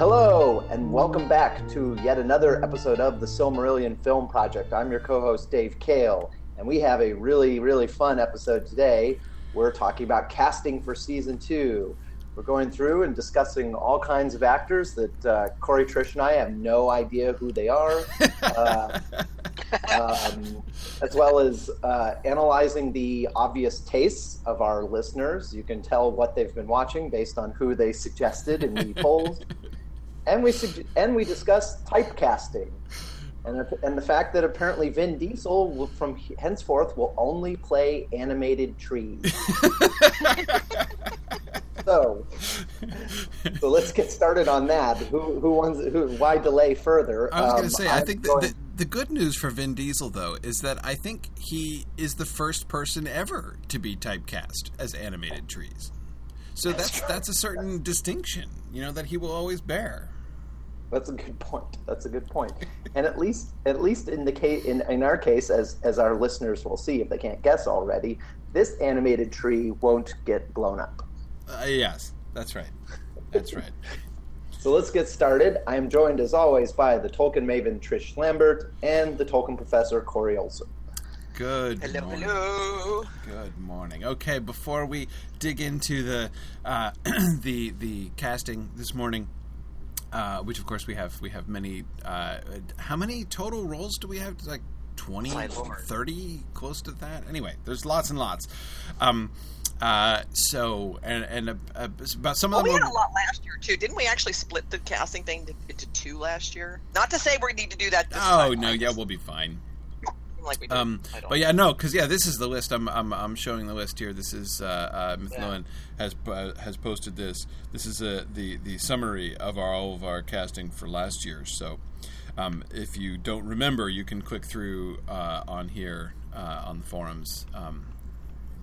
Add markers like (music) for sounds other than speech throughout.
Hello, and welcome back to yet another episode of the Silmarillion Film Project. I'm your co host, Dave Kale, and we have a really, really fun episode today. We're talking about casting for season two. We're going through and discussing all kinds of actors that uh, Corey, Trish, and I have no idea who they are, (laughs) uh, um, as well as uh, analyzing the obvious tastes of our listeners. You can tell what they've been watching based on who they suggested in the polls and we and we discussed typecasting, and and the fact that apparently Vin Diesel will, from henceforth will only play animated trees. (laughs) so, so let's get started on that. Who who wants who? Why delay further? I was going to um, say, I think going... the, the good news for Vin Diesel though is that I think he is the first person ever to be typecast as animated trees. So that's that's, that's a certain distinction, you know, that he will always bear. That's a good point. That's a good point. and at least, at least in the case, in, in our case, as as our listeners will see if they can't guess already, this animated tree won't get blown up. Uh, yes, that's right. That's right. so let's get started. I am joined, as always, by the Tolkien maven Trish Lambert and the Tolkien professor Corey Olsen. Good hello, morning. hello. Good morning. Okay, before we dig into the uh, (clears throat) the the casting this morning, uh, which of course we have we have many. Uh, how many total roles do we have? Like 20, 30, close to that. Anyway, there's lots and lots. Um, uh, so and and uh, uh, about some well, of them. we had a lot last year too, didn't we? Actually, split the casting thing into two last year. Not to say we need to do that. oh time, no, yeah, we'll be fine. Like we did. Um, but yeah, no, because yeah, this is the list. I'm, I'm I'm showing the list here. This is uh, uh, Mythnoan yeah. has uh, has posted this. This is uh, the the summary of our, all of our casting for last year. So. Um, if you don't remember, you can click through uh, on here uh, on the forums. Um,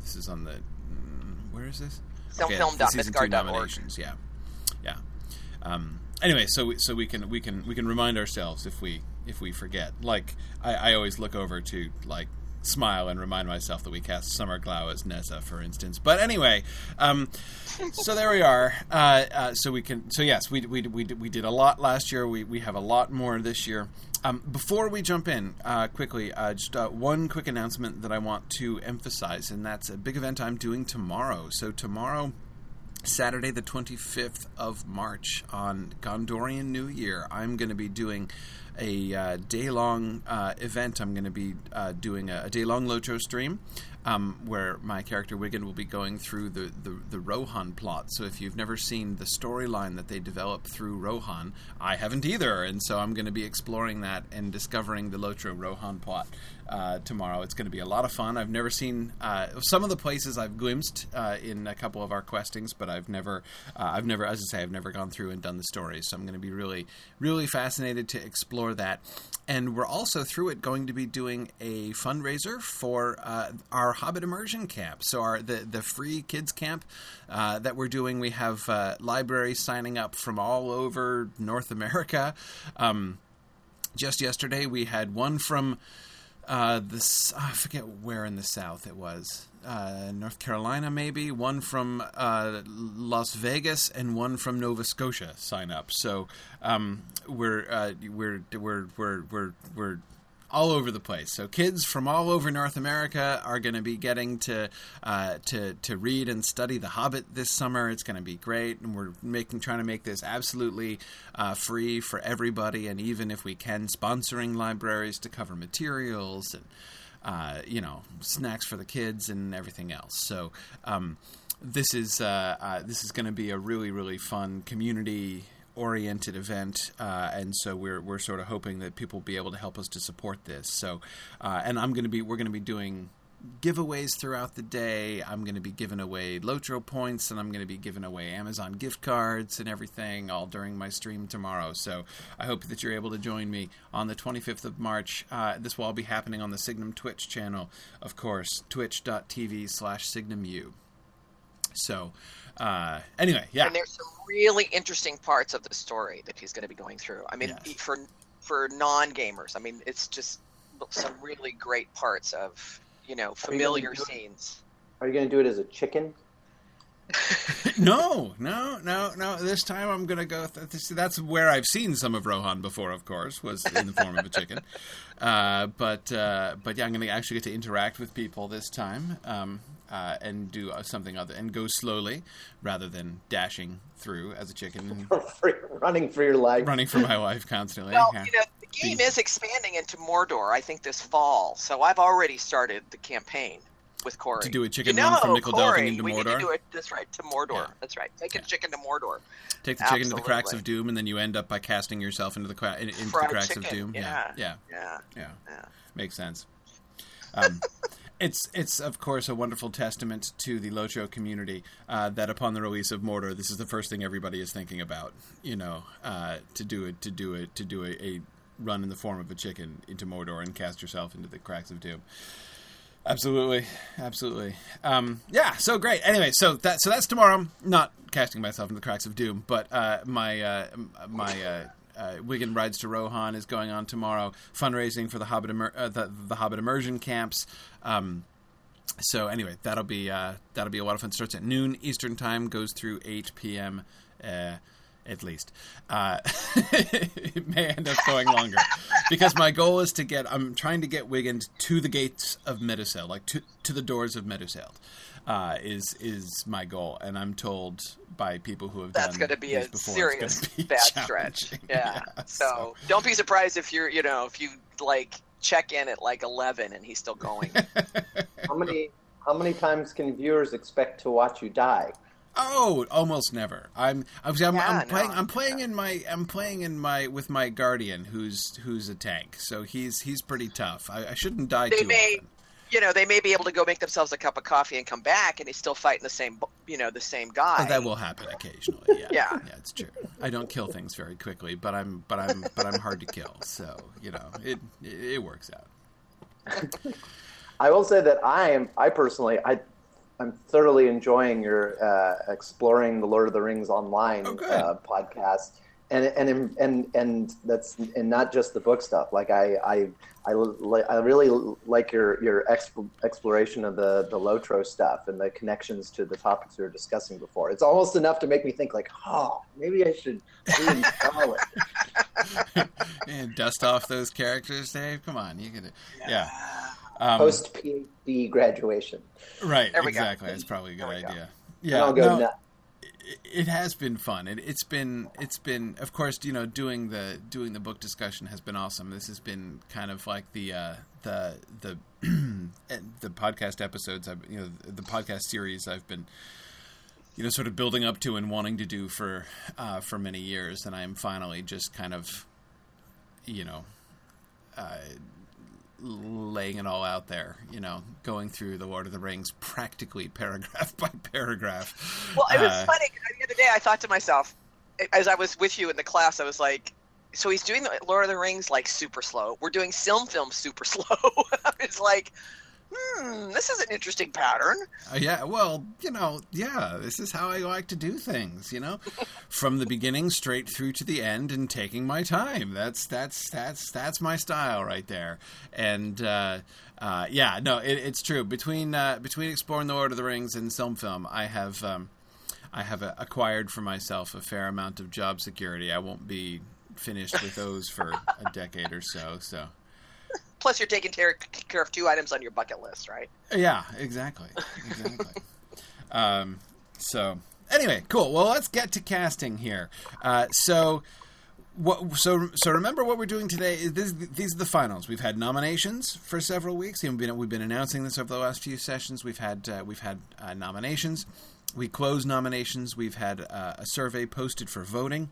this is on the mm, where is this? Filmfilm.mythgard.org. Yeah, yeah. Um, anyway, so we, so we can we can we can remind ourselves if we if we forget. Like I, I always look over to like smile and remind myself that we cast Summer Glau as Nessa, for instance. But anyway, um, so there we are. Uh, uh, so we can. So yes, we we we we did a lot last year. We we have a lot more this year. Um, before we jump in, uh, quickly, uh, just uh, one quick announcement that I want to emphasize, and that's a big event I'm doing tomorrow. So tomorrow. Saturday, the 25th of March, on Gondorian New Year, I'm going to be doing a uh, day long uh, event. I'm going to be uh, doing a, a day long Lotro stream um, where my character Wigan will be going through the, the, the Rohan plot. So if you've never seen the storyline that they developed through Rohan, I haven't either. And so I'm going to be exploring that and discovering the Lotro Rohan plot uh, tomorrow. It's going to be a lot of fun. I've never seen uh, some of the places I've glimpsed uh, in a couple of our questings, but I've never, uh, I've never, as I say, I've never gone through and done the story. So I'm going to be really, really fascinated to explore that. And we're also through it going to be doing a fundraiser for uh, our Hobbit immersion camp. So our the the free kids camp uh, that we're doing. We have libraries signing up from all over North America. Um, just yesterday, we had one from uh, this I forget where in the South it was. Uh, North Carolina, maybe one from uh, Las Vegas and one from Nova Scotia sign up. So um, we're, uh, we're we're we're we're we're all over the place. So kids from all over North America are going to be getting to uh, to to read and study The Hobbit this summer. It's going to be great, and we're making trying to make this absolutely uh, free for everybody, and even if we can, sponsoring libraries to cover materials and uh, you know snacks for the kids and everything else. So. Um, this is uh, uh, this is going to be a really really fun community oriented event, uh, and so we're we're sort of hoping that people will be able to help us to support this. So, uh, and I'm going to be we're going to be doing giveaways throughout the day. I'm going to be giving away Lotro points, and I'm going to be giving away Amazon gift cards and everything all during my stream tomorrow. So I hope that you're able to join me on the 25th of March. Uh, this will all be happening on the Signum Twitch channel, of course, twitch.tv slash signumu. So uh, anyway, yeah. And there's some really interesting parts of the story that he's going to be going through. I mean, yes. for for non gamers, I mean, it's just some really great parts of you know familiar are you scenes. Are you going to do it as a chicken? (laughs) no, no, no, no. This time I'm gonna go. Th- that's where I've seen some of Rohan before. Of course, was in the form of a chicken. (laughs) Uh, but uh, but yeah, I'm gonna actually get to interact with people this time. Um, uh, and do uh, something other and go slowly rather than dashing through as a chicken, (laughs) running for your life, running for my life constantly. Well, yeah. you know, the game is expanding into Mordor. I think this fall, so I've already started the campaign with Corey. To do a chicken you know, run from Nickel Corey, into we Mordor. We need to do it. That's right, to Mordor. Yeah. That's right. Take a chicken to Mordor. Take the chicken to the cracks of doom, and then you end up by casting yourself into the cra- into the cracks chicken. of doom. Yeah. Yeah. Yeah. Yeah. yeah. Makes sense. Um, (laughs) it's it's of course a wonderful testament to the Lotro community uh, that upon the release of Mordor, this is the first thing everybody is thinking about. You know, uh, to do it, to do it, to do a, a, run in the form of a chicken into Mordor and cast yourself into the cracks of doom. Absolutely, absolutely. Um, yeah, so great. Anyway, so that so that's tomorrow. Not casting myself into the cracks of doom, but uh, my uh, my uh, Wigan rides to Rohan is going on tomorrow. Fundraising for the Hobbit Immer- uh, the, the Hobbit immersion camps. Um, so anyway, that'll be uh, that'll be a lot of fun. Starts at noon Eastern time, goes through eight p.m. Uh, at least. Uh, (laughs) it may end up going longer because my goal is to get. I'm trying to get Wigan to the gates of Meduseld, like to to the doors of Meduseld. Uh, is is my goal, and I'm told by people who have that's going to be a before, serious (laughs) bad stretch. Yeah. (laughs) yeah so, so, don't be surprised if you're, you know, if you like check in at like 11 and he's still going. (laughs) how many how many times can viewers expect to watch you die? Oh, almost never. I'm I'm, I'm, yeah, I'm playing I'm playing in my I'm playing in my with my guardian who's who's a tank. So he's he's pretty tough. I, I shouldn't die they too may, often. You know, they may be able to go make themselves a cup of coffee and come back, and he's still fighting the same, you know, the same guy. Oh, that will happen occasionally. Yeah, yeah, yeah, it's true. I don't kill things very quickly, but I'm but I'm but I'm hard to kill. So you know, it it, it works out. (laughs) I will say that I am I personally I I'm thoroughly enjoying your uh, exploring the Lord of the Rings online oh, uh, podcast, and and and and that's and not just the book stuff. Like I I I, I really like your your exp- exploration of the the Lotro stuff and the connections to the topics we were discussing before. It's almost enough to make me think like, oh, maybe I should reinstall (laughs) it. (laughs) and dust off those characters, Dave. Come on, you can. Yeah. yeah. Um, Post PhD graduation. Right. exactly. That's probably a good idea. Go. Yeah. No, it has been fun. It, has been it's been of course you know doing the doing the book discussion has been awesome. This has been kind of like the uh, the the (clears throat) the podcast episodes. I've you know the podcast series I've been you know sort of building up to and wanting to do for uh, for many years, and I am finally just kind of you know. Uh, laying it all out there, you know, going through the Lord of the Rings practically (laughs) paragraph by paragraph. Well, it was uh, funny. The other day, I thought to myself, as I was with you in the class, I was like, so he's doing the Lord of the Rings like super slow. We're doing film film super (laughs) slow. it's like, hmm, this is an interesting pattern. Uh, yeah, well, you know, yeah, this is how I like to do things, you know, (laughs) from the beginning straight through to the end and taking my time. That's that's that's that's my style right there. And uh, uh, yeah, no, it, it's true. Between uh, between exploring the Lord of the Rings and film film, I have um, I have acquired for myself a fair amount of job security. I won't be finished with those for a decade or so. So (laughs) Plus, you're taking care, of two items on your bucket list, right? Yeah, exactly, exactly. um, so anyway, cool. Well, let's get to casting here. Uh, so. What, so so remember what we're doing today this, these are the finals we've had nominations for several weeks we've been, we've been announcing this over the last few sessions we've had uh, we've had uh, nominations we closed nominations we've had uh, a survey posted for voting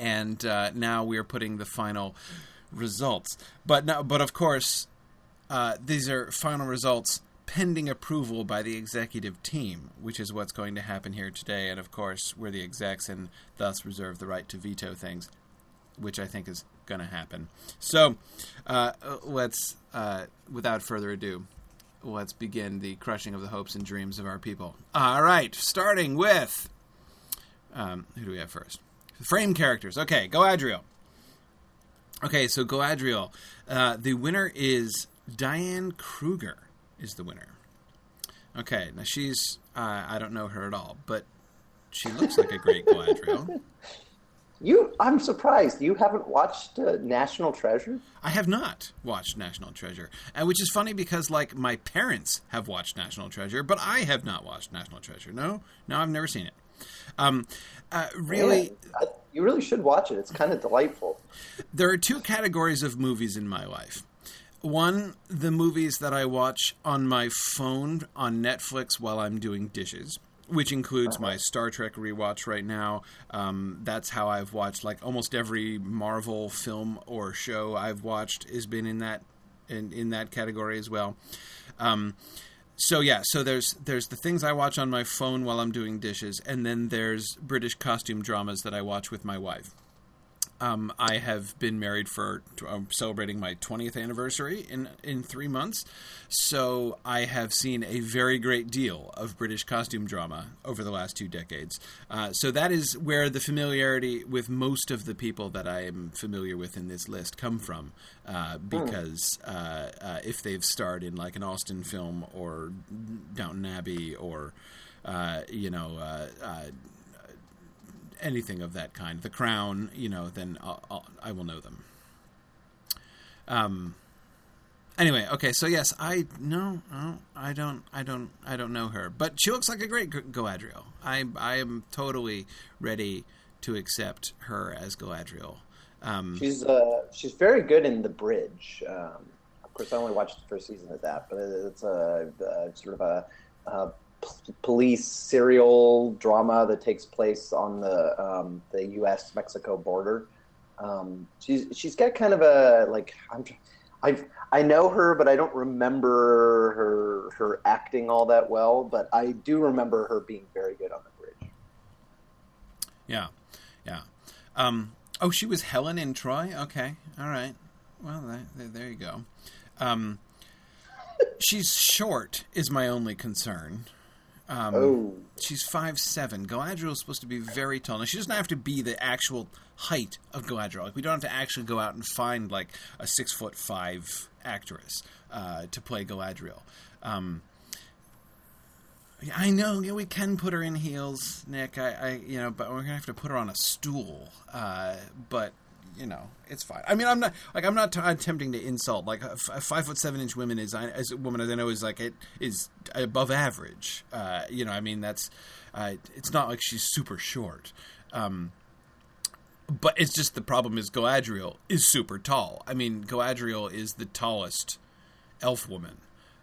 and uh, now we're putting the final results. But now, but of course, uh, these are final results pending approval by the executive team, which is what's going to happen here today. And of course, we're the execs and thus reserve the right to veto things, which I think is going to happen. So uh, let's, uh, without further ado, let's begin the crushing of the hopes and dreams of our people. All right, starting with um, who do we have first? Frame characters. Okay, go Adriel. Okay, so Galadriel. Uh, the winner is Diane Kruger. Is the winner. Okay, now she's uh, I don't know her at all, but she looks like a great Galadriel. (laughs) You, I'm surprised you haven't watched uh, National Treasure. I have not watched National Treasure, uh, which is funny because like my parents have watched National Treasure, but I have not watched National Treasure. No, no, I've never seen it. Um, uh, really, Man, you really should watch it. It's kind of delightful. there are two categories of movies in my life. One, the movies that I watch on my phone on Netflix while I'm doing dishes, which includes my Star Trek rewatch right now. Um, that's how I've watched like almost every Marvel film or show I've watched has been in that in, in that category as well. Um, so yeah, so there's there's the things I watch on my phone while I'm doing dishes, and then there's British costume dramas that I watch with my wife. Um, I have been married for I'm celebrating my 20th anniversary in in three months, so I have seen a very great deal of British costume drama over the last two decades. Uh, so that is where the familiarity with most of the people that I am familiar with in this list come from, uh, because uh, uh, if they've starred in like an Austen film or Downton Abbey or uh, you know. Anything of that kind, The Crown, you know, then I'll, I'll, I will know them. Um. Anyway, okay, so yes, I no, no, I don't, I don't, I don't know her, but she looks like a great Galadriel. I, I am totally ready to accept her as Galadriel. Um, She's uh, she's very good in The Bridge. Um, of course, I only watched the first season of that, but it's a, a sort of a, a police serial drama that takes place on the um, the U.S. Mexico border. Um, she's she's got kind of a like I'm I I know her, but I don't remember her her acting all that well. But I do remember her being very good on the bridge. yeah, yeah. Um, oh, she was Helen in Troy. Okay, all right. Well, there, there you go. Um, she's short, is my only concern. Um, Oh, She's five seven. Galadriel is supposed to be very tall. Now she doesn't have to be the actual height of Galadriel. Like we don't have to actually go out and find like a six foot five actress uh, to play Galadriel. Um, I know. Yeah, we can put her in heels, Nick. I, I, you know, but we're gonna have to put her on a stool. Uh, but you know, it's fine. I mean, I'm not like I'm not t- attempting to insult. Like a, f- a five foot seven inch woman is, as a woman as I know is like it is above average. Uh, you know, I mean that's uh, it's not like she's super short. Um, but it's just the problem is Galadriel is super tall. I mean, Galadriel is the tallest elf woman.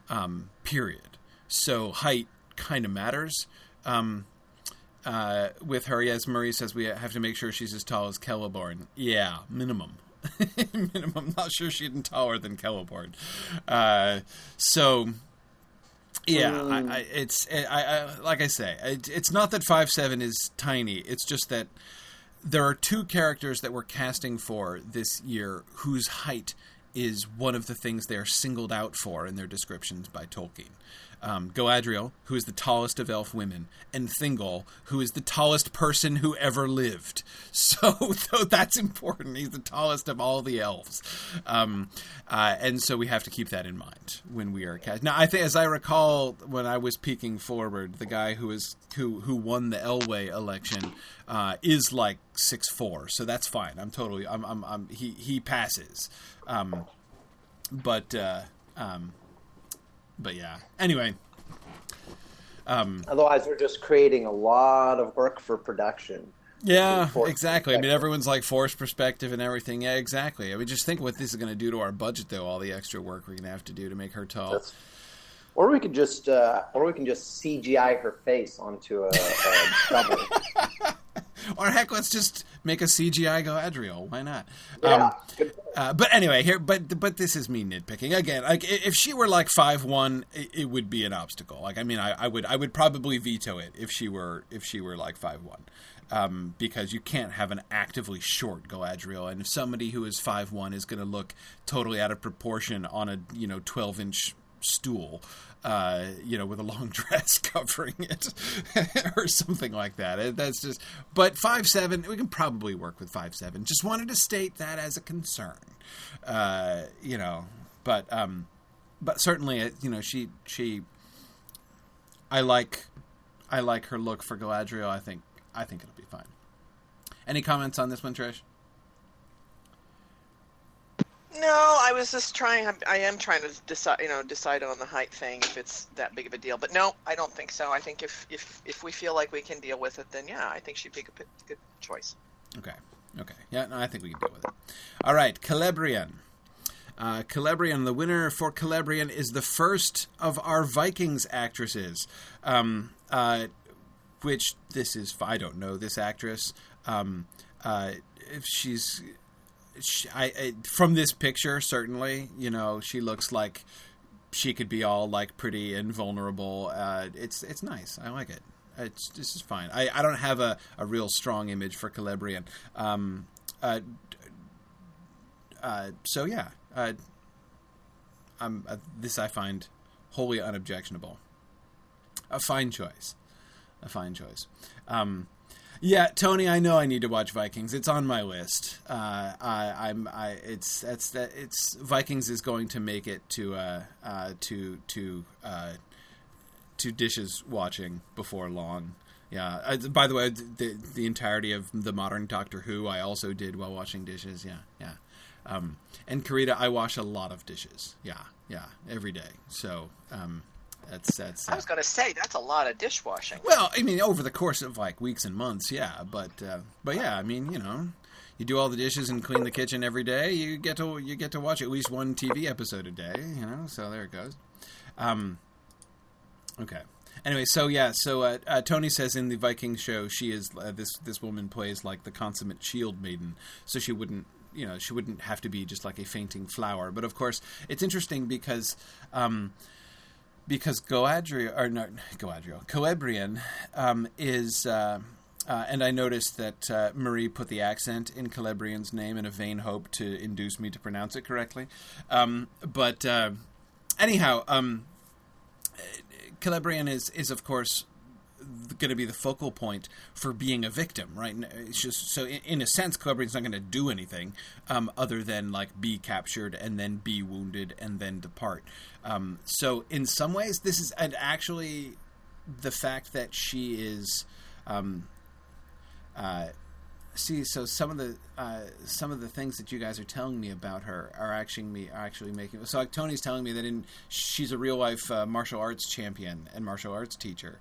Um, period. So height kind of matters. Um, uh, with her, yes, Murray says we have to make sure she's as tall as Celeborn. Yeah, minimum. (laughs) minimum. Not sure she's taller than Celeborn. Uh, so, yeah, I, I, it's I, I, like I say, it, it's not that five seven is tiny. It's just that there are two characters that we're casting for this year whose height is one of the things they are singled out for in their descriptions by Tolkien. Um, Galadriel, who is the tallest of elf women, and Thingol, who is the tallest person who ever lived. (laughs) So, so that's important. He's the tallest of all the elves, um, uh, and so we have to keep that in mind when we are cast. Now, I think, as I recall, when I was peeking forward, the guy who is who who won the Elwë election uh, is like six four, so that's fine. I'm totally. I'm. I'm. I'm he he passes. Um, but uh, um, but yeah. Anyway, um, otherwise we're just creating a lot of work for production. yeah, exactly. I mean, everyone's like forced perspective and everything. Yeah, exactly. I mean, just think what this is going to do to our budget, though. All the extra work we're going to have to do to make her tall. That's, or we could just, uh, or we can just CGI her face onto a, a double. (laughs) Or heck, let's just make a CGI Galadriel. Why not? Yeah, Um. Uh, but anyway, here, but but this is me nitpicking again. Like, if she were like five one, it, it would be an obstacle. Like, I mean, I, I would I would probably veto it if she were if she were like five one, um, because you can't have an actively short Galadriel, and if somebody who is five one is going to look totally out of proportion on a you know twelve inch stool, uh, you know, with a long (laughs) dress covering it (laughs) or something like that. That's just. But five seven, we can probably work with five seven. Just wanted to state that as a concern, uh, you know. But um, but certainly, uh, you know, she she I like I like her look for Galadriel. I think I think it'll be fine. Any comments on this one, Trish? No, I was just trying. I am trying to decide, you know, decide on the height thing if it's that big of a deal. But no, I don't think so. I think if if if we feel like we can deal with it, then yeah, I think she'd be a good, choice. Okay. Okay. Yeah, no, I think we can deal with it. All right, Calabrian. Uh, Celebrian, the winner for Calabrian is the first of our Vikings actresses. Um, uh, which this is, I don't know this actress. Um, uh, if she's she, I, I, from this picture, certainly, you know, she looks like she could be all like pretty and vulnerable. Uh, it's it's nice. I like it. It's this is fine. I, I don't have a, a real strong image for Celebrian. Um, uh, uh, so yeah, uh, I'm uh, this I find wholly unobjectionable. A fine choice, a fine choice. Um, yeah, Tony, I know I need to watch Vikings. It's on my list. Uh, I, am I. It's that's that. It's Vikings is going to make it to uh, uh, to to uh, to dishes watching before long. Yeah. Uh, by the way, the the entirety of the modern Doctor Who I also did while washing dishes. Yeah, yeah. Um, and Karita, I wash a lot of dishes. Yeah, yeah, every day. So. Um, that's that's. Uh, I was going to say that's a lot of dishwashing. Well, I mean, over the course of like weeks and months, yeah. But uh, but yeah, I mean, you know, you do all the dishes and clean the kitchen every day. You get to you get to watch at least one TV episode a day. You know, so there it goes. Um, okay. Anyway, so yeah, so uh, uh, Tony says in the Viking show, she is uh, this this woman plays like the consummate shield maiden, so she wouldn't you know she wouldn't have to be just like a fainting flower. But of course, it's interesting because. Um, because Goadriel or not Goadriel, Celebrian um, is. Uh, uh, and I noticed that uh, Marie put the accent in Celebrian's name in a vain hope to induce me to pronounce it correctly. Um, but uh, anyhow, um, Celebrian is, is, of course, going to be the focal point for being a victim, right? It's just so in, in a sense, Celebrian's not going to do anything um, other than like be captured and then be wounded and then depart. Um, so in some ways, this is and actually the fact that she is. Um, uh, see, so some of the uh, some of the things that you guys are telling me about her are actually me are actually making. So like Tony's telling me that in she's a real life uh, martial arts champion and martial arts teacher.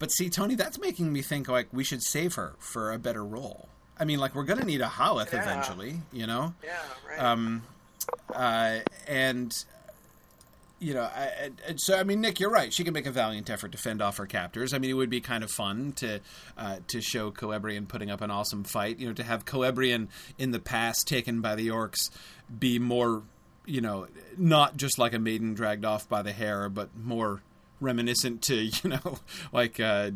But see, Tony, that's making me think like we should save her for a better role. I mean, like we're gonna need a Haleth yeah. eventually, you know. Yeah. Right. Um, uh, and you know, I, I, so I mean, Nick, you're right. She can make a valiant effort to fend off her captors. I mean, it would be kind of fun to uh, to show Celebrian putting up an awesome fight. You know, to have Celebrian in the past taken by the orcs be more, you know, not just like a maiden dragged off by the hair, but more reminiscent to (laughs) you know like uh,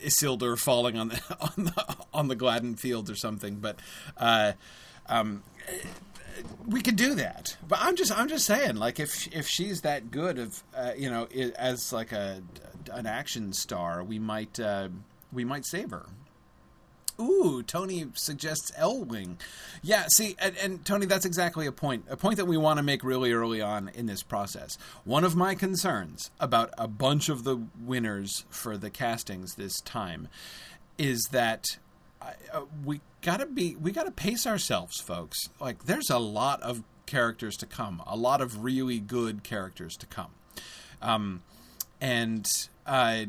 Isildur falling on the (laughs) on the on the Gladden fields or something. But uh, um, we could do that. But I'm just I'm just saying like if if she's that good of uh, you know as like a an action star, we might uh, we might save her. Ooh, Tony suggests Elwing. Yeah, see, and, and, Tony, that's exactly a point. A point that we want to make really early on in this process. One of my concerns about a bunch of the winners for the castings this time is that uh, we gotta be, we gotta pace ourselves, folks. Like, there's a lot of characters to come, a lot of really good characters to come. Um, and uh,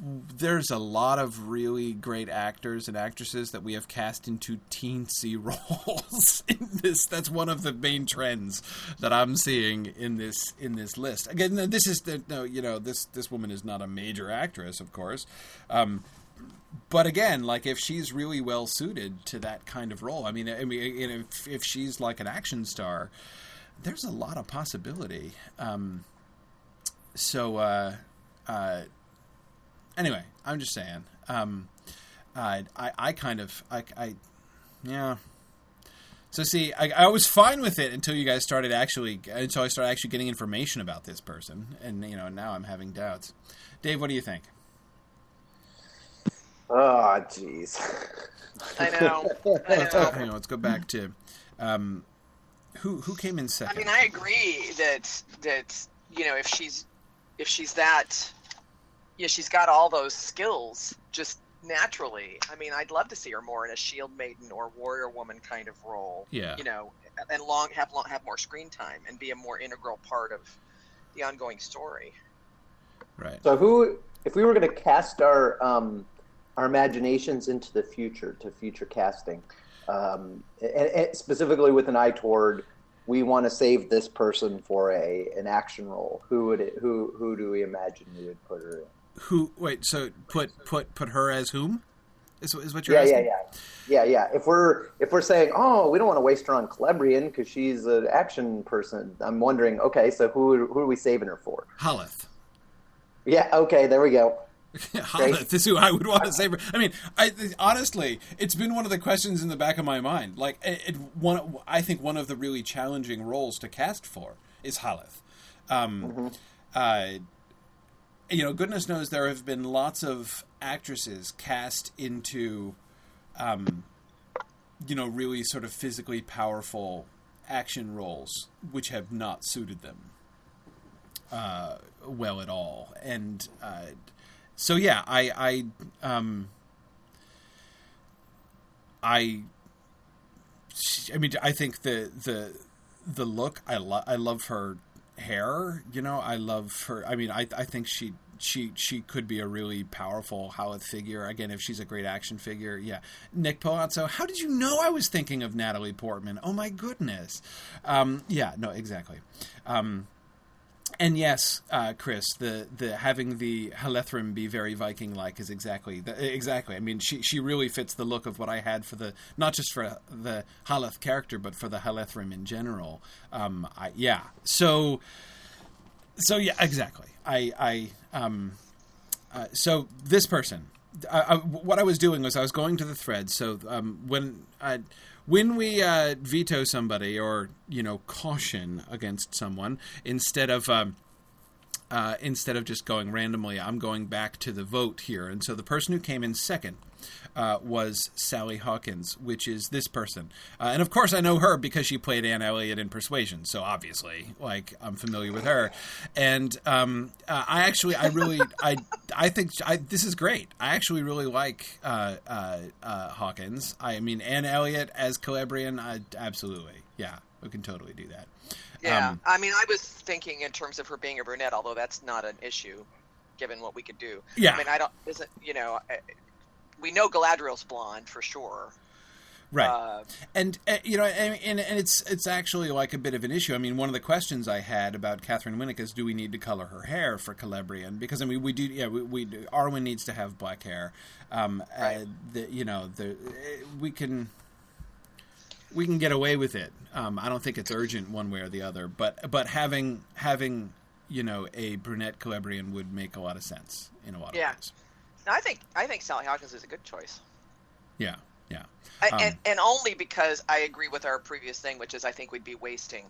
there's a lot of really great actors and actresses that we have cast into teensy (laughs) roles in this that's one of the main trends that I'm seeing in this in this list again this is the no you know this this woman is not a major actress of course um, but again, like if she's really well suited to that kind of role, I mean, I mean, if if she's like an action star, there's a lot of possibility. Um, so, uh, uh, anyway, I'm just saying. Um, I, I, I kind of, I, I, yeah. So see, I, I was fine with it until you guys started actually, until I started actually getting information about this person, and you know, now I'm having doubts. Dave, what do you think? Oh, jeez. I know. (laughs) I know. (laughs) Hang on, let's go back to um, who who came in second. I mean, I agree that that you know if she's if she's that yeah, she's got all those skills just naturally. I mean, I'd love to see her more in a shield maiden or warrior woman kind of role. Yeah. You know, and long have long have more screen time and be a more integral part of the ongoing story. Right. So who, if we were going to cast our um, our imaginations into the future to future casting, um, and, and specifically with an eye toward we want to save this person for a an action role. Who would it, who who do we imagine we would put her in? Who? Wait. So put put put her as whom? Is, is what you're Yeah, asking? yeah, yeah, yeah, yeah. If we're if we're saying, oh, we don't want to waste her on Celebrian because she's an action person, I'm wondering, okay, so who who are we saving her for? Haleth. Yeah, okay, there we go. (laughs) Haleth is who I would want to say. For, I mean, I, honestly, it's been one of the questions in the back of my mind. Like, it, it, one, I think one of the really challenging roles to cast for is Haleth. Um, uh, you know, goodness knows there have been lots of actresses cast into, um, you know, really sort of physically powerful action roles, which have not suited them uh, well at all. And uh, so, yeah, I, I, um, I, I mean, I think the the the look. I love. I love her hair. You know, I love her. I mean, I I think she she she could be a really powerful Haleth figure. Again, if she's a great action figure, yeah. Nick Palazzo, how did you know I was thinking of Natalie Portman? Oh my goodness. Um, yeah, no, exactly. Um, and yes, uh, Chris, the, the having the Halethrim be very Viking-like is exactly the, exactly. I mean, she she really fits the look of what I had for the not just for the Haleth character, but for the Halethrim in general. Um, I, yeah, so so yeah, exactly. I I um, uh, so this person. I, I, what I was doing was I was going to the thread. So um, when I, when we uh, veto somebody or you know caution against someone instead of um, uh, instead of just going randomly, I'm going back to the vote here. And so the person who came in second uh, was Sally Hawkins, which is this person. Uh, and of course, I know her because she played Anne Elliot in Persuasion. So obviously, like I'm familiar with her. And um, uh, I actually, I really, I, I think I, this is great. I actually really like uh, uh, uh, Hawkins. I mean, Anne Elliot as Calabrian, I, absolutely, yeah, we can totally do that. Yeah, Um, I mean, I was thinking in terms of her being a brunette, although that's not an issue, given what we could do. Yeah. I mean, I don't. Isn't you know, I- we know Galadriel's blonde for sure. Right. Uh, and uh, you know, and, and, and it's it's actually like a bit of an issue. I mean, one of the questions I had about Katheryn Winnick is, do we need to color her hair for Calabrian? Because I mean, we do. Yeah, we, we do. Arwen needs to have black hair. Um, Right. uh, the, you know, the uh, we can we can get away with it. Um, I don't think it's urgent one way or the other, but but having having you know a brunette Calabrian would make a lot of sense in a lot Yeah. of ways. no, I think I think Sally Hawkins is a good choice. Yeah, yeah, I, Um, and, and only because I agree with our previous thing, which is I think we'd be wasting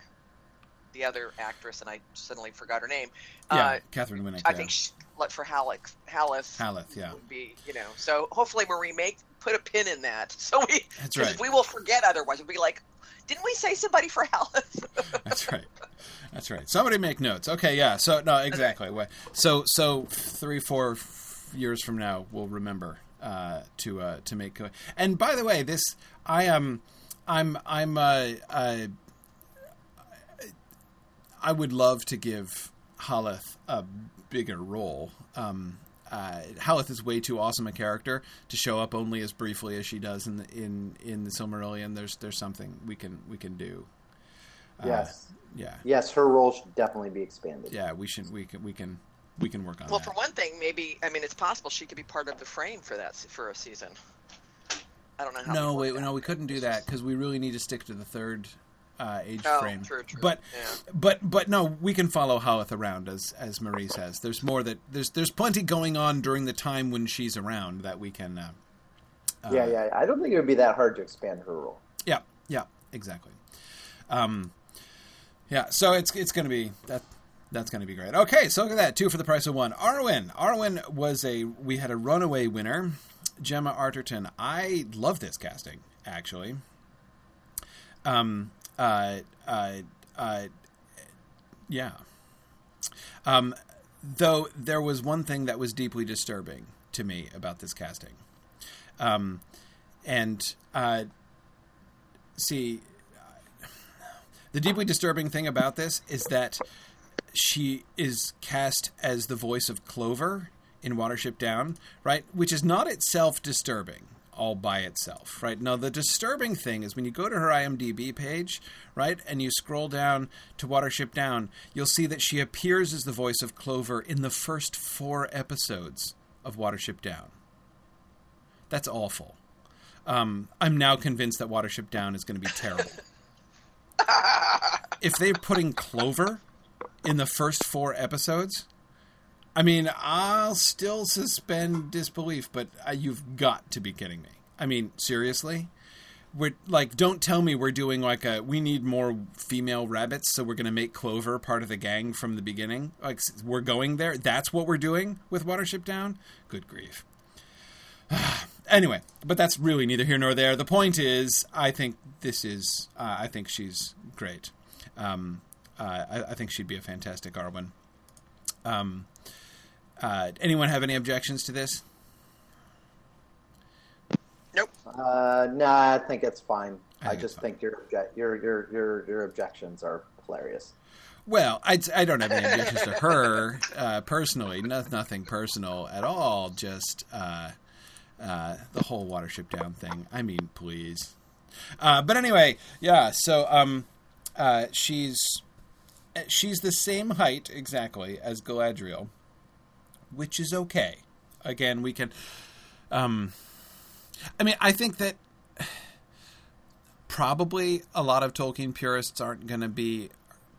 the other actress, and I suddenly forgot her name. yeah. Uh, Katheryn Winnick. I yeah. think she, for Halleck, Haleth Haleth, yeah. would be, you know. So hopefully we make put a pin in that, (laughs) so we, That's right. we will forget otherwise. We'll be like, didn't we say somebody for Haleth? (laughs) That's right. That's right. Somebody make notes. Okay, yeah. So no, exactly. So so three four years from now, we'll remember uh, to uh, to make. And by the way, this I am I'm I'm uh, uh, I would love to give Haleth a bigger role. Um, uh, Haleth is way too awesome a character to show up only as briefly as she does in the, in in the Silmarillion. There's there's something we can we can do. Uh, Yes, yeah. yes, her role should definitely be expanded. Yeah, we should we can we can we can work on that. well, that. for one thing, maybe I mean it's possible she could be part of the frame for that for a season. I don't know how. no, wait, no, we couldn't do that because we really need to stick to the third uh, age Oh, frame. true, true. But Yeah. but but no, we can follow Haleth around as as Marie says. There's more that there's there's plenty going on during the time when she's around that we can. Uh, uh, yeah, yeah. I don't think it would be that hard to expand her role. Yeah, yeah, exactly. Um, yeah, so it's it's going to be that that's going to be great. Okay, so look at that, two for the price of one. Arwen, Arwen was a we had a runaway winner, Gemma Arterton. I love this casting actually. Um, uh, uh, uh, yeah. Um, though there was one thing that was deeply disturbing to me about this casting. Um, and uh, see, the deeply disturbing thing about this is that she is cast as the voice of Clover in Watership Down, right? Which is not itself disturbing all by itself, right? Now, the disturbing thing is when you go to her IMDb page, right, and you scroll down to Watership Down, you'll see that she appears as the voice of Clover in the first four episodes of Watership Down. That's awful. Um, I'm now convinced that Watership Down is going to be terrible. (laughs) if they're putting Clover in the first four episodes, I mean, I'll still suspend disbelief, but uh, you've got to be kidding me. I mean, seriously? We're like, don't tell me we're doing like a we need more female rabbits, so we're going to make Clover part of the gang from the beginning. Like, we're going there. That's what we're doing with Watership Down. Good grief. (sighs) anyway, but that's really neither here nor there. The point is, I think this is, uh, I think she's great. Um, uh, I, I, think she'd be a fantastic Arwen. Um, uh, anyone have any objections to this? Nope. Uh, no, I think it's fine. I, I just think your, your your your your objections are hilarious. Well, I, I don't have any objections to her uh, personally. No, nothing personal at all. Just uh, uh, the whole Watership Down thing. I mean, please. Uh, but anyway, yeah. So um, uh, she's she's the same height exactly as Galadriel, which is okay. Again, we can. Um, I mean, I think that probably a lot of Tolkien purists aren't going to be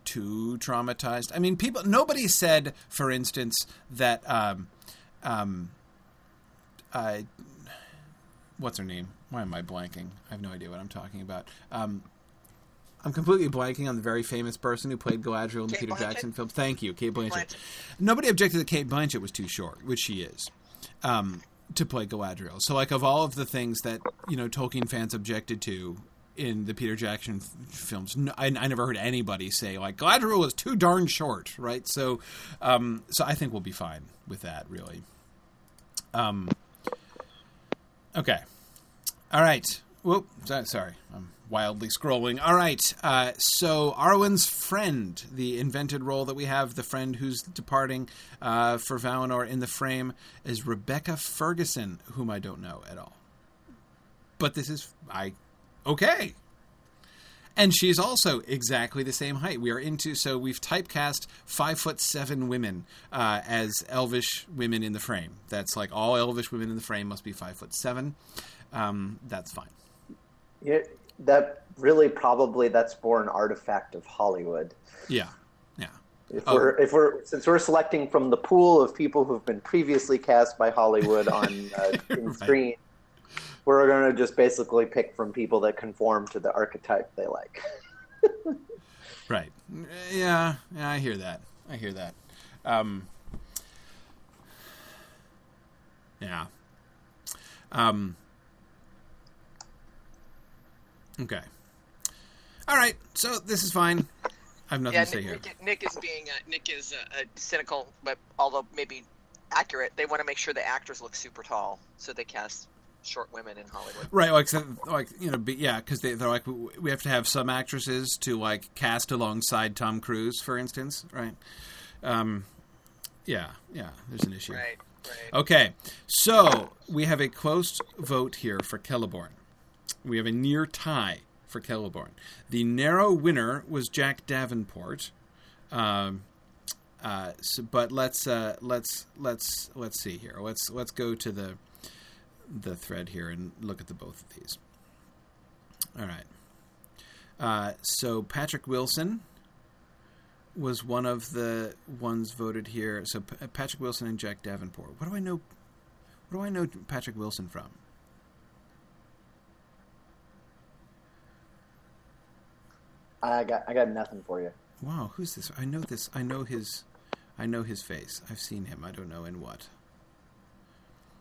too traumatized. I mean, people. Nobody said, for instance, that. Um, um, what's her name? Why am I blanking? I have no idea what I'm talking about. Um, I'm completely blanking on the very famous person who played Galadriel in the Peter Blanchett? Jackson films. Thank you, Cate Blanchett. Blanchett. Nobody objected that Cate Blanchett was too short, which she is, um, to play Galadriel. So, like, of all of the things that you know Tolkien fans objected to in the Peter Jackson f- films, no, I, I, never heard anybody say like Galadriel was too darn short, right? So, um, so I think we'll be fine with that, really. Um, okay, all right. Whoop, sorry, I'm wildly scrolling. All right, uh, so Arwen's friend, the invented role that we have, the friend who's departing uh, for Valinor in the frame, is Rebecca Ferguson, whom I don't know at all. But this is I okay. And she's also exactly the same height. We are into so we've typecast five foot seven women uh, as elvish women in the frame. That's like all elvish women in the frame must be five foot seven. Um, that's fine. Yeah, that really probably that's more an artifact of Hollywood. Yeah, yeah. If oh. we're if we're since we're selecting from the pool of people who've been previously cast by Hollywood on (laughs) uh, right. screen, we're going to just basically pick from people that conform to the archetype they like. (laughs) right. Yeah. Yeah. I hear that. I hear that. Um, yeah. Um, Okay. All right. So this is fine. I have nothing yeah, to say Nick, here. Nick, is being uh, Nick is uh, cynical, but although maybe accurate, they want to make sure the actors look super tall, so they cast short women in Hollywood. Right, like like you know, yeah, because they, they're like we have to have some actresses to like cast alongside Tom Cruise, for instance, right? Um, yeah, yeah. There's an issue. Right. Right. Okay, so we have a close vote here for Celeborn. We have a near tie for Celeborn. The narrow winner was Jack Davenport. Um, uh, so, but let's uh, let's let's let's see here. Let's let's go to the the thread here and look at the both of these. All right. Uh, so Patrick Wilson was one of the ones voted here. So P- Patrick Wilson and Jack Davenport. What do I know? What do I know Patrick Wilson from? I got I got nothing for you. Wow, who's this? I know this. I know his. I know his face. I've seen him. I don't know in what.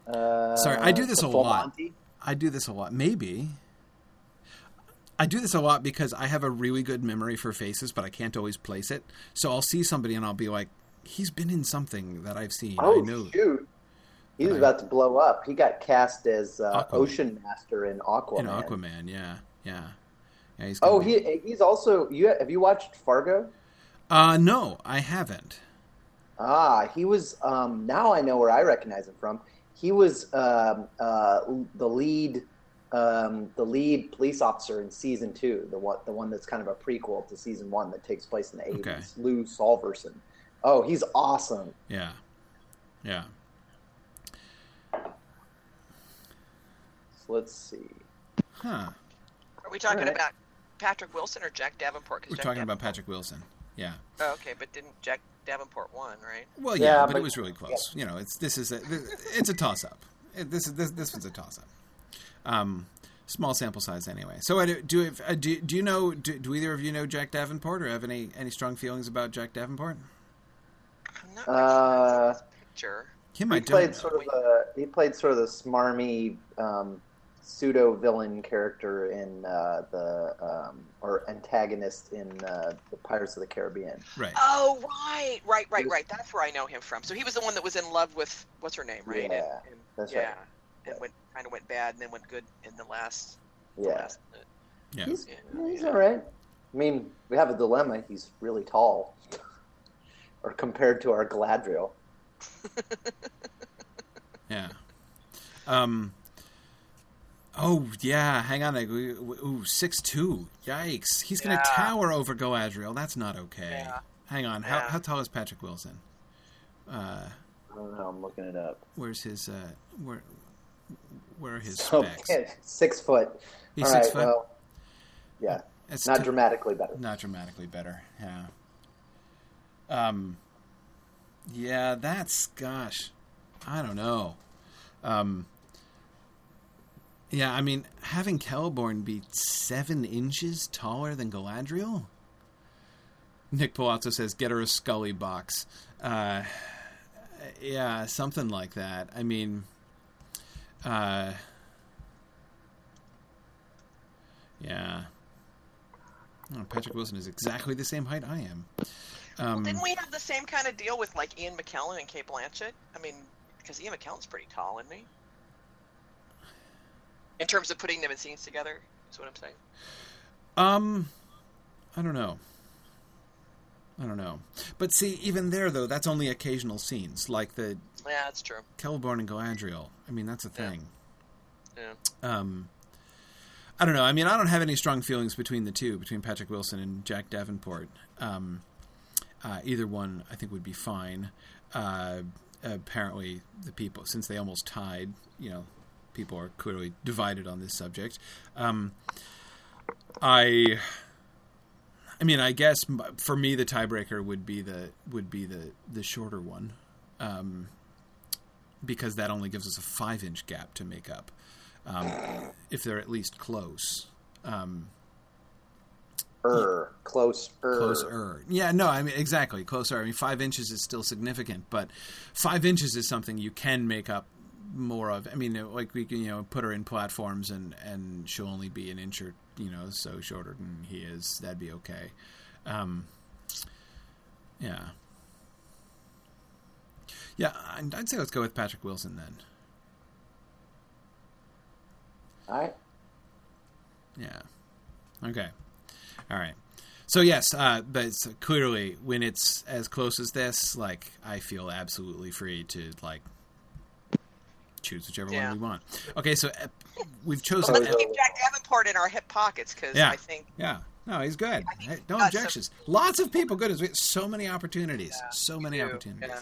Uh, Sorry, I do this a lot. Monty? I do this a lot. Maybe. I do this a lot because I have a really good memory for faces, but I can't always place it. So I'll see somebody and I'll be like, he's been in something that I've seen. Oh I know. shoot! He's Right. about to blow up. He got cast as uh, Ocean Master in Aquaman. In Aquaman, yeah, yeah, yeah. He's Oh, be- he he's also. You have you watched Fargo? Uh, no, I haven't. Ah, he was. Um, now I know where I recognize him from. He was um, uh, the lead, um, the lead police officer in season two. The one, the one that's kind of a prequel to season one that takes place in the eighties. Okay. Lou Solverson. Oh, he's awesome. Yeah, yeah. So let's see. Huh. Are we talking Alright. about Patrick Wilson or Jack Davenport? We're Jack talking about Patrick Wilson. Yeah. Oh, okay, but didn't Jack Davenport won, right? Well, yeah, Yeah, but, but- it was really close. You know, it's this is a, it's a toss up. This is this this was a toss up. Um, small sample size anyway. So, I do do, if, uh, do do you know do, do either of you know Jack Davenport or have any any strong feelings about Jack Davenport? I'm not Uh, picture. Him, He I don't. played know. sort of a he played sort of the smarmy um, pseudo villain character in uh, the um, or antagonist in uh, the Pirates of the Caribbean. right. Oh, right, right, right, was- right. That's where I know him from. So he was the one that was in love with what's her name, right? Yeah, and, and, that's yeah, right. and went kind of went bad, and then went good in the last. the Yeah, last minute. Yeah. he's Yeah, he's all right. I mean, we have a dilemma. He's really tall, (laughs) or compared to our Galadriel. (laughs) Yeah. Um. Oh yeah, hang on. I- we- we- Ooh, six two. Yikes! He's gonna Yeah. tower over Galadriel. That's not okay. Yeah. Hang on. How Yeah. how tall is Patrick Wilson? Uh, I don't know. I'm looking it up. where's his uh, where where are his So, specs? (laughs) six foot. He's All six right, foot. Well, yeah, It's not t- dramatically better. not dramatically better. Yeah. Um. Yeah, that's gosh, I don't know. Um. Yeah, I mean, having Celeborn be seven inches taller than Galadriel. Nick Palazzo says, "Get her a Scully box." Uh, yeah, something like that. I mean, uh, yeah. Oh, Patrick Wilson is exactly the same height I am. Um, Didn't we have the same kind of deal with like Ian McKellen and Cate Blanchett? I mean, because Ian McKellen's pretty tall, isn't he? In terms of putting them in scenes together, is what I'm saying. Um, I don't know. I don't know. But see, even there though, that's only occasional scenes, like the Yeah, that's true. Celeborn and Galadriel. I mean, that's a Yeah. thing. Yeah. Um, I don't know. I mean, I don't have any strong feelings between the two, between Patrick Wilson and Jack Davenport. Um, uh, either one, I think, would be fine. Uh, apparently, the people, since they almost tied, you know, people are clearly divided on this subject. Um, I, I mean, I guess for me, the tiebreaker would be the would be the the shorter one, um, because that only gives us a five inch gap to make up um, if they're at least close. Um, Er, close. Er. closer. Yeah, no, I mean exactly closer. I mean, five inches is still significant, but five inches is something you can make up more of. I mean, like we can you know put her in platforms and and she'll only be an inch or you know so shorter than he is. That'd be okay. Um, yeah. Yeah, I'd I'd say let's go with Patrick Wilson then. All right. Yeah. Okay. All right. So yes, uh, but it's clearly when it's as close as this, like I feel absolutely free to like choose whichever Yeah. one we want. Okay, so uh, we've Well, chosen. let's keep Jack Davenport in our hip pockets because Yeah. I think yeah, no, he's good. I think he's no got some- objections. Lots of people good. As so many opportunities. Yeah, so many do. opportunities. Yeah.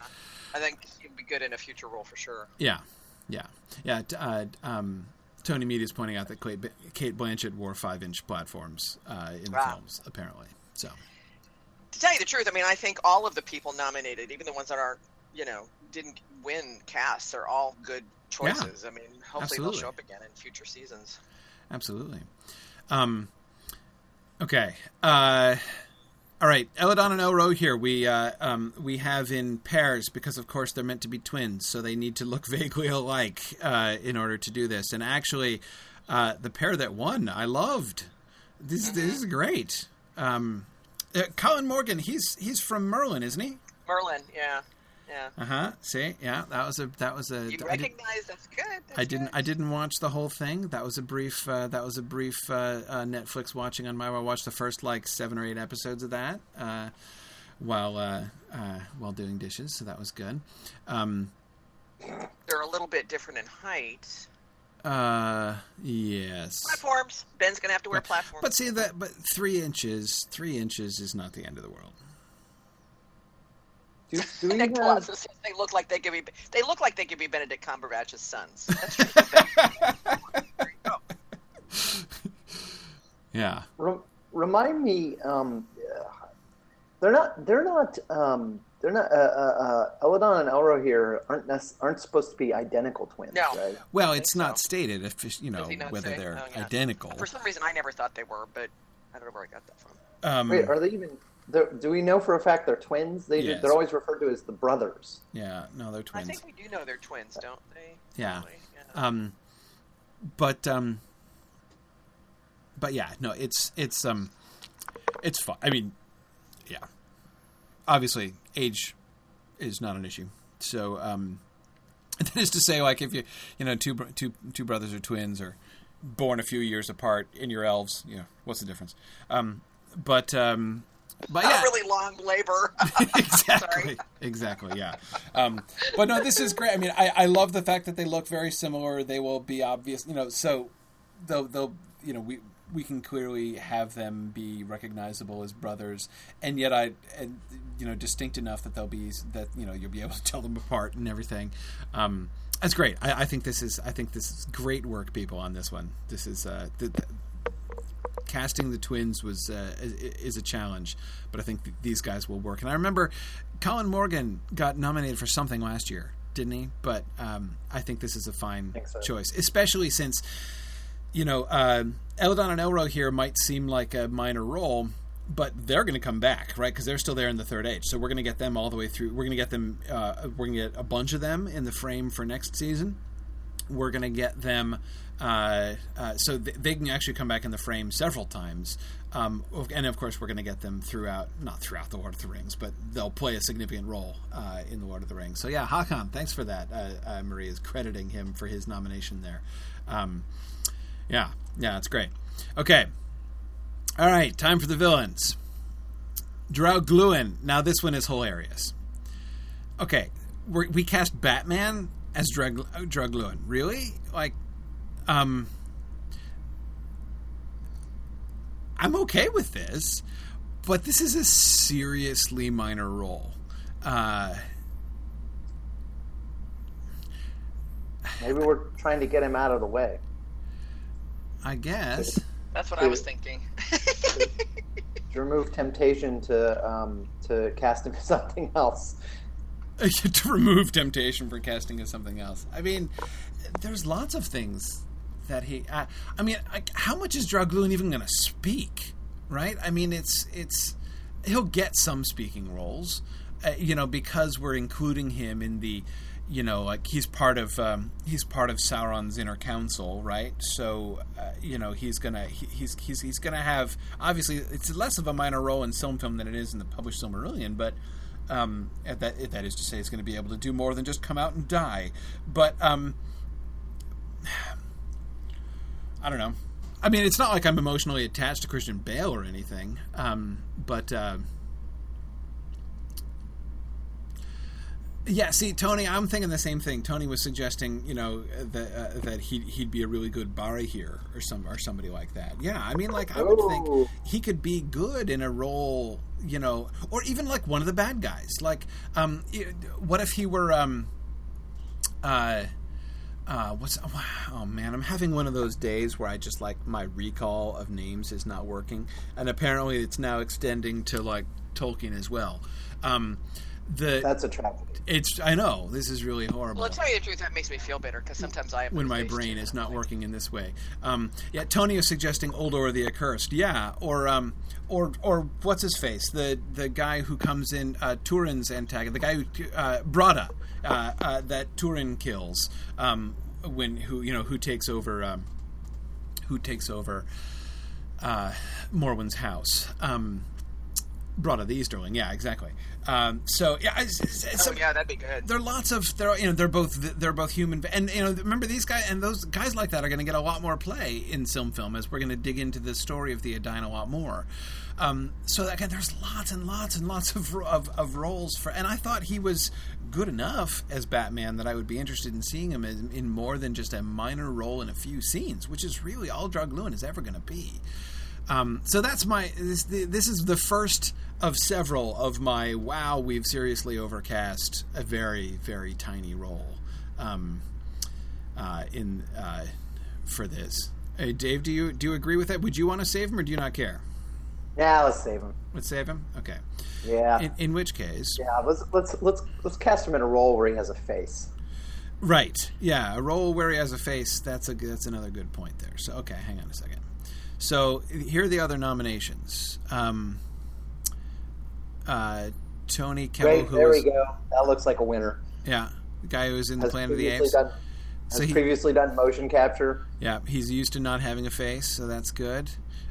I think he'd be good in a future role for sure. Yeah, yeah, yeah. Uh, um, Tony Mead is pointing out that Cate Cate Blanchett wore five-inch platforms uh, in the films, apparently. So To tell you the truth, I mean, I think all of the people nominated, even the ones that aren't, you know, didn't win casts, are all good choices. I mean, hopefully absolutely. they'll show up again in future seasons. Absolutely. Um, okay. Uh, all right. Elladan and Elrohir. We uh, um, we have in pairs because, of course, they're meant to be twins, so they need to look (laughs) vaguely alike uh, in order to do this. And actually, uh, the pair that won, I loved. This, this is great. Um, uh, Colin Morgan. He's he's from Merlin, isn't he? Merlin, yeah, yeah. Uh huh. See, yeah, that was a that was a. You recognize that's good. That's I didn't. good. I didn't watch the whole thing. That was a brief. Uh, that was a brief uh, uh, Netflix watching on my. I watched the first like seven or eight episodes of that uh, while uh, uh, while doing dishes. So that was good. Um, They're a little bit different in height. uh, yes. Platforms. Ben's gonna have to wear platforms. But see that. But three inches. Three inches is not the end of the world. Do, (laughs) do we have, Palazzo they look like they could be. They look like they could be Benedict Cumberbatch's sons. That's true. There you go. Yeah. Re- remind me, um, uh, they're not. They're not. Um, they're not. Uh, uh, uh, Elladan and Elrohir aren't nec- aren't supposed to be identical twins, No. right? Well, it's not so. stated if you know Does he not whether say? they're Oh, yeah. identical. For some reason, I never thought they were, but I don't know where I got that from. Um, Wait, are they even? They're- Do we know for a fact they're twins? They Yes. they're always referred to as the brothers. yeah. No, they're twins. I think we do know they're twins, don't they? Yeah. Yeah. Um, but um, but yeah, no, it's it's um, it's fun. I mean, yeah, obviously age is not an issue. So um, (laughs) that is to say, like if you you know two br- two two brothers or twins or born a few years apart in your elves, you know what's the difference? Um, but um, but yeah, really long labor. (laughs) (laughs) exactly. Exactly yeah. Um, but no this is great. I mean I, I love the fact that they look very similar. They will be obvious you know so they'll they'll you know we we can clearly have them be recognizable as brothers. And yet i and you know distinct enough that they'll be that you know you'll be able to tell them apart and everything. Um that's great. I, I think this is i think this is great work people on this one. This is uh the, the, casting the twins was uh, is, a challenge, but I think th- these guys will work. And I remember Colin Morgan got nominated for something last year, didn't he? But um, I think this is a fine so. choice, especially since you know uh, Elladan and Elrohir might seem like a minor role. But they're going to come back, right? Because they're still there in the third age. So we're going to get them all the way through. We're going to get them. Uh, we're going to get a bunch of them in the frame for next season we're going to get them uh, uh, so th- they can actually come back in the frame several times um, and of course we're going to get them throughout not throughout the lord of the rings but they'll play a significant role uh, in the lord of the rings. So yeah hakan thanks for that uh, uh, marie is crediting him for his nomination there. Um, yeah yeah it's great. Okay. All right time for the villains. Draugluin. Now this one is hilarious. Okay, we're, we cast Batman as Drug drug Draugluin. Really? Like, um, I'm okay with this, but this is a seriously minor role. Uh, Maybe we're trying to get him out of the way. I guess. That's what I was thinking. To remove temptation to um, to cast him (laughs) as something else. (laughs) to remove temptation for casting as something else. I mean, there's lots of things that he. I, I mean, how much is Draugluin even going to speak? Right? I mean, it's it's he'll get some speaking roles, uh, you know, because we're including him in the, you know, like he's part of um, he's part of Sauron's inner council, right? So, uh, you know, he's gonna he, he's he's he's gonna have obviously it's less of a minor role in film film than it is in the published Silmarillion, but um, that that is to say, it's going to be able to do more than just come out and die. But um, (sighs) I don't know. I mean, it's not like I'm emotionally attached to Christian Bale or anything. Um, but uh, yeah, see, Tony, I'm thinking the same thing. Tony was suggesting, you know, that uh, that he'd he'd be a really good Barahir or some or somebody like that. Yeah, I mean, like I would Oh. think he could be good in a role, you know, or even like one of the bad guys. Like, um, what if he were, um, uh, uh, what's oh man, I'm having one of those days where I just like my recall of names is not working, and apparently it's now extending to like Tolkien as well. Um, the That's a tragedy. it's I know this is really horrible well, to tell you the truth, that makes me feel better because sometimes I have when my brain is not working in this way. Um, yeah, Tony is suggesting Uldor the Accursed. Yeah, or um, or or what's his face? The the guy who comes in uh, Turin's antagonist, the guy who uh, Brodda uh, uh, that Turin kills um, when who you know who takes over um, who takes over uh, Morwen's house. Um, Brodda the Easterling, yeah, exactly. Um, so yeah, it's, it's, it's oh, yeah, that'd be good. There are lots of there. You know, they're both they're both human, and you know, remember these guys and those guys like that are going to get a lot more play in film film as we're going to dig into the story of the Edain a lot more. Um, so again, there's lots and lots and lots of, of, of roles for, and I thought he was good enough as Batman that I would be interested in seeing him in, in more than just a minor role in a few scenes, which is really all Draugluin is ever going to be. Um, so that's my this, this is the first of several of my wow we've seriously overcast a very very tiny role um, uh, in uh, for this. Hey, Dave, do you do you agree with that? Would you want to save him or do you not care? Yeah, let's save him. Let's save him. Okay. Yeah. In, in which case? Yeah, let's let's let's let's cast him in a role where he has a face. Right. Yeah, a role where he has a face. That's a that's another good point there. So okay, hang on a second. So here are the other nominations. Um, uh, Toby Kebbell, Great, there we go. That looks like a winner. Yeah, the guy who was in the Planet of the Apes. Done, has so he, previously done motion capture. Yeah, he's used to not having a face, so that's good.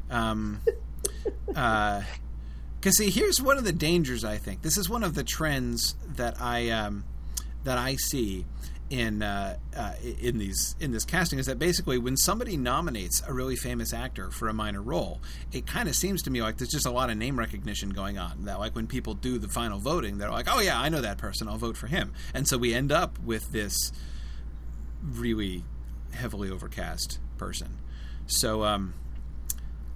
Um, (laughs) uh, because see, here's one of the dangers. I think this is one of the trends that I um, that I see in uh, uh, in these in this casting is that basically when somebody nominates a really famous actor for a minor role, it kind of seems to me like there's just a lot of name recognition going on. That like when people do the final voting, they're like, "Oh yeah, I know that person. I'll vote for him." And so we end up with this really heavily overcast person. So um,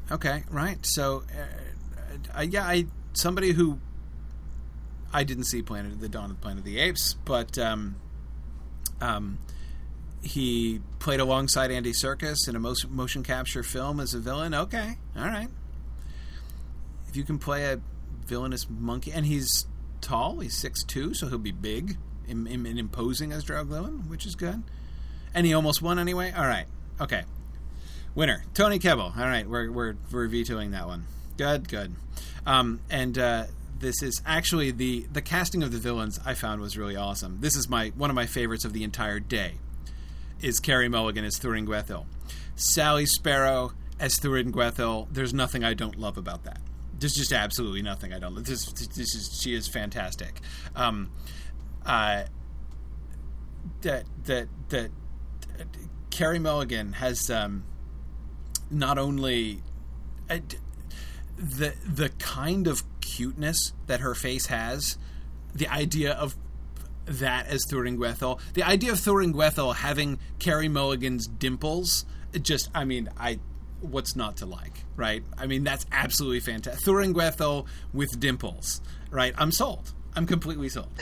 okay, right. So uh, uh yeah, I somebody who I didn't see Planet the Dawn of the Planet of the Apes, but um, um, he played alongside Andy Serkis in a motion capture film as a villain. Okay, all right. If you can play a villainous monkey, and he's tall, he's six two, so he'll be big and, imposing as Draugluin, which is good. And he almost won anyway. All right, okay. Winner Toby Kebbell. All right, we're we're we're vetoing that one. Good, good. Um, and uh, this is actually the the casting of the villains I found was really awesome. This is my one of my favorites of the entire day. Is Carey Mulligan as Thuringwethil, Sally Sparrow as Thuringwethil. There's nothing I don't love about that. There's just absolutely nothing I don't. This this is she is fantastic. Um, uh, that that that Carey Mulligan has um, not only. Uh, the the kind of cuteness that her face has, the idea of that as Thuringwethil, the idea of Thuringwethil having Carey Mulligan's dimples, just I mean, I what's not to like, right? I mean, that's absolutely fantastic. Thuringwethil with dimples, right? I'm sold. I'm completely sold. (laughs)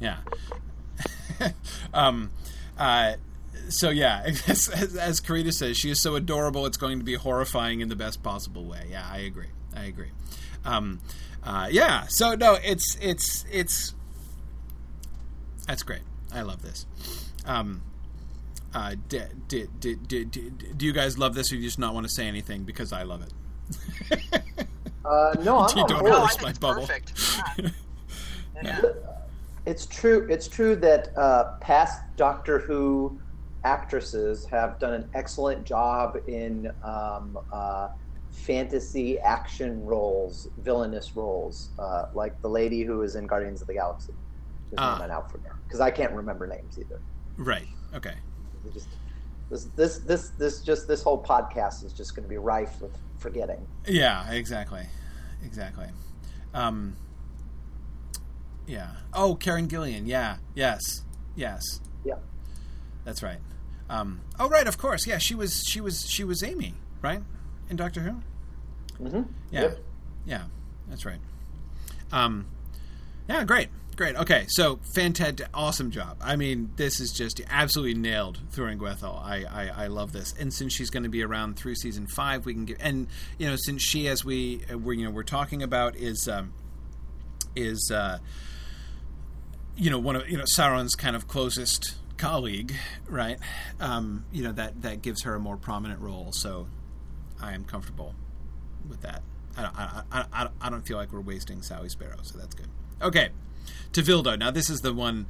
yeah. (laughs) um, uh, so yeah, (laughs) as, as, as Karita says, she is so adorable. It's going to be horrifying in the best possible way. Yeah, I agree. I agree. Um, uh, yeah. So no, it's it's it's that's great. I love this. Um, uh, do, do, do, do, you guys love this, or do you just not want to say anything because I love it? (laughs) uh, no, I'm (laughs) you don't no, my bubble. Yeah. yeah. It's true. It's true that uh, past Doctor Who actresses have done an excellent job in um, uh, fantasy action roles, villainous roles, uh, like the lady who is in Guardians of the Galaxy. Uh, out for because I can't remember names either. Right. Okay. Just, this this this this just this whole podcast is just going to be rife with forgetting. Yeah. Exactly. Exactly. Um, yeah. Oh, Karen Gillan. Yeah. Yes. Yes. Yeah. That's right. Um, oh, right, of course. Yeah, she was she was she was Amy, right, in Doctor Who. Mm-hmm. Yeah, yep. yeah, that's right. Um, yeah, great, great. Okay, so fantastic, awesome job. I mean, this is just absolutely nailed through Thuringwethil. I, I I love this, and since she's going to be around through season five, we can get and you know since she, as we uh, we're you know we're talking about is um, is uh, you know one of you know Sauron's kind of closest colleague, right? Um, you know that that gives her a more prominent role. So I am comfortable with that. I don't, I, I, I don't feel like we're wasting Sally Sparrow, so that's good. Okay, Tevildo. Now this is the one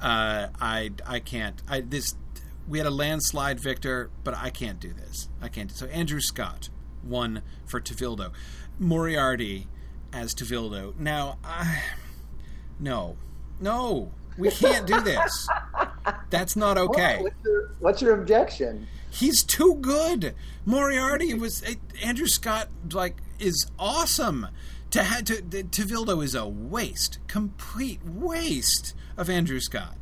uh, I I can't. I this we had a landslide victor, but I can't do this. I can't. So Andrew Scott won for Tevildo. Moriarty as Tevildo. Now, I no, no, we can't do this. (laughs) That's not okay. What's your, what's your objection? He's too good. Moriarty was Andrew Scott. Like is awesome. To have to Tevildo is a waste, complete waste of Andrew Scott.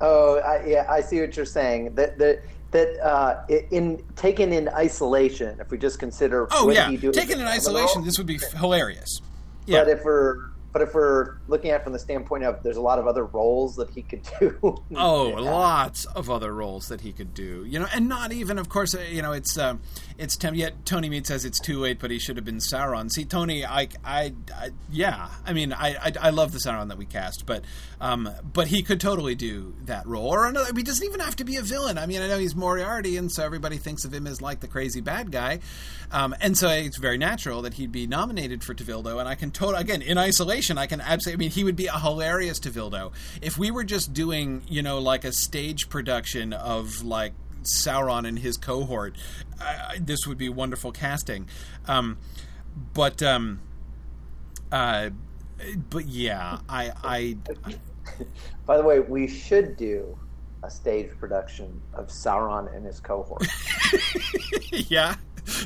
Oh, I, yeah, I see what you're saying. That that that uh, in taken in isolation, if we just consider, oh yeah, taken in isolation, this would be hilarious. Yeah. But if we're but if we're looking at it from the standpoint of there's a lot of other roles that he could do. (laughs) oh, yeah. lots of other roles that he could do. You know, and not even, of course, uh, you know, it's uh, it's yet Tony Mead says it's too late, but he should have been Sauron. See, Tony, I, I, I yeah, I mean, I, I, I, love the Sauron that we cast, but um, but he could totally do that role or another. He doesn't even have to be a villain. I mean, I know he's Moriarty, and so everybody thinks of him as like the crazy bad guy, um, and so it's very natural that he'd be nominated for Tevildo. And I can totally, again, in isolation I can absolutely. I mean, he would be a hilarious Tevildo if we were just doing, you know, like a stage production of like Sauron and his cohort. Uh, this would be wonderful casting. Um, but um, uh, but yeah, I, I. (laughs) By the way, we should do a stage production of Sauron and his cohort. (laughs) yeah,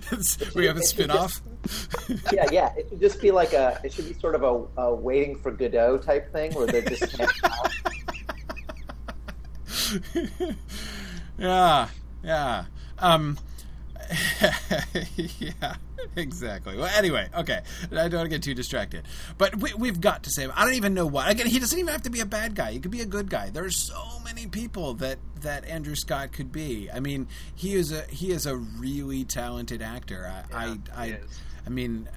(laughs) we have a spin-off. yeah, yeah. It should just be like a. It should be sort of a, a waiting for Godot type thing where they're just. Yeah, yeah. Um, (laughs) yeah, exactly. Well, anyway, okay. I don't want to get too distracted, but we, have got to say, I don't even know why. Again, he doesn't even have to be a bad guy. He could be a good guy. There's so many people that that Andrew Scott could be. I mean, he is a he is a really talented actor. I yeah, I, I, I, mean,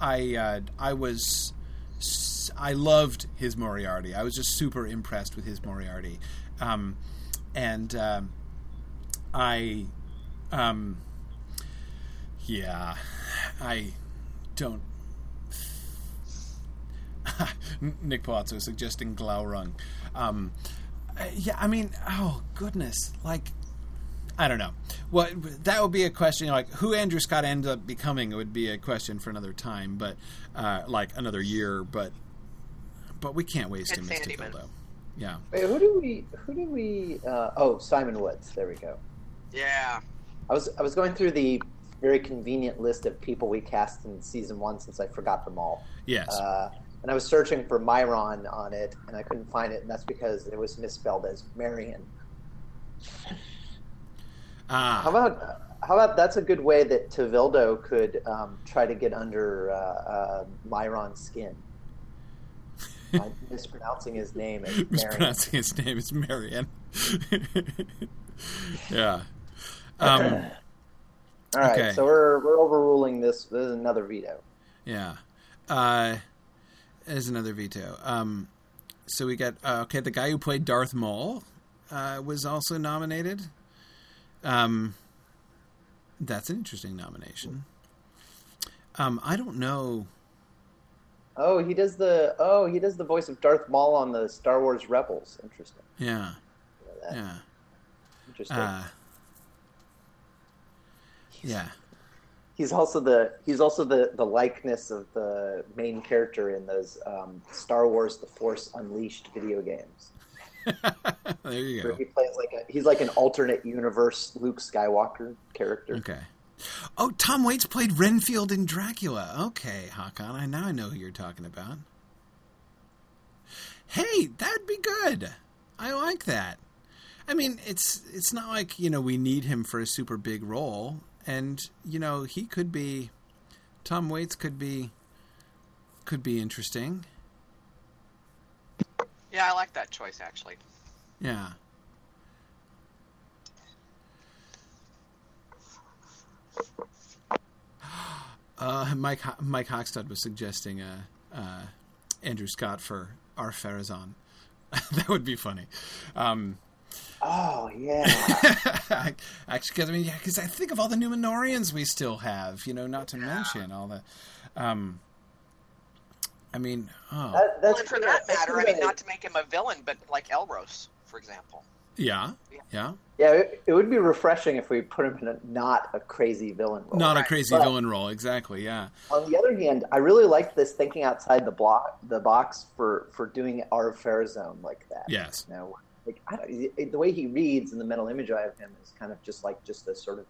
I uh, I was. I loved his Moriarty. I was just super impressed with his Moriarty, um, and um, I um, yeah, I don't. (laughs) Nick Palazzo suggesting Glaurung. Um, yeah, I mean, oh goodness, like I don't know. Well, that would be a question. You know, like who Andrew Scott ends up becoming would be a question for another time, but uh, like another year. But but we can't waste him as though. Yeah. Wait, who do we? Who do we? Uh, oh, Simon Woods. There we go. Yeah. I was I was going through the very convenient list of people we cast in season one since I forgot them all. Yes. Uh, and I was searching for Mairon on it, and I couldn't find it, and that's because it was misspelled as Marion. (laughs) Ah. How about how about that's a good way that Tevildo could um, try to get under uh, uh, Mairon's skin. (laughs) I'm mispronouncing his name as mispronouncing his name is Marion. (laughs) yeah. Um, All right, okay. so we're we're overruling this. This is another veto. Yeah, uh, is another veto. Um, so we got uh, okay. The guy who played Darth Maul uh, was also nominated. Um, that's an interesting nomination. Um, I don't know. Oh, he does the oh he does the voice of Darth Maul on the Star Wars Rebels. Interesting. Yeah. Yeah. Interesting. Uh, yeah. He's also the he's also the the likeness of the main character in those um, Star Wars: The Force Unleashed video games. (laughs) there you go. he plays like a he's like an alternate universe Luke Skywalker character. Okay. Oh, Tom Waits played Renfield in Dracula. Okay, Hakan, I now I know who you're talking about. Hey, that'd be good. I like that. I mean, it's it's not like you know we need him for a super big role and you know he could be Tom Waits could be could be interesting. Yeah, I like that choice actually. Yeah. (gasps) Uh, Mike Mike Hochstad was suggesting uh, uh, Andrew Scott for Ar-Pharazôn. (laughs) that would be funny. Um, Oh yeah. (laughs) Actually, because I mean, yeah, because I think of all the Numenoreans we still have. You know, not to yeah. mention all the. Um, I mean, oh. That, that's well, for that matter, I mean, not to make him a villain, but like Elros, for example. Yeah, yeah. Yeah, it, it would be refreshing if we put him in a not a crazy villain role. Not a crazy But- villain role, exactly. Yeah, On the other hand, I really liked this thinking outside the block, the box for for doing Ar-Pharazôn like that. yes, You know, like I don't, it- the way he reads and the mental image I have of him is kind of just like just a sort of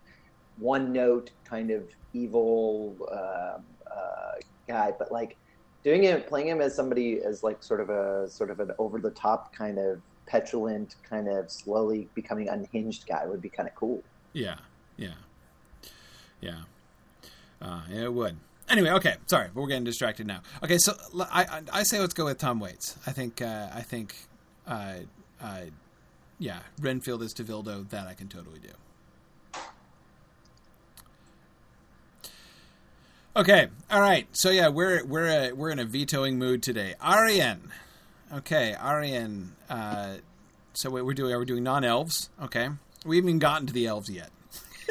one note kind of evil uh, uh, guy, but like doing it, playing him as somebody as like sort of a sort of an over the top kind of petulant, kind of slowly becoming unhinged guy would be kind of cool. yeah, yeah, yeah. Uh, it would. Anyway, okay, sorry, but we're getting distracted now. Okay, so I I say let's go with Tom Waits. I think uh, I think uh, uh, yeah, Renfield is Tevildo. That I can totally do. Okay, all right. So yeah, we're we're uh, we're in a vetoing mood today. Arien, okay, Arien. Uh, so what we're doing? Are we doing non-elves? Okay, we haven't even gotten to the elves yet.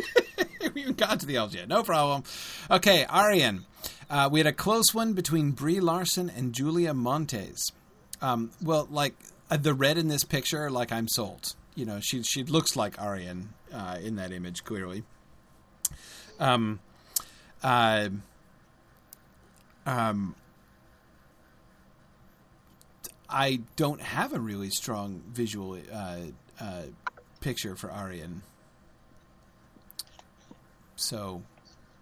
(laughs) we haven't gotten to the elves yet. No problem. Okay, Arien. Uh, we had a close one between Brie Larson and Julia Montes. Um, well, like uh, the red in this picture, like I'm sold. You know, she she looks like Arien uh, in that image clearly. Um, uh, um, I don't have a really strong visual uh, uh, picture for Arien, so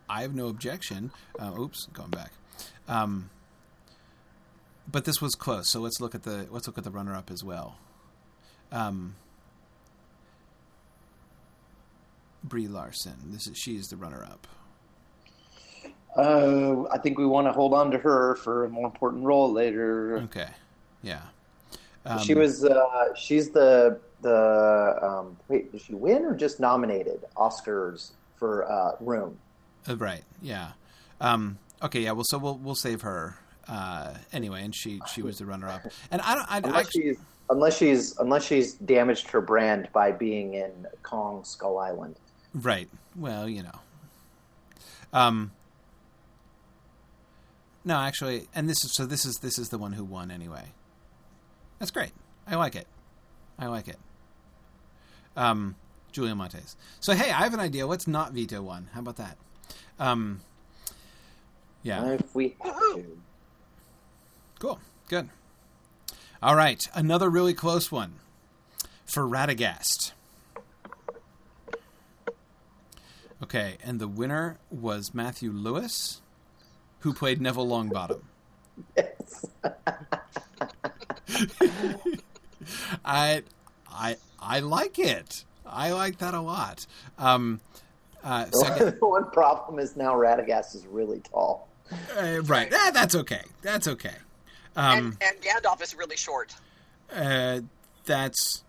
I have no objection. Uh, oops, going back. Um, but this was close, so let's look at the let's look at the runner-up as well. Um, Brie Larson. This is she is the runner-up. Uh, I think we want to hold on to her for a more important role later. Okay, yeah. Um, she was. Uh, she's the the. Um, wait, did she win or just nominated Oscars for uh, Room? Uh, right. Yeah. Um, okay. Yeah. Well, so we'll we'll save her uh, anyway, and she she was the runner up. And I don't. I, I Unless actually, she's unless she's unless she's damaged her brand by being in Kong Skull Island. right. Well, you know. Um. No, actually, and this is so. This is this is the one who won anyway. That's great. I like it. I like it. Um, Julia Montes. So hey, I have an idea. Let's not veto one. How about that? Um. Yeah. If we have to. Cool. Good. All right. Another really close one for Radagast. Okay, and the winner was Matthew Lewis, who played Neville Longbottom. Yes. (laughs) I, I, I like it. I like that a lot. Um, uh, second, (laughs) one problem is now Radagast is really tall. uh, right. Ah, that's okay. That's okay. Um, and, and Gandalf is really short. uh, that's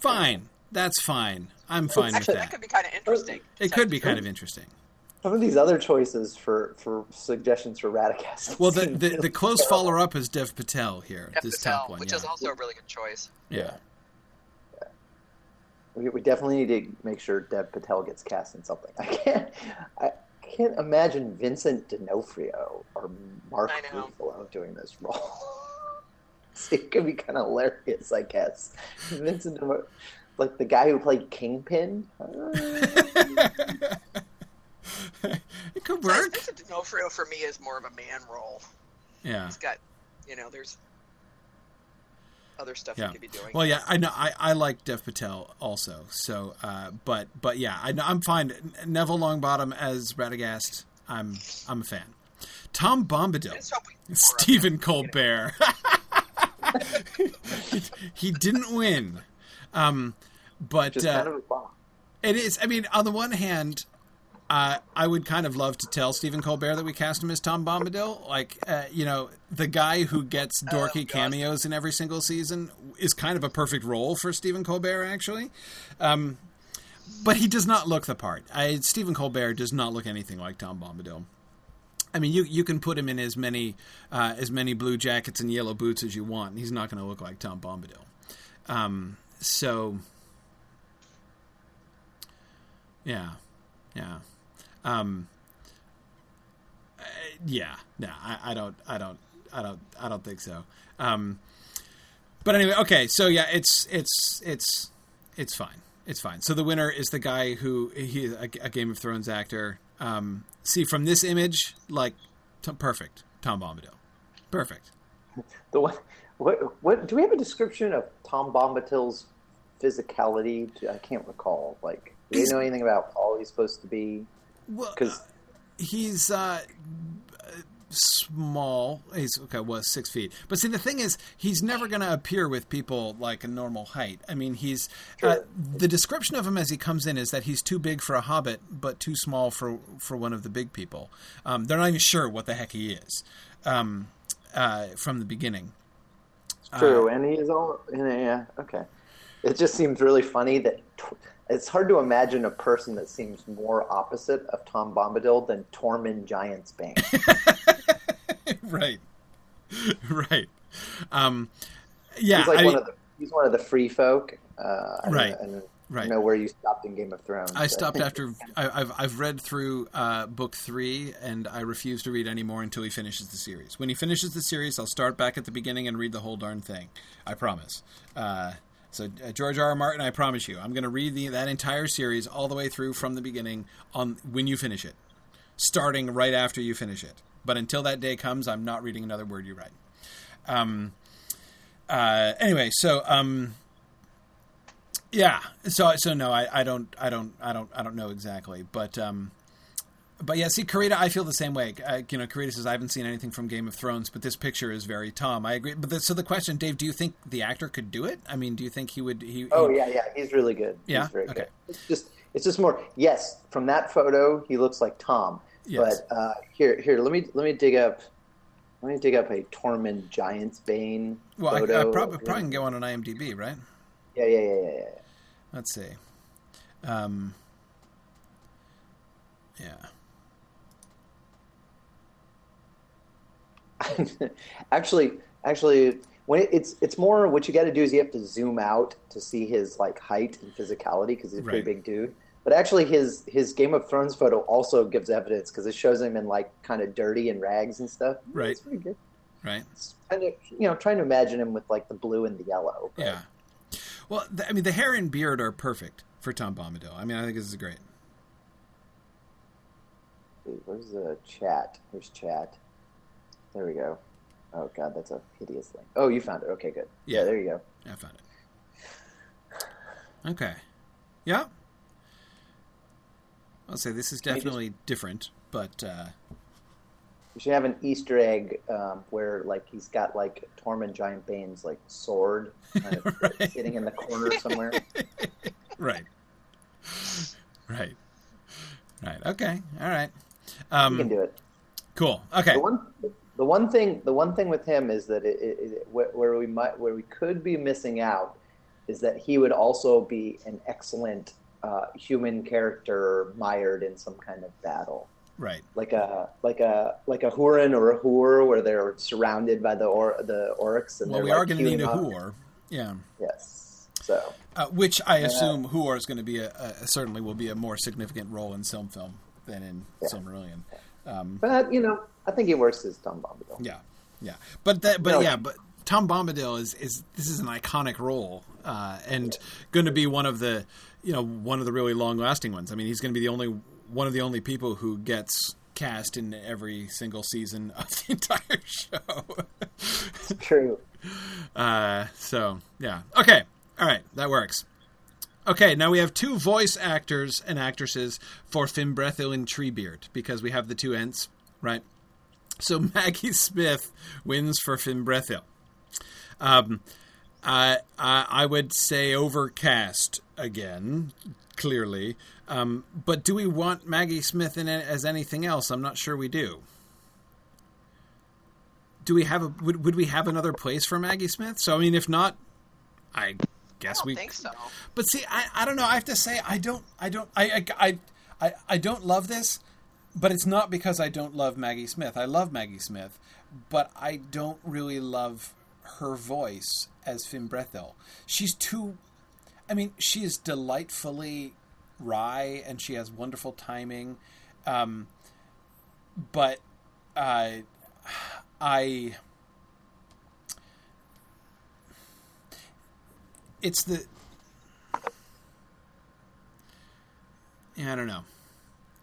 fine. That's fine. I'm fine Actually, with that that. could be kind of interesting. It could be kind of interesting. Some of these other choices for, for suggestions for Radagast. (laughs) Well, the the, the close terrible. follower up is Dev Patel here. Dev this Patel, top one, which yeah. is also a really good choice. yeah. We, we definitely need to make sure Dev Patel gets cast in something. (laughs) I can't. I can't imagine Vincent D'Onofrio or Mark I. Ruffalo doing this role. so (laughs) it could be kind of hilarious, I guess. Vincent, D'Onofrio, like the guy who played Kingpin. Uh, (laughs) it could So work. Vincent D'Onofrio for me is more of a man role. Yeah. He's got, you know, there's other stuff Yeah. he could be doing. Well, yeah, I know. I, I like Dev Patel also. So, uh, but but yeah, I, I'm fine. Neville Longbottom as Radagast. I'm I'm a fan. Tom Bombadil. Let's hope we- Stephen Colbert. (laughs) he, he didn't win, um, but just uh, kind of a bomb. it is. I mean, on the one hand, uh, I would kind of love to tell Stephen Colbert that we cast him as Tom Bombadil. Like, uh, you know, the guy who gets dorky God. cameos in every single season is kind of a perfect role for Stephen Colbert, actually. Um, but he does not look the part. I, Stephen Colbert does not look anything like Tom Bombadil. I mean, you you can put him in as many uh, as many blue jackets and yellow boots as you want, and he's not going to look like Tom Bombadil. Um, so, yeah, yeah, um, uh, yeah. No, I, I don't, I don't, I don't, I don't think so. Um, but anyway, okay. So yeah, it's it's it's it's fine. It's fine. So the winner is the guy who he a, a Game of Thrones actor. Um, see from this image, like t- perfect, Tom Bombadil, perfect. The one, what, what? Do we have a description of Tom Bombadil's physicality? I can't recall. Like, do you know anything about how he's supposed to be? Well, Because he's uh, small. He's okay. Was six feet. But see, the thing is, he's never going to appear with people like a normal height. I mean, he's uh, the description of him as he comes in is that he's too big for a hobbit, but too small for for one of the big people. Um, they're not even sure what the heck he is um, uh, from the beginning. true, Uh, and is all. Yeah, okay. It just seems really funny that t- it's hard to imagine a person that seems more opposite of Tom Bombadil than Tormund Giantsbane. (laughs) right, (laughs) right. Um, yeah, he's like I- one of the he's one of the free folk. Uh, Right, I don't right. know where you stopped in Game of Thrones. I stopped (laughs) after I, I've I've read through uh, book three, and I refuse to read any more until he finishes the series. When he finishes the series, I'll start back at the beginning and read the whole darn thing. I promise. Uh, so uh, George R. R. Martin, I promise you, I'm going to read the, that entire series all the way through from the beginning on when you finish it, starting right after you finish it. But until that day comes, I'm not reading another word you write. Um. Uh. Anyway, so um. Yeah. So so no, I, I don't I don't I don't I don't know exactly, but um, but yeah. See, Karita, I feel the same way. Uh, you know, Karita says I haven't seen anything from Game of Thrones, but this picture is very Tom. I agree. But the, so the question, Dave, do you think the actor could do it? I mean, do you think he would? He, Oh he- yeah, yeah, he's really good. Yeah? he's very Okay. good. It's just it's just more. Yes, from that photo, he looks like Tom. Yes. But uh, here, here, let me let me dig up. Let me dig up a Tormund Giantsbane Well, I, I photo. probably probably can go on an IMDb, right? Yeah, yeah, yeah, yeah, Let's see. Um, yeah. (laughs) actually, actually, when it, it's it's more what you got to do is you have to zoom out to see his like height and physicality because he's a pretty Right. big dude. But actually, his his Game of Thrones photo also gives evidence because it shows him in like kind of dirty and rags and stuff. Right. It's pretty good. Right. It's kind of you know trying to imagine him with like the blue and the yellow. but- Yeah. Well, th- I mean, the hair and beard are perfect for Tom Bombadil. I mean, I think this is great. Where's the chat? Where's chat. There we go. Oh god, that's a hideous link. Oh, you found it. Okay, good. Yeah, Yeah. there you go. I found it. Okay. Yeah. I'll say this is you just- definitely different, but uh, You should have an Easter egg um, where like he's got like Tormund Giant Bane's like sword kind of (laughs) Right. (laughs) sitting in the corner somewhere. (laughs) right, right, right. Okay, all right. you Um, can do it. cool. Okay. The one, the one thing, the one thing with him is that it, it, it, where where we might, where we could be missing out, is that he would also be an excellent uh, human character mired in some kind of battle. Right. like a like a like a Húrin or a Huor, where they're surrounded by the or the orcs, and Well, they're we like are going to need a queuing Yeah. Yes. So Uh, which I assume Huor is going to be a, a certainly will be a more significant role in film film than in Yeah. Silmarillion. Um, but you know, I think he works as Tom Bombadil. Yeah, yeah, but that, but No. yeah, but Tom Bombadil is is this is an iconic role uh, and going to be one of the you know one of the really long lasting ones. I mean, he's going to be the only one of the only people who gets cast in every single season of the (laughs) entire show. True. uh, so yeah, okay, all right, that works. Okay, now we have two voice actors and actresses for Fimbrethil and Treebeard because we have the two ents, right? So (laughs) Maggie Smith wins for Fimbrethil. Um, I, I I would say overcast again, clearly. Um, but do we want Maggie Smith in it as anything else? I'm not sure we do. Do we have a would, would we have another place for Maggie Smith? So I mean, if not, I I guess don't we think so. but see, I, I don't know. I have to say, I don't, I don't, I, I, I, I, I don't love this, but it's not because I don't love Maggie Smith. I love Maggie Smith, but I don't really love her voice as Fimbrethil. She's too. I mean, she is delightfully wry, and she has wonderful timing. Um, but uh, I. It's the yeah, I don't know.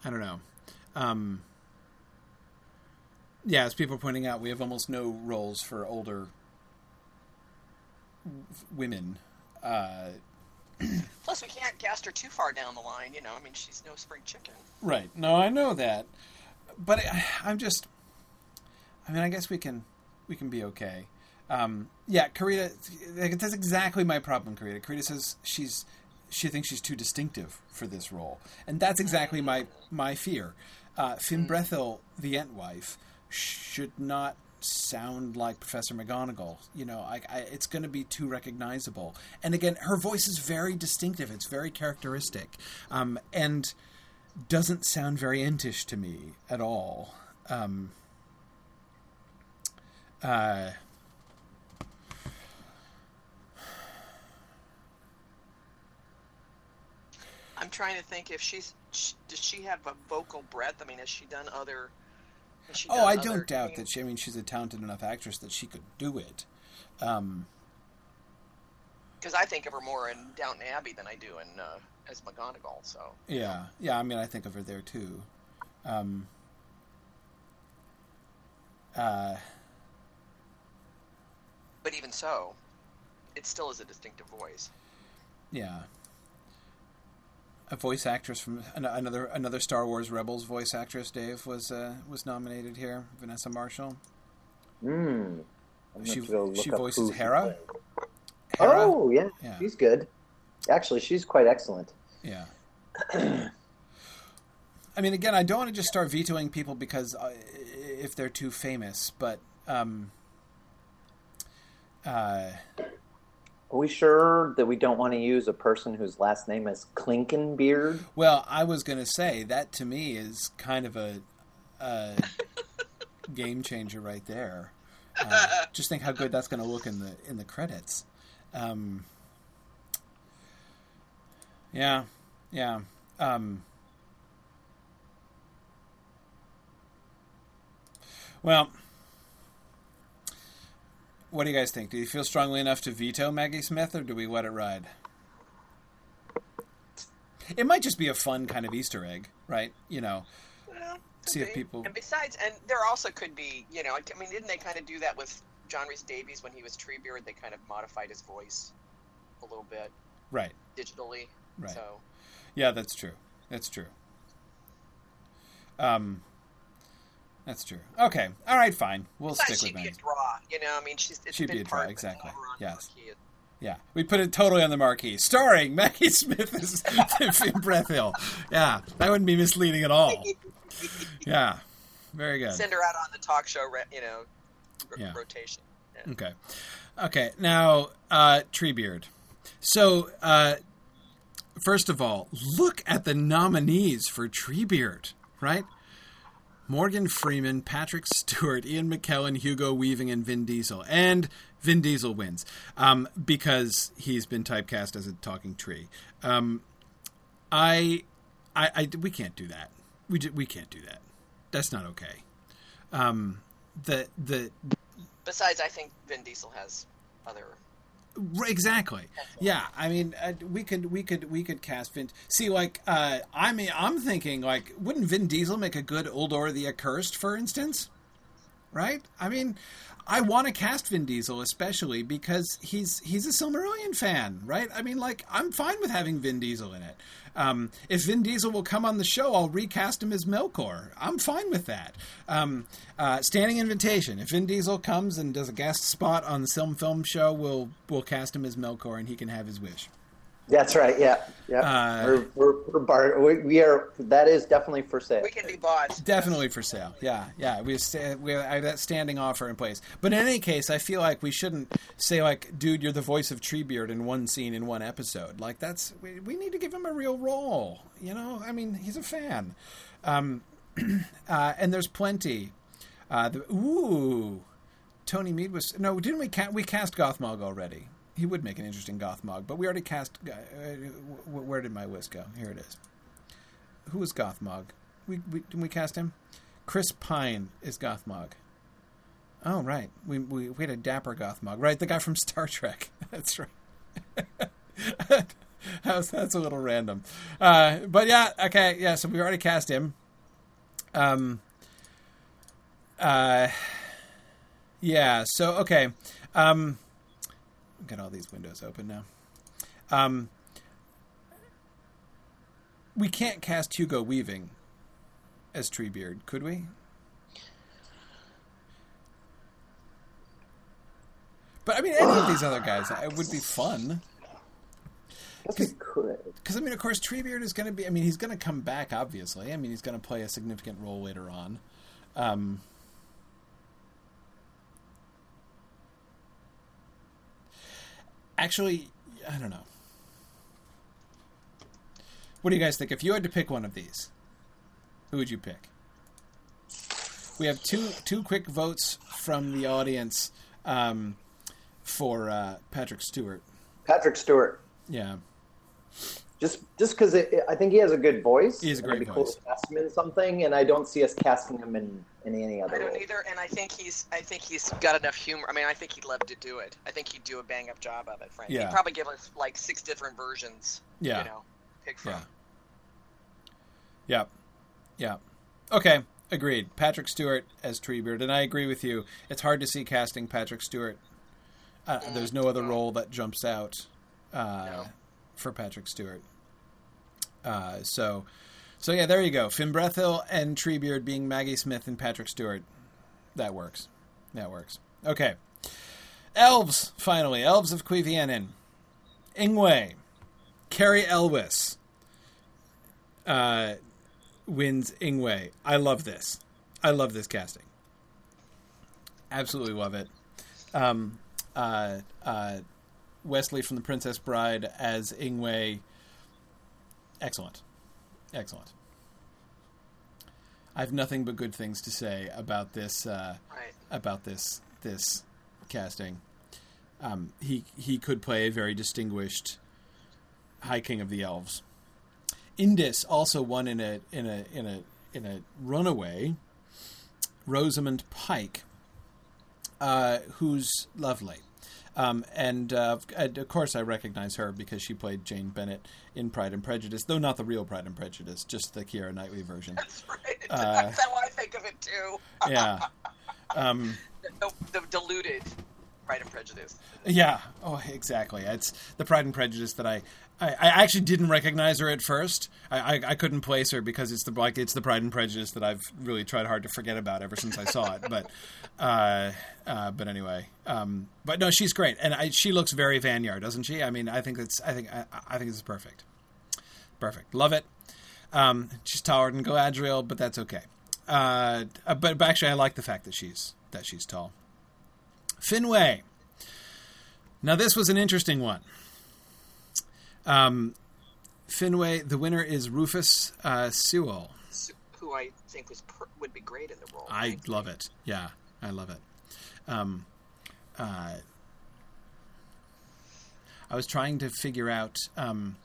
I don't know. Um, yeah, as people are pointing out, we have almost no roles for older w- women. Uh, (clears throat) Plus, we can't cast her too far down the line. You know, I mean, she's no spring chicken. right. No, I know that, but I, I'm just. I mean, I guess we can we can be okay. Um, yeah, Karita. That's exactly my problem, Karita. Karita says she's she thinks she's too distinctive for this role, and that's exactly my my fear. Uh, Fimbrethil, the Entwife, should not sound like Professor McGonagall. You know, I, I, it's going to be too recognizable. And again, her voice is very distinctive. It's very characteristic, um, and doesn't sound very Entish to me at all. Um, uh, I'm trying to think if she's sh does she have a vocal breadth? I mean, has she done other? She oh, done I don't doubt that she. I mean, she's a talented enough actress that she could do it. Um, because I think of her more in Downton Abbey than I do in uh, as McGonagall. So yeah, yeah. I mean, I think of her there too. Um, uh, but even so, it still is a distinctive voice. yeah. A voice actress from another another Star Wars Rebels voice actress, Dave was uh, was nominated here. Vanessa Marshall. Hmm. She- going to go look she voices Hera? Hera? Oh, yeah. Yeah. She's good. Actually, she's quite excellent. Yeah. (clears throat) I mean, again, I don't want to just start vetoing people because uh, if they're too famous, but um, uh, Are we sure that we don't want to use a person whose last name is Klinkenbeard? well, I was going to say that to me is kind of a, a (laughs) game changer right there. Uh, (laughs) just think how good that's going to look in the in the credits. Um, yeah, yeah. Um, well, what do you guys think? Do you feel strongly enough to veto Maggie Smith, or do we let it ride? It might just be a fun kind of Easter egg, right? You know, Well, See if people- And besides, and there also could be, you know, I mean, didn't they kind of do that with John Rhys Davies when he was Treebeard? They kind of modified his voice a little bit right? digitally. Right. So Yeah, that's true. That's true. Um, that's true. Okay. All right. Fine. We'll besides, stick she'd with be a draw. You know, I mean, she's it's She'd been be a draw, part of the exactly. Yes. Marquee. Yeah, we put it totally on the marquee, starring Maggie (laughs) Smith as Finn (laughs) Brethil. Yeah, that wouldn't be misleading at all. (laughs) Yeah, very good. Send her out on the talk show, you know, r- Yeah. rotation. Yeah. Okay. Okay. Now, uh, Treebeard. So, uh, first of all, look at the nominees for Treebeard, right? Morgan Freeman, Patrick Stewart, Ian McKellen, Hugo Weaving, and Vin Diesel. And Vin Diesel wins um, because he's been typecast as a talking tree. Um, I, I, I, we can't do that. We, we can't do that. That's not okay. Um, the the Besides, I think Vin Diesel has other. Exactly. Yeah. I mean, uh, we could we could we could cast Vin. See, like, uh, I mean, I'm thinking like, wouldn't Vin Diesel make a good Uldor the Accursed, for instance? Right. I mean, I want to cast Vin Diesel, especially because he's he's a Silmarillion fan, right? I mean, like, I'm fine with having Vin Diesel in it. Um, if Vin Diesel will come on the show, I'll recast him as Melkor. I'm fine with that. Um, uh, standing invitation. If Vin Diesel comes and does a guest spot on the Film Film show, we'll we'll cast him as Melkor, and he can have his wish. That's right. Yeah, yeah. Uh, we're we're, we're bar- we, we are. That is definitely for sale. We can be boss. Definitely for sale. Yeah, yeah. We sta- we have that standing offer in place. But in any case, I feel like we shouldn't say like, "Dude, you're the voice of Treebeard in one scene in one episode." Like that's we, we need to give him a real role. You know, I mean, he's a fan, um, (clears throat) uh, and there's plenty. Uh, the, ooh, Tony Mead was no, didn't we? Ca- we cast Gothmog already. He would make an interesting goth Gothmog, but we already cast. Uh, where did my list go? Here it is. Who is Gothmog? We, we didn't we cast him? Chris Pine is goth Gothmog. Oh right, we we, we had a dapper goth Gothmog, right? The guy from Star Trek. (laughs) That's right. (laughs) that's, that's a little random. Uh, but yeah, okay, yeah. So we already cast him. Um. Uh. Yeah. So okay. Um. Get all these windows open now. Um. We can't cast Hugo Weaving as Treebeard, could we? But I mean, any of these other guys, it would be fun. I guess we could. Because I mean, of course, Treebeard is going to be. I mean, he's going to come back. Obviously, I mean, he's going to play a significant role later on. Um, actually, I don't know. What do you guys think? If you had to pick one of these, who would you pick? We have two two quick votes from the audience um, for uh, Patrick Stewart. Patrick Stewart. Yeah, Just just because I think he has a good voice. He has a it'd great be cool voice. to cast him in something, and I don't see us casting him in, in any other I don't role. either, and I think he's I think he's got enough humor. I mean, I think he'd love to do it. I think he'd do a bang up job of it, Frank. Yeah. He'd probably give us like six different versions. Yeah. You know, pick from. yeah, yeah, yeah. Okay, agreed. Patrick Stewart as Treebeard, and I agree with you. It's hard to see casting Patrick Stewart. Uh, there's no other role that jumps out uh, No. for Patrick Stewart. Uh, so, so yeah, there you go. Fimbrethil and Treebeard being Maggie Smith and Patrick Stewart. That works. That works. Okay. Elves, finally. Elves of Cuiviénen. Ingwe. Cary Elwes uh, wins Ingwe. I love this. I love this casting. Absolutely love it. Um, uh, uh, Wesley from The Princess Bride as Ingwe. Excellent. Excellent. I have nothing but good things to say about this. Uh, Right. about this this casting. Um, he he could play a very distinguished High King of the Elves. Indis also won in a in a in a in a runaway. Rosamund Pike, uh, who's lovely. Um, and, uh, and of course, I recognize her because she played Jane Bennett in Pride and Prejudice, though not the real Pride and Prejudice, just the Keira Knightley version. That's right. Uh, (laughs) That's how I think of it too. Yeah, (laughs) um, The, the diluted Pride and Prejudice. yeah. Oh, exactly. It's the Pride and Prejudice that I, I, I actually didn't recognize her at first. I, I, I couldn't place her because it's the like it's the Pride and Prejudice that I've really tried hard to forget about ever since I saw it. But, (laughs) uh, uh, but anyway, um, but no, she's great, and I, she looks very Vanyard, doesn't she? I mean, I think it's I think I, I think it's perfect, perfect. Love it. Um, she's taller than Galadriel, but that's okay. Uh, but, but actually, I like the fact that she's that she's tall. Finwë. Now, this was an interesting one. Um, Finwë, the winner is Rufus uh, Sewell. Who I think was per- would be great in the role. I love it. Yeah, I love it. Um, uh, I was trying to figure out. Um,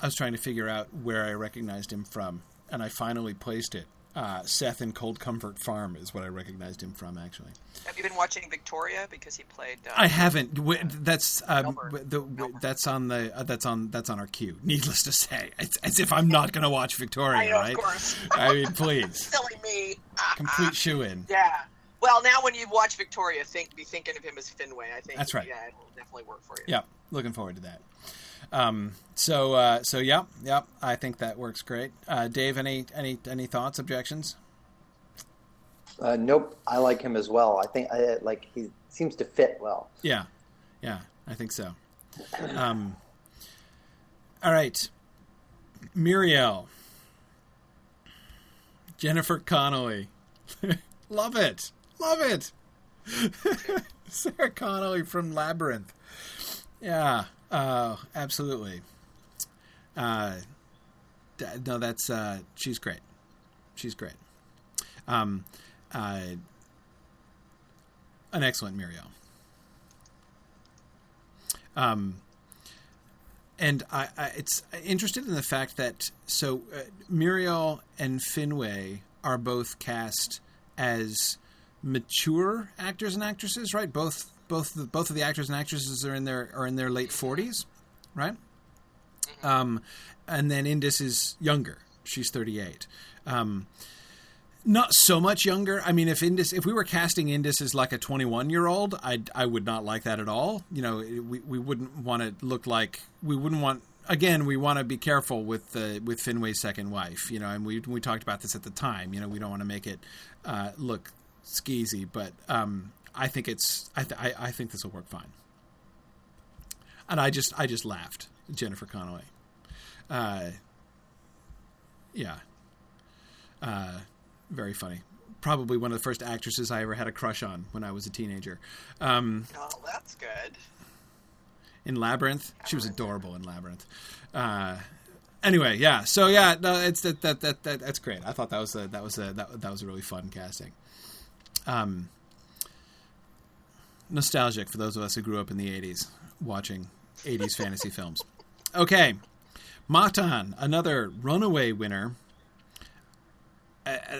I was trying to figure out where I recognized him from, and I finally placed it. Uh, Seth in Cold Comfort Farm is what I recognized him from, actually. Have you been watching Victoria because he played? Uh, I haven't. That's um, the, that's on the uh, that's on that's on our queue. Needless to say, it's as if I'm not going to watch Victoria, I know, right? of course. I mean, please, (laughs) Silly me. Ah, complete shoe in. Yeah. Well, now when you watch Victoria, think be thinking of him as Finwë. I think That's right. Yeah, it will definitely work for you. Yeah, looking forward to that. Um, so uh, so yeah, yeah, I think that works great. Uh, Dave, any any any thoughts, objections? Uh, nope, I like him as well. I think I, like he seems to fit well. Yeah, yeah, I think so. Um, all right, Míriel, Jennifer Connelly, (laughs) love it, love it. (laughs) Sarah Connelly from Labyrinth. Yeah, uh, absolutely. Uh, no, that's uh, she's great. She's great. Um, uh, an excellent Míriel. Um, and I, I, it's interested in the fact that so uh, Míriel and Finwë are both cast as mature actors and actresses, right? Both both the, both of the actors and actresses are in their are in their late forties, right? Um, and then Indis is younger. She's 38. Um, not so much younger. I mean, if Indis, if we were casting Indis as like a 21 year old, I I would not like that at all. You know, we we wouldn't want to look like we wouldn't want. Again, we want to be careful with the with Finwë's second wife. You know, and we we talked about this at the time. You know, we don't want to make it uh, look skeezy, but um, I think it's I, th- I I think this will work fine. And I just I just laughed, Jennifer Connelly. Uh, yeah. Uh, very funny. Probably one of the first actresses I ever had a crush on when I was a teenager. Um, Oh, that's good. in Labyrinth, she was adorable in Labyrinth. Uh, anyway, yeah. So yeah, no, it's that, that that that that's great. I thought that was a that was a that, that was a really fun casting. Um, nostalgic for those of us who grew up in the '80s watching '80s fantasy films. Okay, Mahtan, another runaway winner. Uh, uh,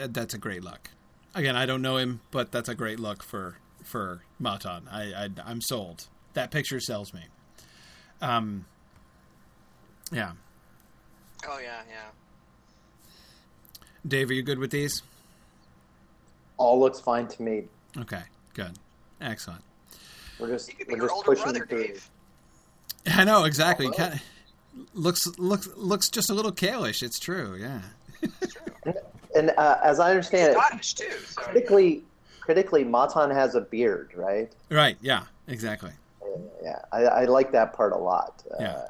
uh, that's a great look. Again, I don't know him, but that's a great look for for Mahtan. I, I I'm sold. That picture sells me. Um. Yeah, Oh yeah, yeah. Dave, are you good with these? All looks fine to me. Okay, good, excellent. We're just You could be we're your just older pushing brother, through. Dave. I know exactly. Oh. Kind of looks looks looks just a little kalish. It's true. Yeah. And uh, as I understand it, Scottish too. So critically, critically, Mahtan has a beard, right? Right. Yeah. Exactly. Yeah, I, I like that part a lot. Uh, Yeah.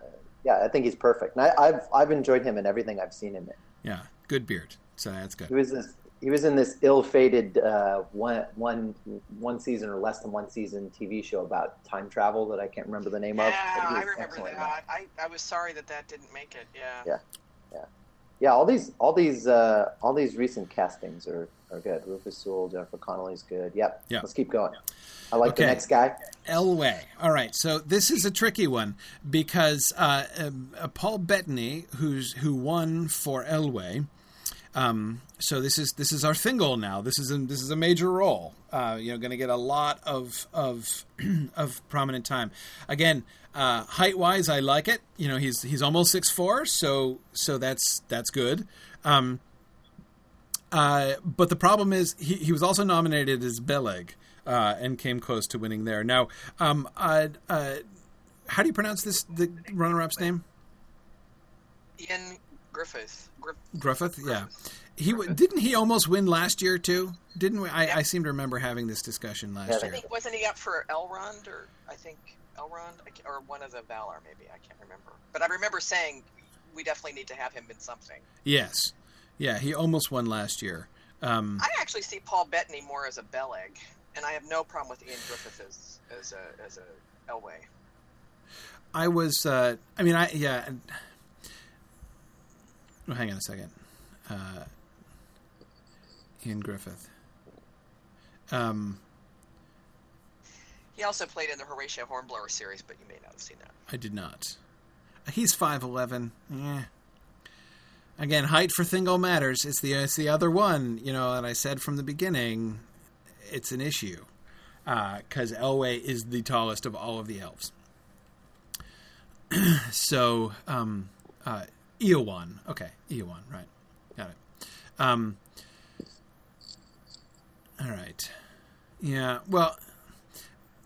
yeah, I think he's perfect. And I, I've I've enjoyed him in everything I've seen him in. Yeah. Good beard. So that's He good. was this, he was in this ill-fated uh, one one one season or less than one season TV show about time travel that I can't remember the name yeah, of. but he I was remember excellent in that. I, I was sorry that that didn't make it. Yeah. Yeah. Yeah, yeah. all these all these uh, all these recent castings are, are good. Rufus Sewell, Jennifer Connelly's good. Yep. Yeah. Let's keep going. I like Okay. the next guy. Elwë. All right. So this is a tricky one because uh, um, uh, Paul Bettany, who's who won for Elwë. Um, so this is this is our Thingol now. This is a, this is a major role. Uh, you know, going to get a lot of of (clears throat) of prominent time. Again, uh, height wise, I like it. You know, he's he's almost six four, so so that's that's good. Um, uh, but the problem is he, he was also nominated as Beleg uh, and came close to winning there. Now, um, uh, uh, how do you pronounce this the runner-up's name? Gruffudd. Griff- Gruffudd. Yeah, he w- didn't he almost win last year too? Didn't we? I, I seem to remember having this discussion last Yeah, I year. think wasn't he up for Elrond or I think Elrond I or one of the Valar maybe I can't remember. But I remember saying we definitely need to have him in something. Yes, yeah, he almost won last year. Um, I actually see Paul Bettany more as a Beleg, and I have no problem with Ioan Gruffudd as as a as a Elwë. I was. Uh, I mean, I yeah. Oh, hang on a second. Uh, Ioan Gruffudd. Um, He also played in the Horatio Hornblower series, but you may not have seen that. I did not. He's five eleven. Yeah. Again, height for Thingol matters. It's the it's the other one, you know. And I said from the beginning, it's an issue because Elwë is the tallest of all of the elves. (clears throat) so, um, uh, Eowyn. Okay, Eowyn. Right, got it. Um, all right. Yeah. Well,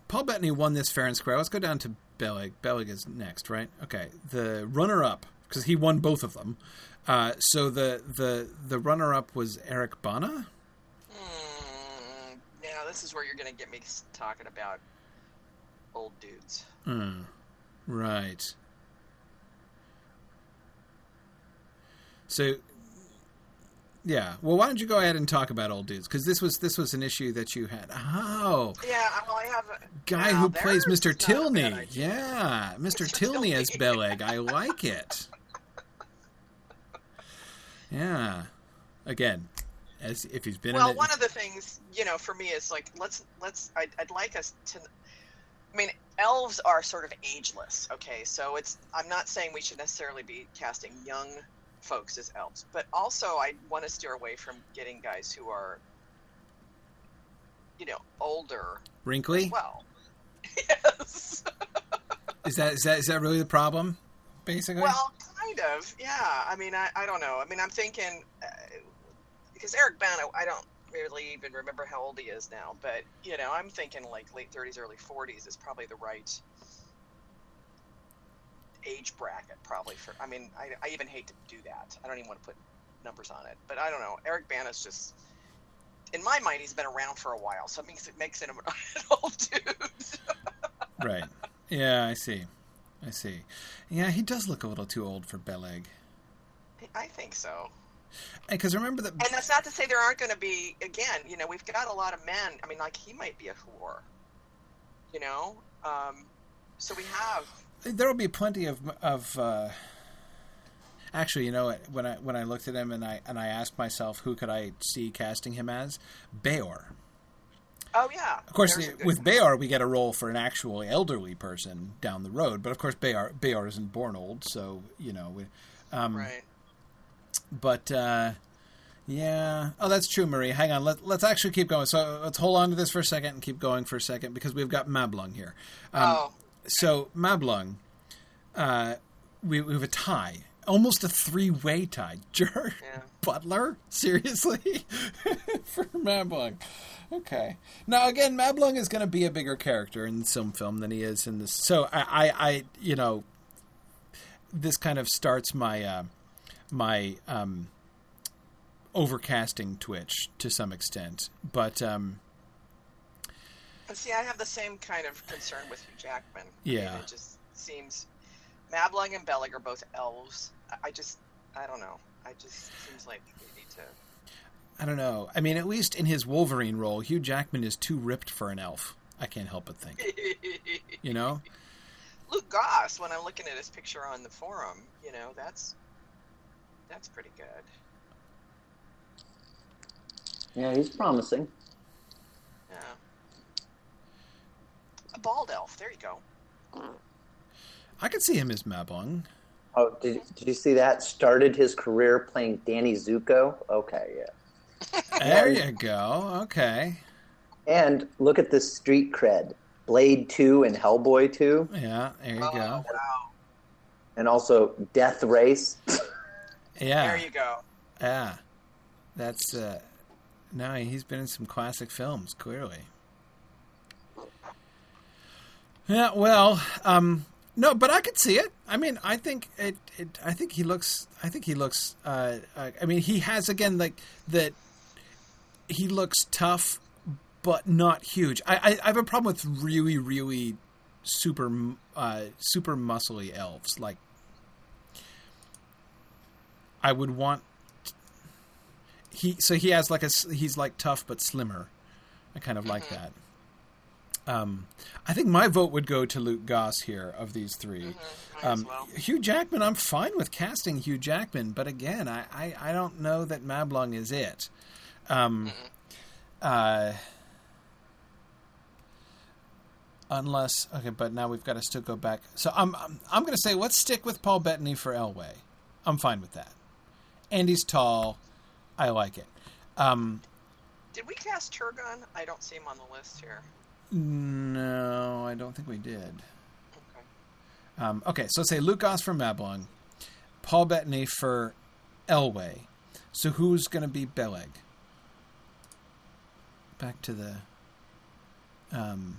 Paul Bettany won this fair and square. Let's go down to Beleg. Beleg is next, right? Okay. The runner-up, because he won both of them. Uh, so the the the runner-up was Eric Bana. Hmm. Now this is where you're going to get me talking about old dudes. Hmm. Right. So, yeah. Well, why don't you go ahead and talk about old dudes? Because this was this was an issue that you had. Oh, Yeah, well, I have a guy who plays Mr. not a bad Tilney. Yeah, Mr. Mr. Tilney as. Beleg. I like it. Yeah. Again, as if he's been well one of the things you know for me is like let's let's I'd, I'd like us to i mean elves are sort of ageless okay so it's i'm not saying we should necessarily be casting young folks as elves but also i want to steer away from getting guys who are you know older Wrinkly? well yes Is that is that is that really the problem? basically. Well, kind of. Yeah. I mean, I, I don't know. I mean, I'm thinking uh, because Eric Bana, I don't really even remember how old he is now, but you know, I'm thinking like late 30s, early 40s is probably the right age bracket, probably for. I mean, I, I even hate to do that. I don't even want to put numbers on it, but I don't know. Eric Bana's just. In my mind, he's been around for a while, so it makes it makes him an (laughs) old dude. right. Yeah, I see. I see. Yeah, he does look a little too old for Beleg. I think so. Because remember that. And that's not to say there aren't going to be. Again, you know, we've got a lot of men. I mean, like he might be a Huor. You know, um, so we have. There will be plenty of of. Uh, actually, you know, when I when I looked at him and I and I asked myself who could I see casting him as, Beor. Oh yeah. Of course, with Beor, we get a role for an actual elderly person down the road. But of course, Beor Beor isn't born old, so you know. We, um, right. But uh, yeah, oh, that's true, Marie. Hang on, let, let's actually keep going. So let's hold on to this for a second and keep going for a second because we've got Mablung here. Um, oh. So Mablung, uh, we, we have a tie almost a three way tie. (laughs) Jer yeah. Butler? Seriously? (laughs) For Mablung. Okay. Now again, Mablung is gonna be a bigger character in some film than he is in this so I, I, I you know this kind of starts my uh, my um, overcasting twitch to some extent. But um, see, I have the same kind of concern with Hugh Jackman. Yeah, I mean, it just seems Mablung and Beleg are both elves. I just, I don't know. I just seems like we need to. I don't know. I mean, at least in his Wolverine role, Hugh Jackman is too ripped for an elf. I can't help but think. (laughs) you know. Luke Goss, when I'm looking at his picture on the forum, you know, that's that's pretty good. Yeah, he's promising. Yeah. A bald elf. There you go. I could see him as Mablung. Oh, did, did you see that? Started his career playing Danny Zuko. Okay, yeah. (laughs) there you go. Okay. And look at this street cred. Blade 2 and Hellboy 2. Yeah, there you oh, go. Wow. And also Death Race. yeah. There you go. Yeah. That's uh no, he's been in some classic films, clearly. Yeah, well, um no, but I could see it. I mean, I think it, it I think he looks I think he looks uh, uh I mean, he has again like that he looks tough but not huge. I, I, I have a problem with really, really super, uh, super muscly elves. Like, I would want. He so he has like a he's like tough but slimmer. I kind of like mm-hmm. that. Um, I think my vote would go to Luke Goss here of these 3 mm-hmm. um, well. Hugh Jackman, I'm fine with casting Hugh Jackman, but again, I, I, I don't know that Mablung is it. Um, mm-hmm. uh, unless okay, but now we've got to still go back. So I'm I'm, I'm going to say let's stick with Paul Bettany for Elwë. I'm fine with that. Andy's tall. I like it. Um, did we cast Turgon? I don't see him on the list here. No, I don't think we did. Okay. Um, okay, so say Luke Goss for Mablung, Paul Bettany for Elwë. So who's going to be Beleg? Back to the. Um,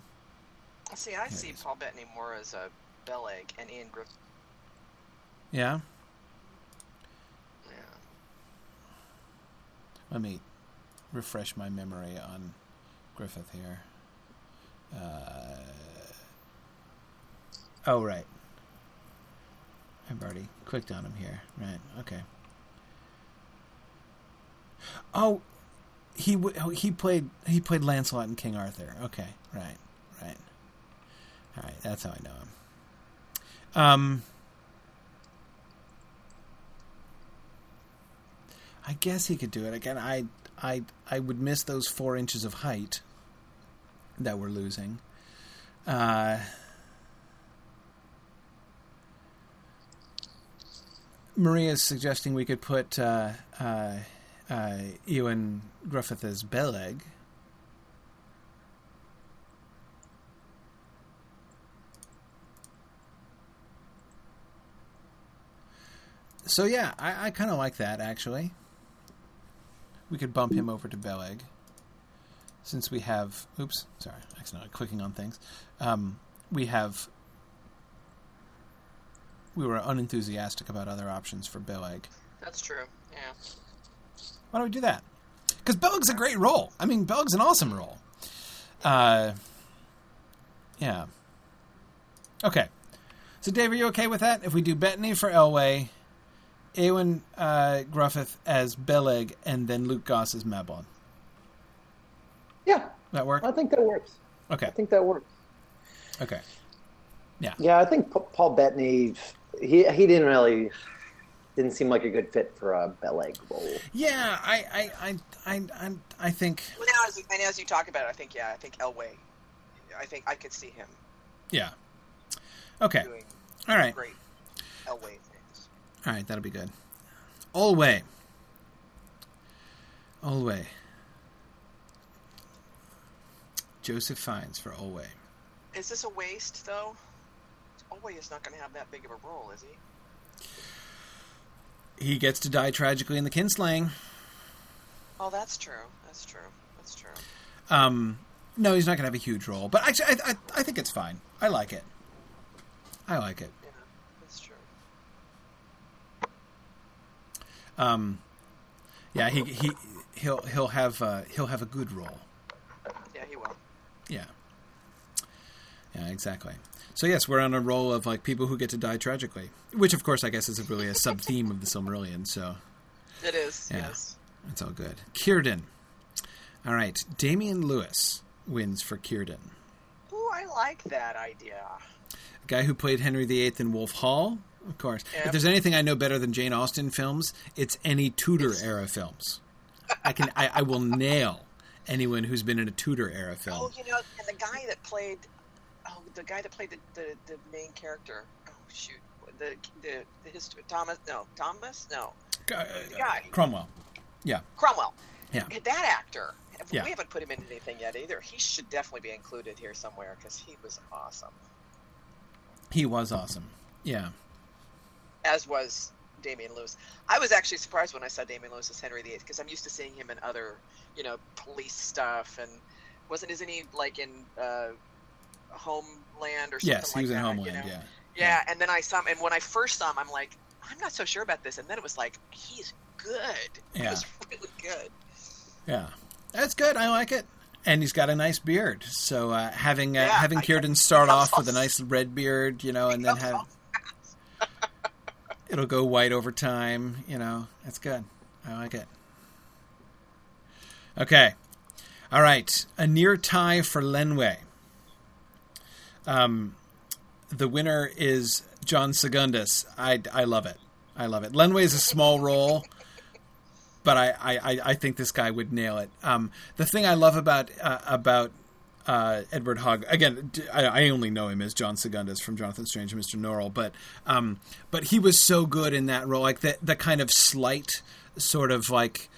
See, I see Paul Bettany more as a Beleg and Ioan Gruffudd. Yeah. Yeah. Let me refresh my memory on Gruffudd here. Uh, oh, right. I've already clicked on him here. Right. Okay. Oh, he w- he played he played Lancelot in King Arthur. Okay. Right. Right. All right, that's how I know him. Um, I guess he could do it again. I I I would miss those four inches of height that we're losing. Uh, Maria is suggesting we could put uh, uh, uh, Ioan Gruffudd as Beleg. so yeah, I, I kind of like that actually. We could bump him over to Beleg, since we have. Oops, sorry, accidentally clicking on things. Um, we have. We were unenthusiastic about other options for Beleg. That's true. Yeah. Why don't we do that? Because Beleg's a great role. I mean, Beleg's an awesome role. Uh, yeah. Okay. So, Dave, are you okay with that? If we do Bettany for Elwë, Ioan uh, Gruffudd as Beleg, and then Luke Goss as Mablung. Yeah, That work? I think that works. Okay. I think that works. Okay. Yeah, Yeah, I think Paul Bettany, he he didn't really didn't seem like a good fit for a Beleg role. Yeah, I, I, I, I, I, I think. Well, now as, and as you talk about it, I think yeah, I think Elwë. I think I could see him Yeah. Okay. doing All right. great Elwë things. All right. That'll be good. Olwë. Olwë. Joseph Fiennes for Olwë. Is this a waste though? Elway is not going to have that big of a role, is he? He gets to die tragically in the kinslaying. Oh, that's true. That's true. That's true. Um, no, he's not going to have a huge role, but actually, I, I, I think it's fine. I like it. I like it. Yeah, that's true. Um, yeah, he he he'll he'll have uh, he'll have a good role. Yeah, he will. Yeah. Yeah, exactly. So yes, we're on a roll of like people who get to die tragically, which of course I guess is really a sub theme of the Silmarillion. So It is. Yeah. Yes. it's all good. Círdan. All right, Damian Lewis wins for Círdan. Oh, I like that idea. A guy who played Henry VIII in Wolf Hall, of course. If there's anything I know better than Jane Austen films, it's any Tudor era films. I can I, I will nail anyone who's been in a Tudor era (laughs) oh, film. Oh, you know, and the guy that played, oh, the guy that played the, the, the main character. Oh shoot, the the, the history. Thomas? No, Thomas? No, Uh, guy. Cromwell. Yeah, Cromwell. Yeah. That actor. Yeah. We haven't put him in anything yet either. He should definitely be included here somewhere because he was awesome. He was awesome. Yeah. As was Damian Lewis. I was actually surprised when I saw Damian Lewis as Henry VIII because I'm used to seeing him in other, you know, police stuff and wasn't isn't he like in uh, Homeland or something Yes, he like was in that, you know? Yeah. Yeah, and then I saw him, and when I first saw him, I'm like, I'm not so sure about this, and then it was like, he's good. He Yeah. was (laughs) really good. Yeah. That's good. I like it. And he's got a nice beard. So uh, having uh, Yeah, having Círdan start off with a nice red beard, you know, and then have it'll go white over time. You know, that's good. I like it. Okay. All right. A near tie for Lenwë. Um, the winner is John Segundus. I, I love it. I love it. Lenwë is a small role, but I, I, I think this guy would nail it. Um, the thing I love about uh, about uh, Edward Hogg again, I only know him as John Segundus from Jonathan Strange and Mr. Norrell, but um, but he was so good in that role, like the the kind of slight, sort of like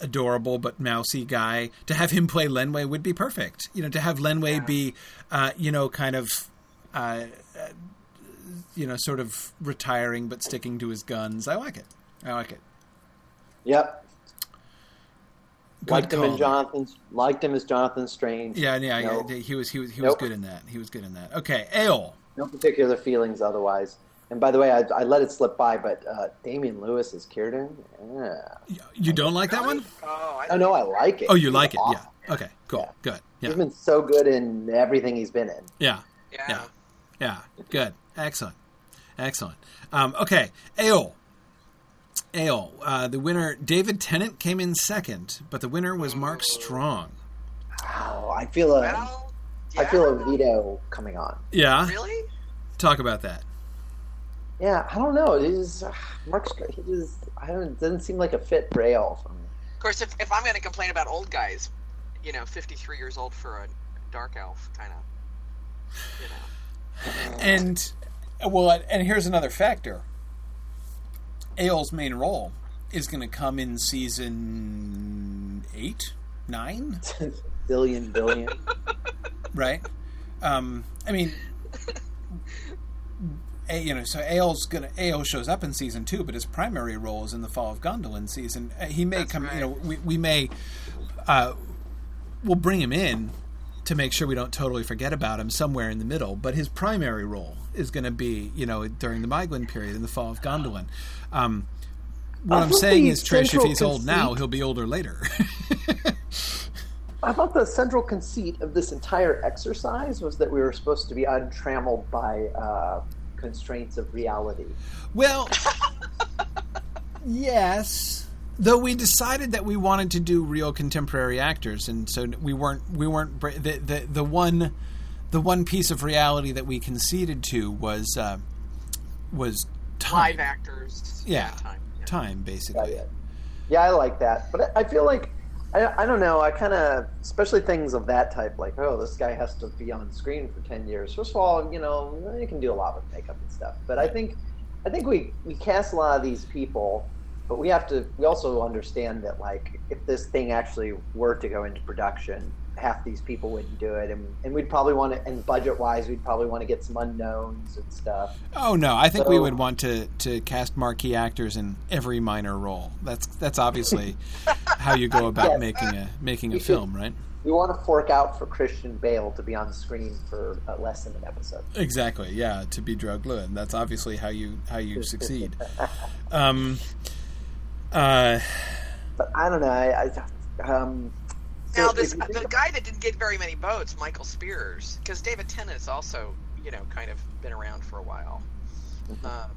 adorable but mousy guy. To have him play Lenwë would be perfect. You know, to have Lenwë Yeah. be, uh, you know, kind of. Uh, uh, you know, sort of retiring but sticking to his guns. I like it. I like it. Yep. Good liked him call. in Jonathan's. Liked him as Jonathan Strange. Yeah, yeah, No. yeah, he was he was he was good in that. He was good in that. Okay, Eöl. No particular feelings otherwise. And by the way, I, I let it slip by, but uh, Damian Lewis is Círdan. Yeah. You don't like that one? Oh, I Oh no, I like it. Oh, you He's like it? awesome. Yeah. Okay. Cool. Yeah. Good. Yeah. He's been so good in everything he's been in. Yeah. Yeah. Yeah. Yeah. Good. Excellent. Excellent. Um, okay. Eöl. Eöl. Uh, the winner, David Tennant, came in second, but the winner was Mark Strong. Wow, I feel a, I Well, yeah. feel a veto coming on. Yeah. Really? Talk about that. Yeah, I don't know. He's uh, Mark. Str- He just I don't. Doesn't seem like a fit for Eöl for me. Of course, if, if I'm going to complain about old guys, you know, 53 years old for a dark elf, kind of, you know. And well, and here's another factor. Eöl's main role is going to come in season eight, nine, (laughs) billion, billion. right? Um, I mean, A, you know, so Eöl's gonna Eöl shows up in season two, but his primary role is in the Fall of Gondolin season. Uh, he may That's come, right. you know, we, we may, uh, we'll bring him in to make sure we don't totally forget about him somewhere in the middle. But his primary role is going to be, you know, during the Maeglin period in the Fall of Gondolin. Um, what I I'm saying is, Trish, if central he's old now, he'll be older later. (laughs) I thought the central conceit of this entire exercise was that we were supposed to be untrammeled by uh, constraints of reality. Well, yes. Though we decided that we wanted to do real contemporary actors, and so we weren't we weren't the the, the one the one piece of reality that we conceded to was uh, was time Live actors. Yeah. Time. yeah. time basically. yeah. yeah, I like that, but I I feel like I, I don't know. I kind of, especially things of that type, like oh, this guy has to be on screen for ten years. First of all, you know, you can do a lot with makeup and stuff, but I think I think we we cast a lot of these people, but we have to. We also understand that like if this thing actually were to go into production, half these people wouldn't do it, and, and we'd probably want to. And budget wise, we'd probably want to get some unknowns and stuff. Oh no, I think we would want to to cast marquee actors in every minor role. That's that's obviously (laughs) how you go about Yes. making a making a film, right? We want to fork out for Christian Bale to be on screen for uh, less than an episode. Exactly. Yeah, to be Draugluin. That's obviously how you how you succeed. (laughs) Um, uh, But I don't know. I, I um. So Now this the guy that didn't get very many votes, Michael Spears, because David Tennant has also you know kind of been around for a while. Mm-hmm. Um,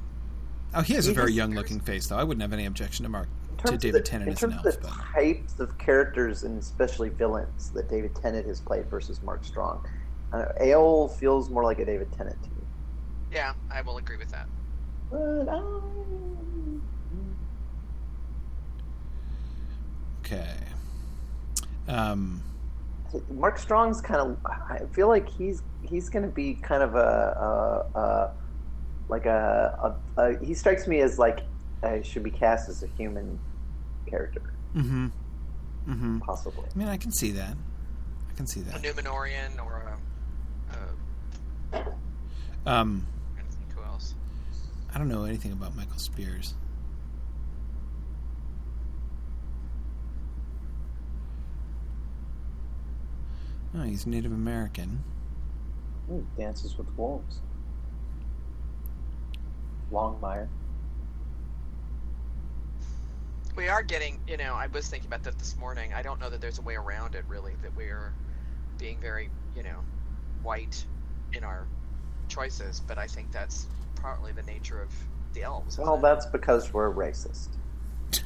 oh, he has a very young looking face, though. I wouldn't have any objection to Mark in to terms of David the- Tennant in as terms an of elf. the But types of characters and especially villains that David Tennant has played versus Mark Strong, uh, Eöl feels more like a David Tennant to me. yeah, I will agree with that. But um, okay. Um, Mark Strong's kind of. I feel like he's he's going to be kind of a, a, a like a, a, a. He strikes me as like uh, should be cast as a human character, mm-hmm. Mm-hmm. possibly. I mean, I can see that. I can see that. A that. Numenorean or a, uh, Um, I don't think who else. I don't know anything about Michael Spears. Oh, he's Native American. Ooh, Dances with Wolves. Longmire. We are getting, you know, I was thinking about that this morning. I don't know that there's a way around it, really, that we're being very, you know, white in our choices, but I think that's partly the nature of the elves. Well, that's because we're racist. (laughs)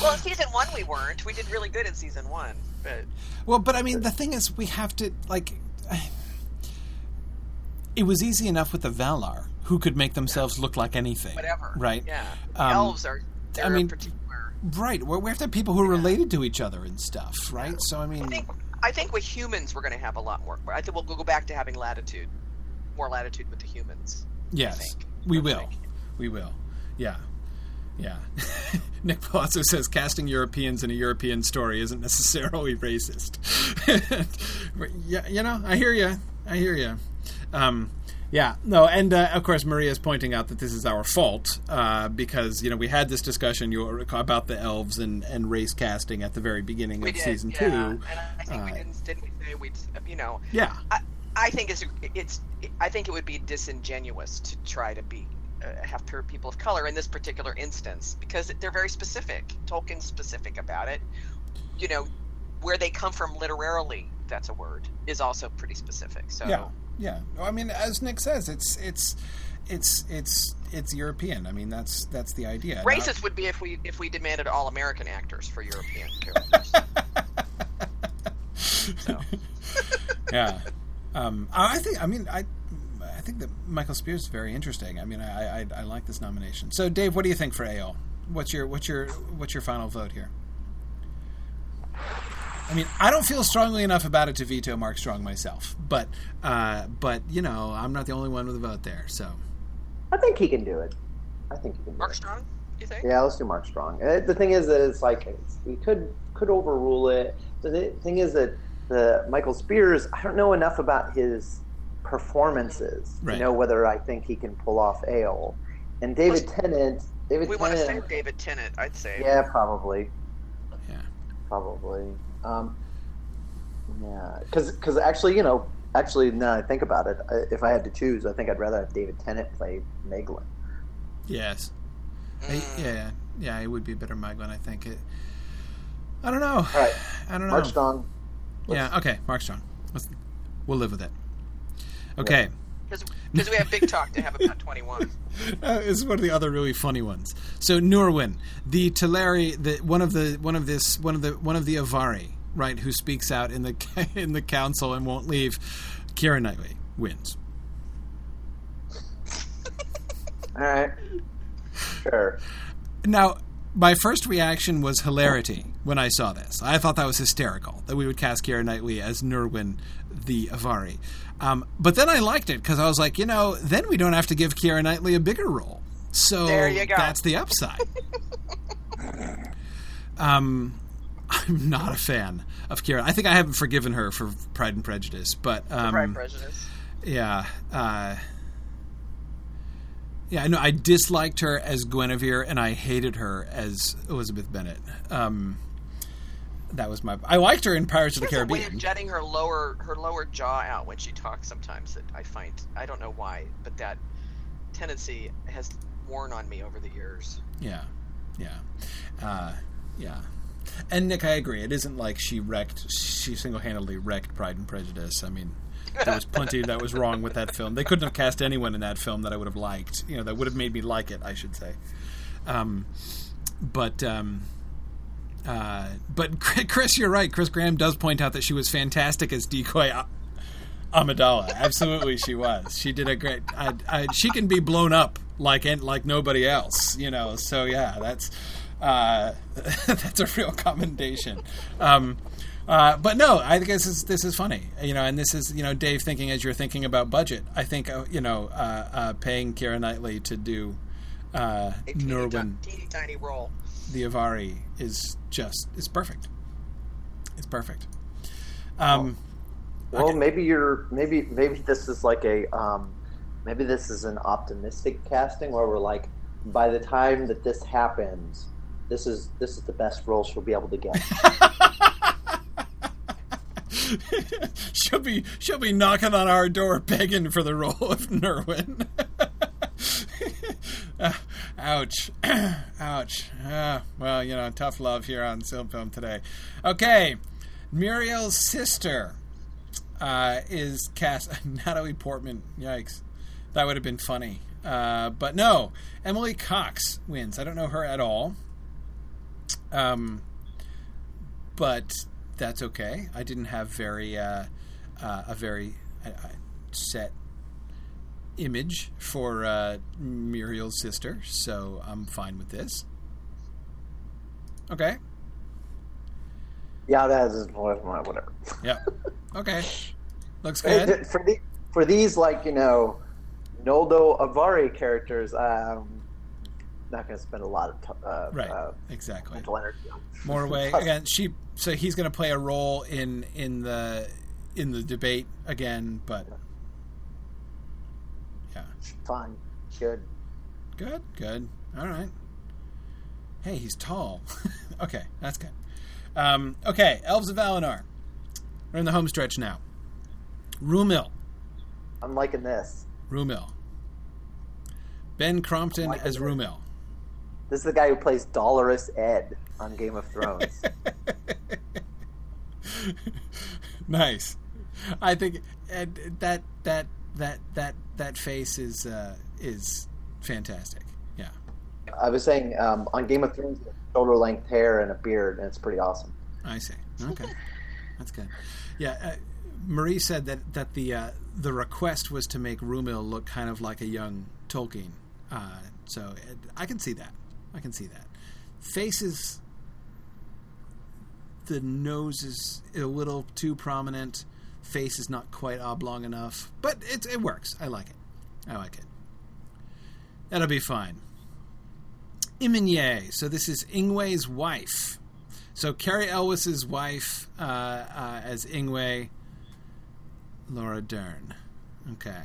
well, in season one we weren't. We did really good in season one, but Well, but I mean, the thing is, we have to like. It was easy enough with the Valar, who could make themselves look like anything. whatever. Right. Yeah. Um, elves are. I mean- particular. Right. We have to have people who are related to each other and stuff, right? So I I mean, think. I think with humans we're going to have a lot more. I think we'll go back to having latitude, more latitude with the humans. yes, we I will. We will. Yeah. Yeah. (laughs) Nick Palazzo says casting Europeans in a European story isn't necessarily racist. (laughs) yeah, you know, I hear you. I hear you. Um, yeah, no, and uh, of course Maria's pointing out that this is our fault uh, because you know we had this discussion you about the elves and, and race casting at the very beginning We of did, season yeah. two. And I think we Uh, didn't. Didn't we say we'd? You know, Yeah, I think it's it's I think it would be disingenuous to try to be uh, have per- people of color in this particular instance because they're very specific. Tolkien's specific about it. You know, where they come from literarily, that's a word, is also pretty specific. So yeah, yeah. I mean, as Nick says, it's it's it's it's it's European. I mean, that's that's the idea. Not- racist would be if we if we demanded all American actors for European (laughs) characters. (laughs) yeah. Um, I think. I mean, I. I think that Michael Spears is very interesting. I mean, I, I, I like this nomination. So, Dave, what do you think for AO? What's your what's your what's your final vote here? I mean, I don't feel strongly enough about it to veto Mark Strong myself, but uh, but you know, I'm not the only one with a vote there. So, I think he can do it. I think he can do Mark it. Strong, you think? Yeah, let's do Mark Strong. Uh, The thing is that it's like it's, we could could overrule it. The thing is that the Michael Spears, I don't know enough about his performances Right. to know whether I think he can pull off Eöl. And David Tennant, David We want to Tennant, say David Tennant, I'd say. yeah, probably, Yeah. probably. Um, yeah, because actually, you know, actually, now I think about it, if I had to choose, I think I'd rather have David Tennant play Maeglin. Yes. I- Mm. yeah, yeah, it would be a better Maeglin, I think. It, I don't know. All right, I don't know. Mark Strong. yeah, okay, Mark Strong. Let's, we'll live with it. Okay. Because we have big talk to have about 21. (laughs) Uh, this is one of the other really funny ones. So Norwin, the Teleri, the one of the one of this one of the one of the Avari, right, who speaks out in the (laughs) in the council and won't leave. Keira Knightley wins. All right, sure. Now, my first reaction was hilarity when I saw this. I thought that was hysterical that we would cast Keira Knightley as Nurwin the Avari. Um, but then I liked it because I was like, you know, then we don't have to give Keira Knightley a bigger role. So There you go. that's the upside. (laughs) um, I'm not a fan of Keira. I think I haven't forgiven her for Pride and Prejudice, but um, Pride and Prejudice. yeah. Uh, yeah, I know. I disliked her as Guinevere, and I hated her as Elizabeth Bennet. Um, that was my. I liked her in Pirates of the She has a way of Caribbean. jutting her lower her lower jaw out when she talks. Sometimes that I find I don't know why, but that tendency has worn on me over the years. Yeah, yeah, uh, yeah. And Nick, I agree. It isn't like she wrecked. She single-handedly wrecked Pride and Prejudice. I mean, there was plenty that was wrong with that film. They couldn't have cast anyone in that film that I would have liked. You know, that would have made me like it. I should say. Um, but um, uh, but (laughs) Chris, you're right. Chris Graham does point out that she was fantastic as decoy. Amidala, absolutely, she was. She did a great. I, I, she can be blown up like like nobody else, you know. So yeah, that's uh, (laughs) that's a real commendation. Um, uh, but no, I think this is this is funny, you know, and this is you know Dave thinking as you're thinking about budget. I think uh, you know uh, uh, paying Keira Knightley to do uh, A teeny, Norwin ti- teeny tiny role. The Avari is just it's perfect. It's perfect. Um, Well, Okay. maybe you're maybe maybe this is like a um, maybe this is an optimistic casting where we're like, by the time that this happens, this is this is the best role she'll be able to get. (laughs) she'll be she'll be knocking on our door begging for the role of Nerwin. (laughs) Uh, (laughs) ouch, (clears throat) ouch. Uh, well, you know, tough love here on Film Film today. Okay, Míriel's sister uh, is cast (laughs) Natalie Portman. Yikes, that would have been funny. Uh, but no, Emily Cox wins. I don't know her at all. Um, but that's okay. I didn't have very uh, uh, a very set image for uh, Míriel's sister, so I'm fine with this. Okay. yeah, that is whatever. Yeah. Okay. (laughs) Looks good. For the, for these like you know, Noldo Avari characters, I'm not going to spend a lot of t- uh, Right. uh, Exactly. mental energy. on. Morwë (laughs) again. She so he's going to play a role in in the in the debate again, but yeah. Fine, good. Good, good. All right. Hey, he's tall. (laughs) okay, that's good. Um, okay, Elves of Valinor. We're in the home stretch now. Rumil. I'm liking this. Rumil. Ben Crompton as it. Rumil. This is the guy who plays Dolorous Ed on Game of Thrones. (laughs) nice. I think that that that that that face is uh, is fantastic. Yeah. I was saying um, on Game of Thrones, shoulder length hair and a beard, and it's pretty awesome. I see. Okay, that's good. Yeah, uh, Marie said that that the uh, the request was to make Rumil look kind of like a young Tolkien. Uh, so uh, I can see that. I can see that. Faces. The nose is a little too prominent. Face is not quite oblong enough, but it it works. I like it. I like it. That'll be fine. Iminye. So this is Ingwe's wife. So Cary Elwes's wife uh, uh, as Ingwe, Laura Dern. Okay.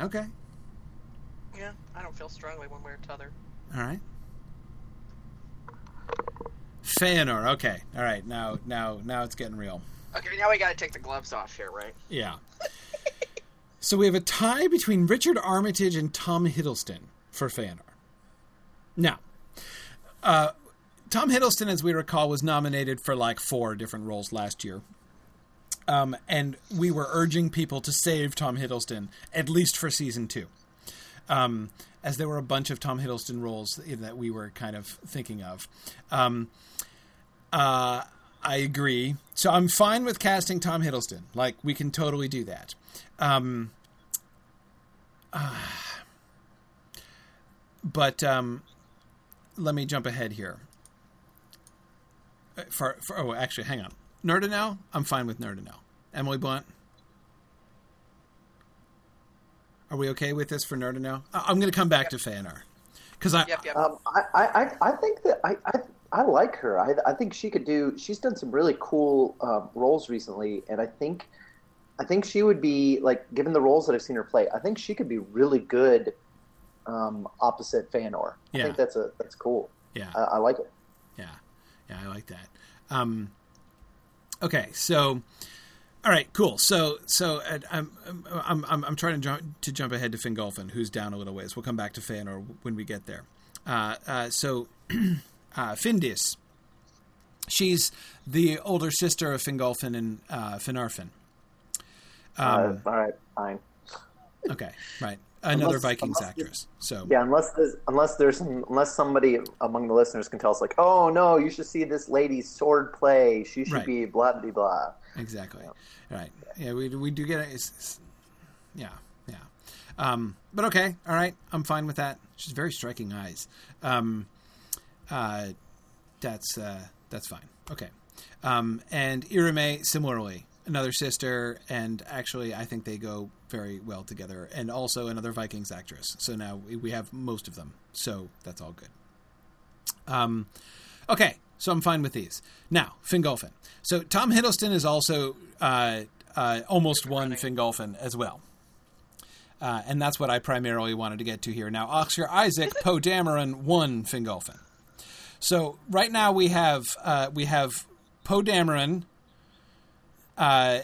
Okay. Yeah, I don't feel strongly one way or t'other. All right. Feanor. Okay. All right. Now, now, now it's getting real. Okay, now we got to take the gloves off here, right? Yeah. (laughs) so we have a tie between Richard Armitage and Tom Hiddleston for Feanor. Now, uh, Tom Hiddleston, as we recall, was nominated for like four different roles last year. Um, and we were urging people to save Tom Hiddleston, at least for season two. Um, as there were a bunch of Tom Hiddleston roles that we were kind of thinking of. Um, uh, I agree. So I'm fine with casting Tom Hiddleston. Like, we can totally do that. Um, uh, but um, let me jump ahead here. Uh, for, for oh, actually, hang on. Nerdanel, I'm fine with Nerdanel. Emily Blunt, are we okay with this for Nerdanel? I'm going to come back yep. to Feanor because I, yep, yep. Um, I, I, I think that I, I, I like her. I, I think she could do. She's done some really cool uh, roles recently, and I think, I think she would be like, given the roles that I've seen her play, I think she could be really good um, opposite Feanor. I yeah. think that's a that's cool. Yeah, I, I like it. Yeah, yeah, I like that. Um, okay, so all right, cool. So, so uh, I'm, I'm, I'm, I'm trying to jump to jump ahead to Fingolfin, who's down a little ways. We'll come back to Feanor when we get there. Uh, uh, so, (clears throat) uh, Findis, she's the older sister of Fingolfin and uh, Finarfin. Um, all right, fine. Okay, right. Another unless, Vikings unless actress. So yeah, unless there's unless there's some, unless somebody among the listeners can tell us like, oh no, you should see this lady's sword play. She should right. be blah blah blah. Exactly. Yeah. Right. Yeah, we we do get it. It's, it's, yeah, yeah. Um, but okay, all right. I'm fine with that. She's very striking eyes. Um, uh, that's uh, that's fine. Okay. Um, and Írimë similarly another sister, and actually, I think they go very well together. And also another Vikings actress. So now we have most of them. So that's all good. Um, okay, so I'm fine with these. Now, Fingolfin. So Tom Hiddleston is also uh, uh, almost won Fingolfin as well. Uh, and that's what I primarily wanted to get to here. Now, Oscar Isaac (laughs) Poe Dameron won Fingolfin. So right now we have uh, we have Poe Dameron uh,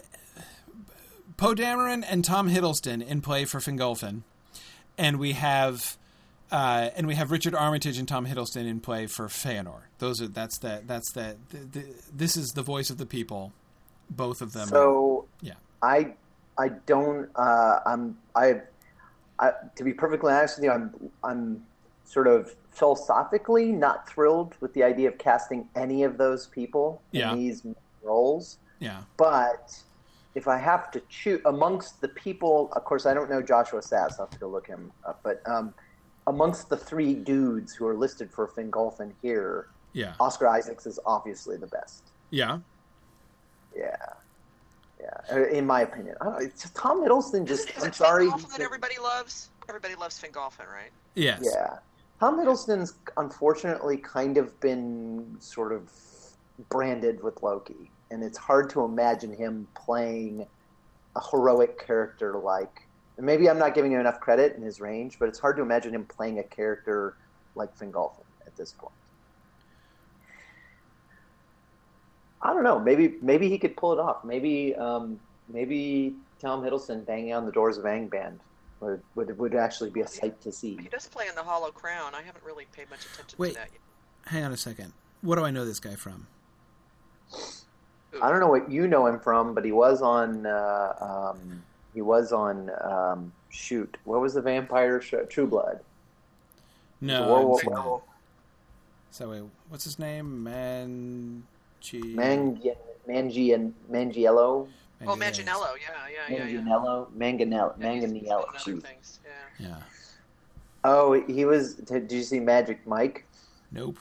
Poe Dameron and Tom Hiddleston in play for Fingolfin, and we have uh, and we have Richard Armitage and Tom Hiddleston in play for Feanor. Those are that's the that's the, the, the this is the voice of the people. Both of them. So yeah, I I don't uh, I'm I, I to be perfectly honest with you I'm I'm sort of philosophically not thrilled with the idea of casting any of those people yeah. in these roles. Yeah. But if I have to choose amongst the people, of course, I don't know Joshua Sasse. I'll have to go look him up. But um, amongst the three dudes who are listed for Fingolfin here, yeah, Oscar Isaacs is obviously the best. Yeah. Yeah. Yeah, uh, in my opinion, I don't it's Tom Hiddleston. Just is I'm sorry. Fingolfin that everybody loves. Everybody loves Fingolfin, right? Yes. Yeah. Tom Hiddleston's unfortunately kind of been sort of branded with Loki and it's hard to imagine him playing a heroic character like. maybe I'm not giving him enough credit in his range, but it's hard to imagine him playing a character like Fingolfin at this point. I don't know. Maybe maybe he could pull it off. Maybe um, maybe Tom Hiddleston banging on the doors of Angband would, would would actually be a sight to see. He does play in the Hollow Crown. I haven't really paid much attention Wait, to that yet. Hang on a second. What do I know this guy from? I don't know what you know him from, but he was on. Uh, um, he was on. Um, shoot, what was the vampire show? True Blood. No. War, So wait, what's his name? Mangi. Mangi Mangi and Mangiello. Oh, Manganiello. Yeah, yeah, yeah. Manganiello. Manganiello. Manganiello. Shoot. Yeah. yeah. Oh, he was. Did you see Magic Mike? Nope.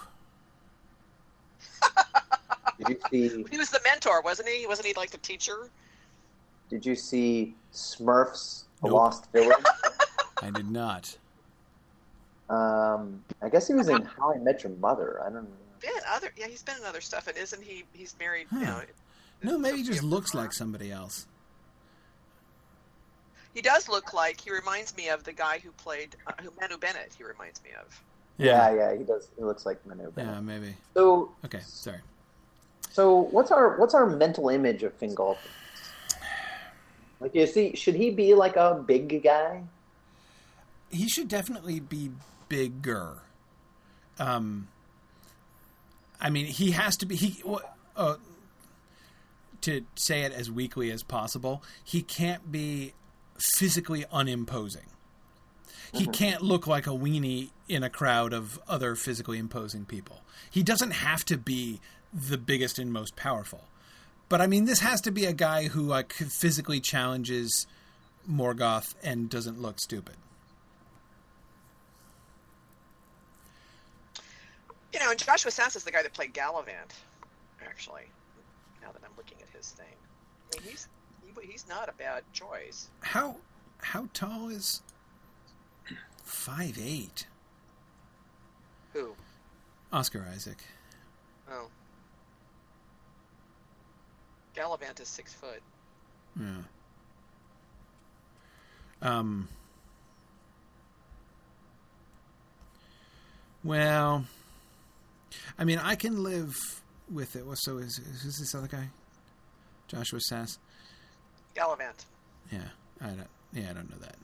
Did you see? (laughs) He was the mentor, wasn't he? Wasn't he like the teacher? Did you see Smurfs: The nope. Lost Village? (laughs) I did not. Um, I guess he was in How I Met Your Mother. I don't know. Been other, yeah, he's been in other stuff, and isn't he? He's married. Huh. You know, No, maybe he just looks like somebody else. He does look like he reminds me of the guy who played uh, who Manu Bennett. He reminds me of. Yeah, yeah, he does. He looks like Manu. Bennett. Yeah, maybe. So, Okay, sorry. So what's our what's our mental image of Fingolfin? Like, you see, should he be like a big guy? He should definitely be bigger. Um, I mean, he has to be. He uh, to say it as weakly as possible. He can't be physically unimposing. He can't look like a weenie in a crowd of other physically imposing people. He doesn't have to be the biggest and most powerful. But I mean, this has to be a guy who like physically challenges Morgoth and doesn't look stupid. You know, and Joshua Sasse is the guy that played Galavant. Actually, now that I'm looking at his thing, I mean, he's he, he's not a bad choice. How how tall is five eight? Who? Oscar Isaac. Oh, Galavant is six foot. Yeah. Um. Well, I mean, I can live with it. Well, So is who's this other guy? Joshua Sasse. Galavant. Yeah, I don't. Yeah, I don't know that.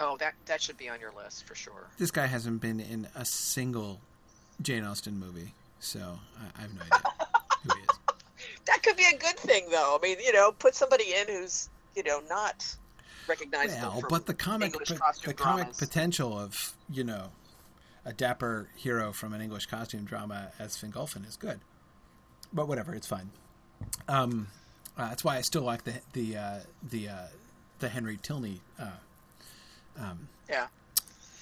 Oh, that that should be on your list for sure. This guy hasn't been in a single Jane Austen movie, so I, I have no idea who he is. (laughs) That could be a good thing, though. I mean, you know, put somebody in who's you know not recognizable. Well, but the comic, costume the comic dramas. potential of you know a dapper hero from an English costume drama as Fingolfin is good. But whatever, it's fine. Um, uh, that's why I still like the the uh, the uh, the Henry Tilney uh, um, Yeah.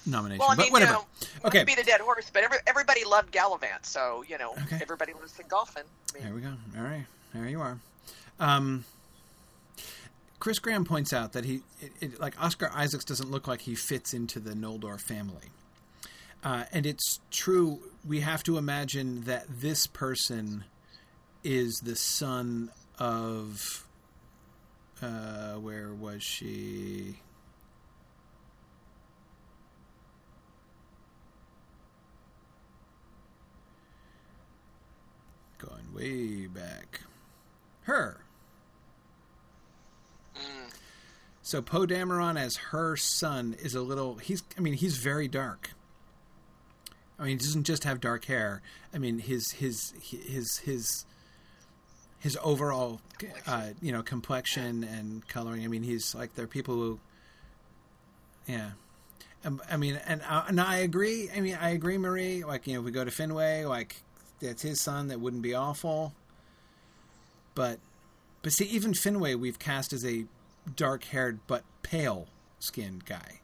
Nomination. Well, I but mean, whatever. you know, okay, Be the dead horse, but every, everybody loved Galavant, so you know, Okay. everybody loves Fingolfin. I mean, There we go. All right, there you are. Um, Chris Graham points out that he, it, it, like Oscar Isaacs, doesn't look like he fits into the Noldor family, uh, and it's true. We have to imagine that this person is the son of. Uh, where was she? Going way back. Her. mm, So Poe Dameron as her son is a little. He's. I mean, he's very dark. I mean, he doesn't just have dark hair. I mean, his his his his his overall, uh, you know, complexion and coloring. I mean, he's like there are people who. Yeah. Um, I mean, and uh, and I agree. I mean, I agree, Marie. Like, you know, if we go to Finwë, like that's his son. That wouldn't be awful. But, but see, even Finwë we've cast as a dark-haired but pale-skinned guy.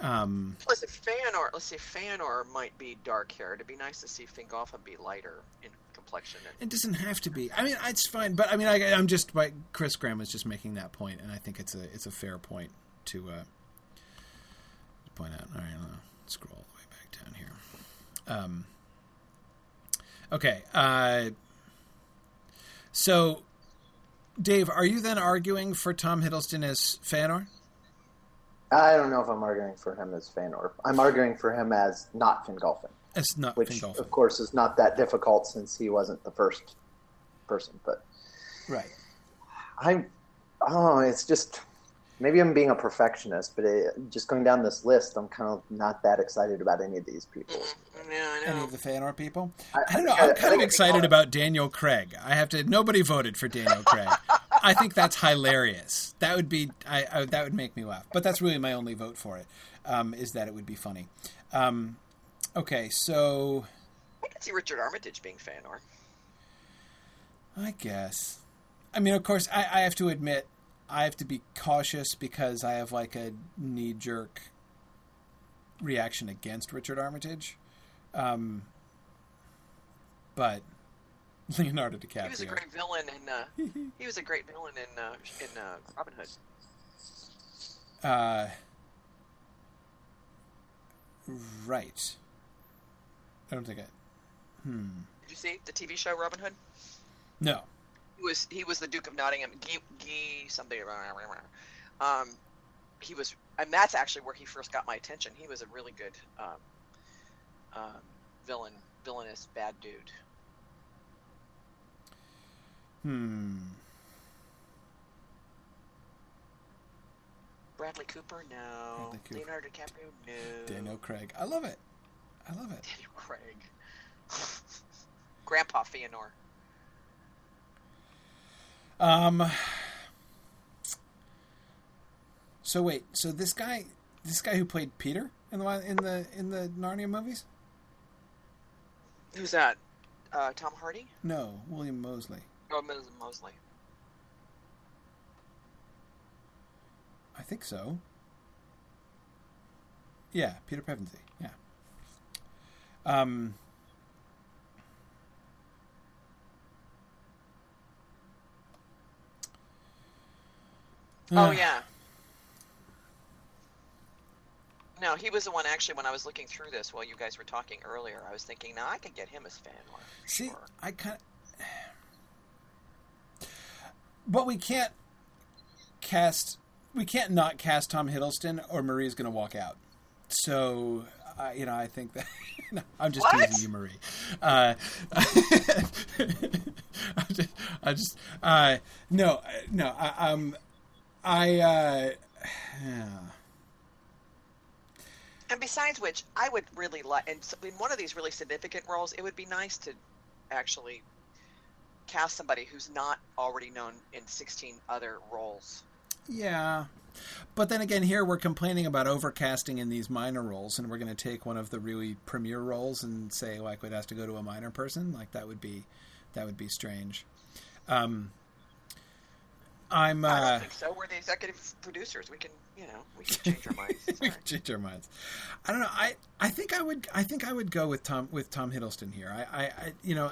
Um, let's say Feanor. Let's say Feanor might be dark haired. It'd be nice to see Fingolfin be lighter in complexion. And, it doesn't have to be. I mean, it's fine. But I mean, I, I'm just. Like, Chris Graham was just making that point, and I think it's a it's a fair point to uh, point out. All right, I'll scroll all the way back down here. Um, okay. Uh, so, Dave, are you then arguing for Tom Hiddleston as Feanor? I don't know if I'm arguing for him as Feanor. I'm arguing for him as not Fingolfin, It's not which Fingolfin. of course is not that difficult since he wasn't the first person. But Right. I'm, oh, it's just maybe I'm being a perfectionist, but it, just going down this list, I'm kind of not that excited about any of these people. Mm, yeah, I Any of the Feanor people? I- I don't know. I- I'm I kind of think- excited about Daniel Craig. I have to. Nobody voted for Daniel Craig. (laughs) I think that's hilarious. That would be. I, I that would make me laugh. But that's really my only vote for it. Um, is that it would be funny. Um, okay, so I could see Richard Armitage being fan Feanor. I guess. I mean, of course, I, I have to admit, I have to be cautious because I have like a knee jerk reaction against Richard Armitage. Um, but (laughs) Leonardo DiCaprio. He was a great villain in. Uh, (laughs) he was a great villain in uh, in uh, Robin Hood. Uh, right. I don't think I. Hmm. Did you see the TV show Robin Hood? No. He was he was the Duke of Nottingham. Guy, Guy something. Um, he was, and that's actually where he first got my attention. He was a really good um, um, villain, villainous bad dude. Hmm. Bradley Cooper, no. Bradley Cooper. Leonardo DiCaprio, no. Daniel Craig. I love it. I love it. Daniel Craig. (laughs) Grandpa Feanor. Um. So wait. So this guy, this guy who played Peter in the in the in the Narnia movies? Who's that? Uh, Tom Hardy? No, William Moseley. Oh, Ms. Mosley. I think so. Yeah, Peter Pevensie. Yeah. Um. Oh yeah. No, he was the one actually when I was looking through this while you guys were talking earlier. I was thinking, now I could get him as fan for See, sure. I kind But we can't cast. We can't not cast Tom Hiddleston, or Marie's going to walk out. So, uh, you know, I think that (laughs) no, I'm just What? teasing you, Marie. Uh, (laughs) I just, I just, uh, no, no, I, um, I, uh, yeah. (sighs) And besides which, I would really like, and in one of these really significant roles, it would be nice to actually cast somebody who's not already known in 16 other roles. Yeah. But then again, here we're complaining about overcasting in these minor roles, and we're going to take one of the really premier roles and say like it has to go to a minor person. Like that would be that would be strange. Um, I'm. I Uh, don't think so. We're the executive producers. We can, you know, we can change our minds. (laughs) We can change our minds. I don't know. I, I think I would. I think I would go with Tom with Tom Hiddleston here. I, I, I you know,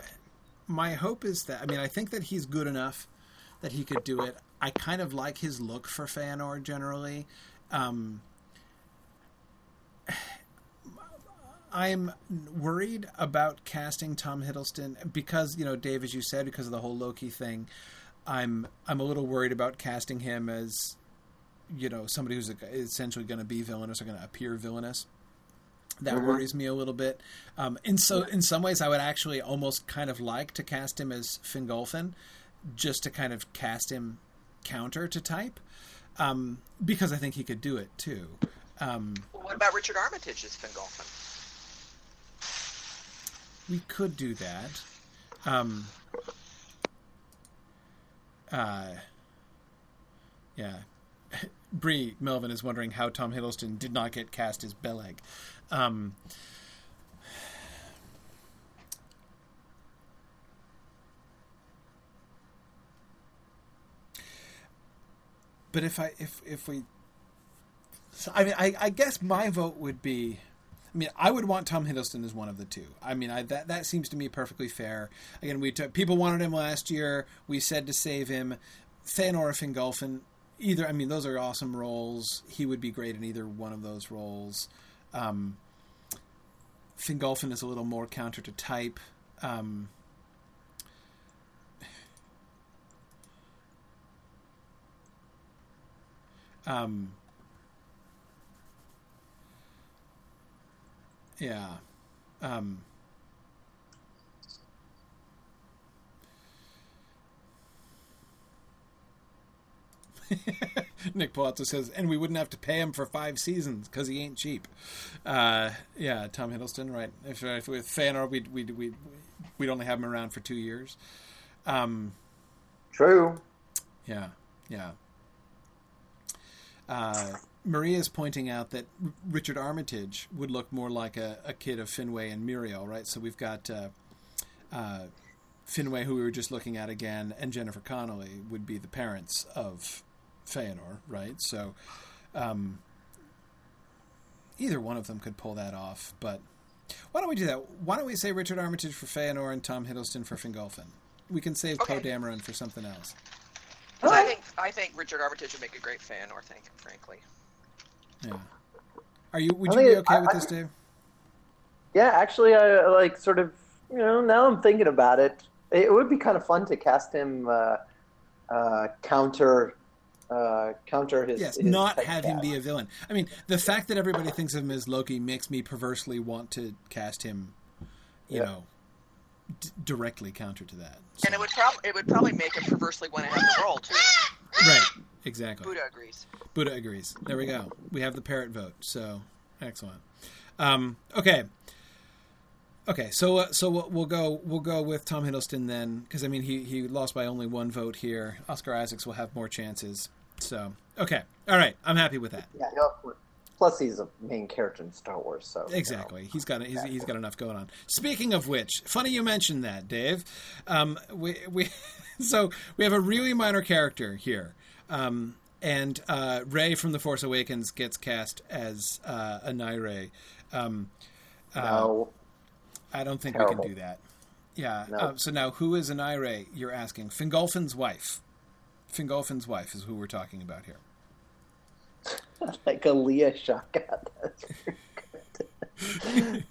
my hope is that. I mean, I think that he's good enough that he could do it. I kind of like his look for Feanor generally. Um, (sighs) I'm worried about casting Tom Hiddleston because you know, Dave, as you said, because of the whole Loki thing. I'm I'm a little worried about casting him as you know somebody who's essentially going to be villainous or going to appear villainous. That Mhm. worries me a little bit. Um, in so in some ways, I would actually almost kind of like to cast him as Fingolfin, just to kind of cast him counter to type, um, because I think he could do it too. Um, Well, what about Richard Armitage as Fingolfin? we could do that. Um, uh, yeah. (laughs) Bree Melvin is wondering how Tom Hiddleston did not get cast as Beleg. Um, but if I if if we, so I mean, I, I guess my vote would be. I mean, I would want Tom Hiddleston as one of the two. I mean, I, that that seems to me perfectly fair. Again, we took people wanted him last year. We said to save him. Feanor or Fingolfin, either. I mean, those are awesome roles. He would be great in either one of those roles. Um, Fingolfin is a little more counter to type. Um, (sighs) um, yeah. Um, (laughs) Nick Palazzo says, and we wouldn't have to pay him for five seasons because he ain't cheap. Uh, yeah, Tom Hiddleston, right? If, if with Feanor, we'd, we'd, we'd, we'd only have him around for two years. Um, True. yeah, yeah. Uh, Maria's pointing out that R- Richard Armitage would look more like a, a kid of Finwë and Míriel, right? So we've got uh, uh, Finwë, who we were just looking at again, and Jennifer Connelly would be the parents of Feanor, right? So um, either one of them could pull that off. But why don't we do that? Why don't we say Richard Armitage for Feanor and Tom Hiddleston for Fingolfin? We can save Okay. Poe Dameron for something else. 'Cause I think I think Richard Armitage would make a great fan, or think frankly. Yeah. Are you? Would I you be okay I- with I- this, Dave? Yeah, actually, I like sort of you know, now I'm thinking about it. It would be kind of fun to cast him uh, uh, counter uh, counter his. Yes, his not type have him be a villain. I mean, the fact that everybody thinks of him as Loki makes me perversely want to cast him, you Yeah. know, d- directly counter to that. And it would probably it would probably make him perversely want to have the role too. Right, exactly. Buddha agrees. Buddha agrees. There we go. We have the parrot vote. So excellent. Um, okay. Okay, so uh, so we'll, we'll go we'll go with Tom Hiddleston then, because I mean he he lost by only one vote here. Oscar Isaacs will have more chances. So okay, all right, I'm happy with that. Yeah, he'll- plus he's a main character in Star Wars, so you know. Exactly. He's got he's, he's got enough going on. Speaking of which, funny you mentioned that, Dave. Um, we we (laughs) so we have a really minor character here, um, and uh, Rey from The Force Awakens gets cast as uh, Anairë. Um, No, I don't think Terrible. we can do that. Yeah. No. Uh, so now, who is Anairë? You're asking. Fingolfin's wife. Fingolfin's wife is who we're talking about here. (laughs) like a Leah shotgun. That's (laughs) very good.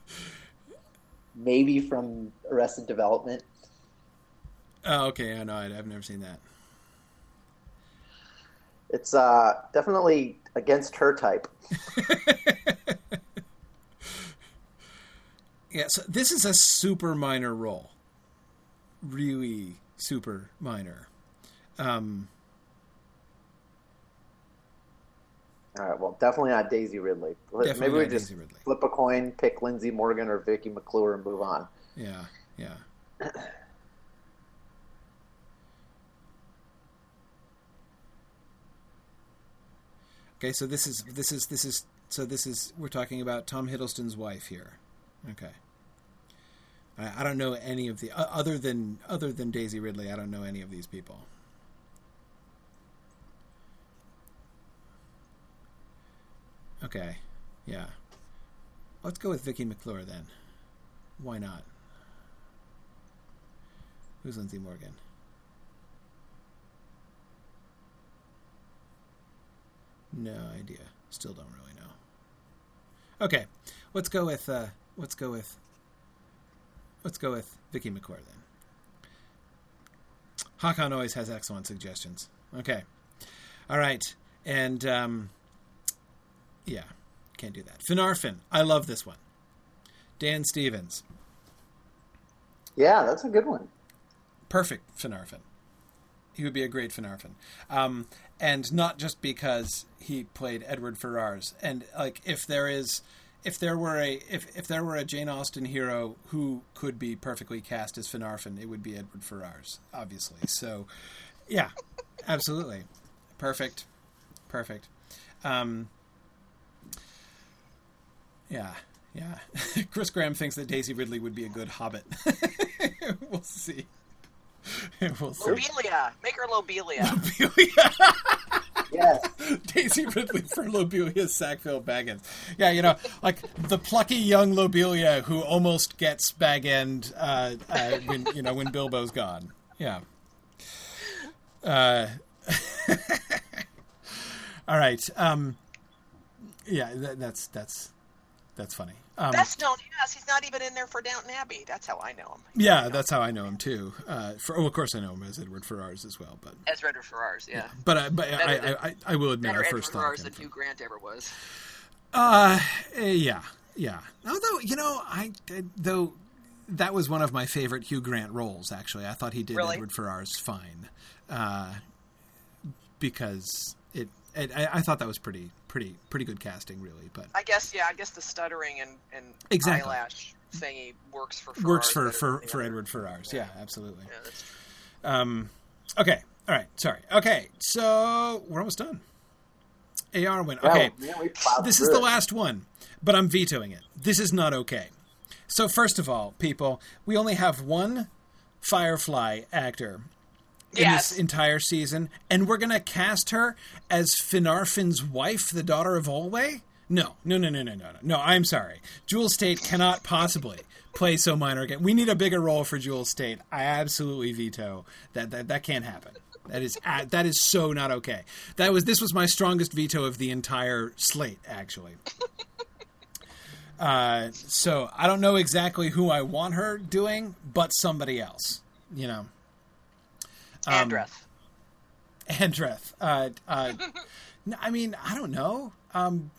Maybe from Arrested Development. Oh, okay. I know. I've never seen that. It's uh, definitely against her type. (laughs) Yeah, so this is a super minor role. Really super minor. Um, All right, well, definitely not Daisy Ridley. Definitely Maybe we just flip a coin, pick Lindsay Morgan or Vicky McClure, and move on. yeah, yeah. (clears throat) Okay, so this is this is this is so this is we're talking about Tom Hiddleston's wife here. Okay. I, I don't know any of the other than other than Daisy Ridley. I don't know any of these people. Okay, yeah. Let's go with Vicky McClure then. Why not? Who's Lindsay Morgan? No idea. Still don't really know. Okay, let's go with uh, let's go with let's go with Vicky McClure then. Hakan always has excellent suggestions. Okay, all right, and um, yeah, can't do that. Finarfin, I love this one. Dan Stevens, Yeah, that's a good one. perfect Finarfin. He would be a great Finarfin, um, and not just because he played Edward Ferrars. And like, if there is, if there were a if if there were a Jane Austen hero who could be perfectly cast as Finarfin, it would be Edward Ferrars, obviously. So, yeah, absolutely, perfect, perfect. Um, yeah, yeah. (laughs) Chris Graham thinks that Daisy Ridley would be a good Hobbit. (laughs) we'll see. (laughs) we'll see. Lobelia, make her Lobelia. Lobelia. Yes. Daisy Ridley for Lobelia Sackville Baggins. Yeah, you know, like the plucky young Lobelia who almost gets bag end uh, uh, when you know when Bilbo's gone. Yeah. Uh, all right. Um, yeah, that, that's that's that's funny. Um, Best known, yes, he's not even in there for Downton Abbey. That's how I know him. yeah, that's how I know him too. Uh, for, oh, of course, I know him as Edward Ferrars as well. But As Edward Ferrars, yeah. but I, but I, than- I, I, I will admit, Better I Edward first thought Ferrars than. Hugh Grant ever was. Uh, eh, yeah, yeah. Although you know, I did, though that was one of my favorite Hugh Grant roles. Actually, I thought he did Really? Edward Ferrars fine, uh, because it, it I, I thought that was pretty pretty pretty good casting, really. But I guess, yeah, I guess the stuttering and, and Exactly. eyelash thingy works for Ferrars works for for, for. Edward Ferrars. Yeah, absolutely. Yeah, Um, okay, all right. Sorry. Okay, so we're almost done. Eärwen. Okay. yeah, we this is the last one, but I'm vetoing it. This is not okay. So first of all, people, we only have one Firefly actor in Yes. this entire season, and we're gonna cast her as Finarfin's wife, the daughter of Olwe. No, no, no, no, no, no, no. No, I'm sorry. Jewel Staite cannot possibly play so minor again. We need a bigger role for Jewel Staite. I absolutely veto that. That that can't happen. That is that is so not okay. That was this was my strongest veto of the entire slate, actually. (laughs) Uh, so I don't know exactly who I want her doing, but somebody else. You know. Um, Andreth. Andreth. Uh, uh, I mean, I don't know. Um,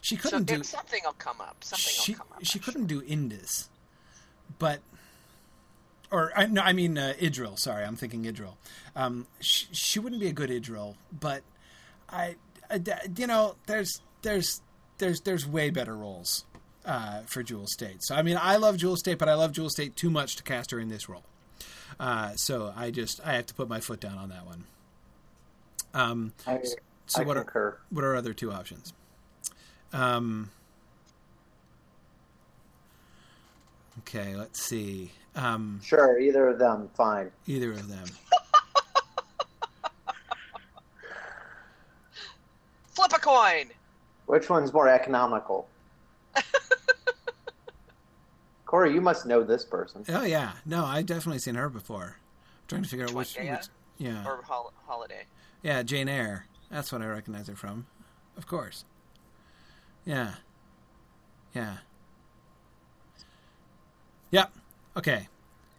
she couldn't do. something will come up. Something She will come up. she I'm couldn't do Indis, but or I, no, I mean uh, Idril. Sorry, I'm thinking Idril. Um, she, she wouldn't be a good Idril, but I, I- you know, there's there's there's there's way better roles uh, for Jewel Staite. So I mean, I love Jewel Staite, but I love Jewel Staite too much to cast her in this role. Uh, so I just I have to put my foot down on that one. Um, I, so I what are what are other two options? Um, okay, let's see. Um, Sure, either of them, fine. either of them. (laughs) Flip a coin. Which one's more economical? Corey, you must know this person. Oh yeah, no, I've definitely seen her before. I'm trying to figure out Which which, which yeah, Or hol- holiday. yeah, Jane Eyre. That's what I recognize her from, of course. Yeah, yeah, yep. Okay,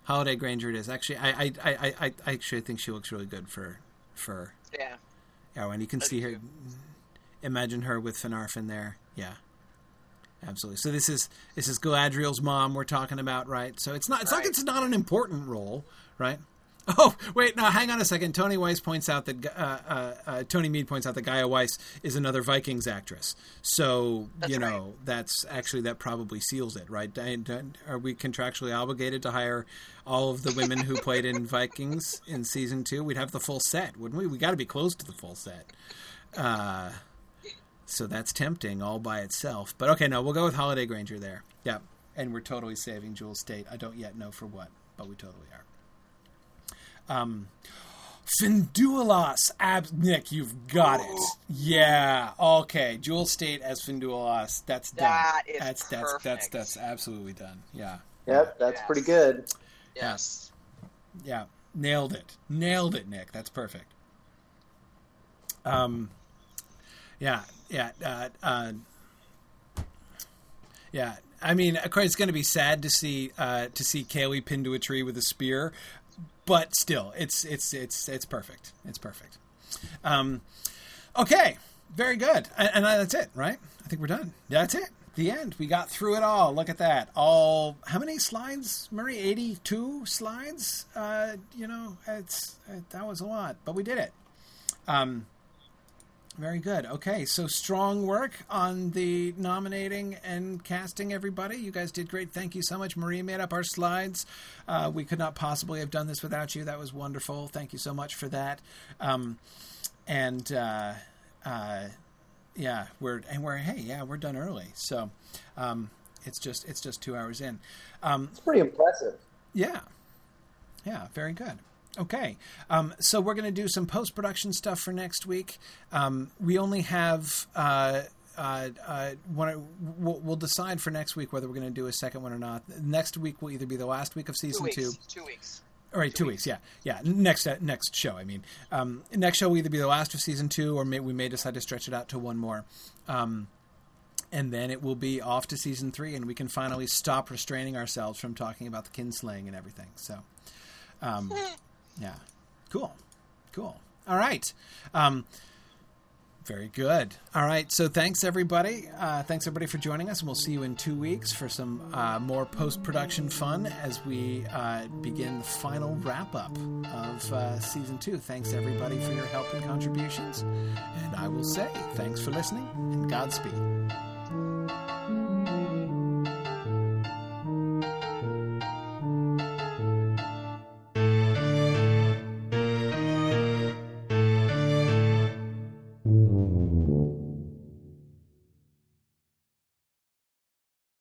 Holliday Grainger it is. Actually, I, I, I, I, I actually think she looks really good for, for Yeah. Yeah, and you can That's see her. true. Imagine her with Finarfin there. Yeah, absolutely. So this is this is Galadriel's mom we're talking about, right? So it's not it's like it's not an important role, right? (laughs) Oh wait, now hang on a second. Tony Weiss points out that uh, uh, uh, Tony Mead points out that Gaia Weiss is another Vikings actress. So That's you right. know that's actually that probably seals it, right? Uh, Are we contractually obligated to hire all of the women who played in (laughs) Vikings in season two? We'd have the full set, wouldn't we? We got to be close to the full set. So that's tempting all by itself. But okay, no, we'll go with Holliday Grainger there. Yeah, and we're totally saving Jewel Staite. I don't yet know for what, but we totally are. Um, Finduilas, ab- Nick, you've got it. Yeah, okay. Jewel Staite as Finduilas. That's done. That is that's that's that's perfect. that's absolutely done. Yeah, Yep, that's Yes. pretty good. Yes. yeah, nailed it, nailed it, Nick. That's perfect. Um, yeah, yeah, uh, uh, yeah. I mean, of course, it's going to be sad to see uh, to see Kaylee pinned to a tree with a spear, but still, it's it's it's it's perfect. It's perfect. Um, okay, very good, and, and that's it, right? I think we're done. That's it. The end. We got through it all. Look at that. All how many slides, Murray? Eighty-two slides. Uh, you know, it's it, that was a lot, but we did it. Um, very good. Okay, so strong work on the nominating and casting, everybody. You guys did great. Thank you so much. Marie made up our slides. Uh, we could not possibly have done this without you. That was wonderful. Thank you so much for that. Um, and uh, uh, yeah, we're and we're hey, yeah, we're done early. So um, it's just it's just two hours in. Um, It's pretty impressive. yeah. Yeah, very good. Okay. Um, so we're going to do some post production stuff for next week. Um, we only have. Uh, uh, uh, one, we'll, we'll decide for next week whether we're going to do a second one or not. Next week will either be the last week of Two season weeks. two. Two weeks. All right, two, weeks. Yeah, yeah. Next uh, next show. I mean, um, next show will either be the last of season two, or may, we may decide to stretch it out to one more. Um, and then it will be off to season three, and we can finally stop restraining ourselves from talking about the kinslaying and everything. So, um, (laughs) yeah, cool, cool. All right. Um, very good. All right. So thanks everybody. Uh, thanks everybody for joining us, and we'll see you in two weeks for some uh, more post production fun as we uh, begin the final wrap up of uh, season two. Thanks everybody for your help and contributions, and I will say thanks for listening and Godspeed.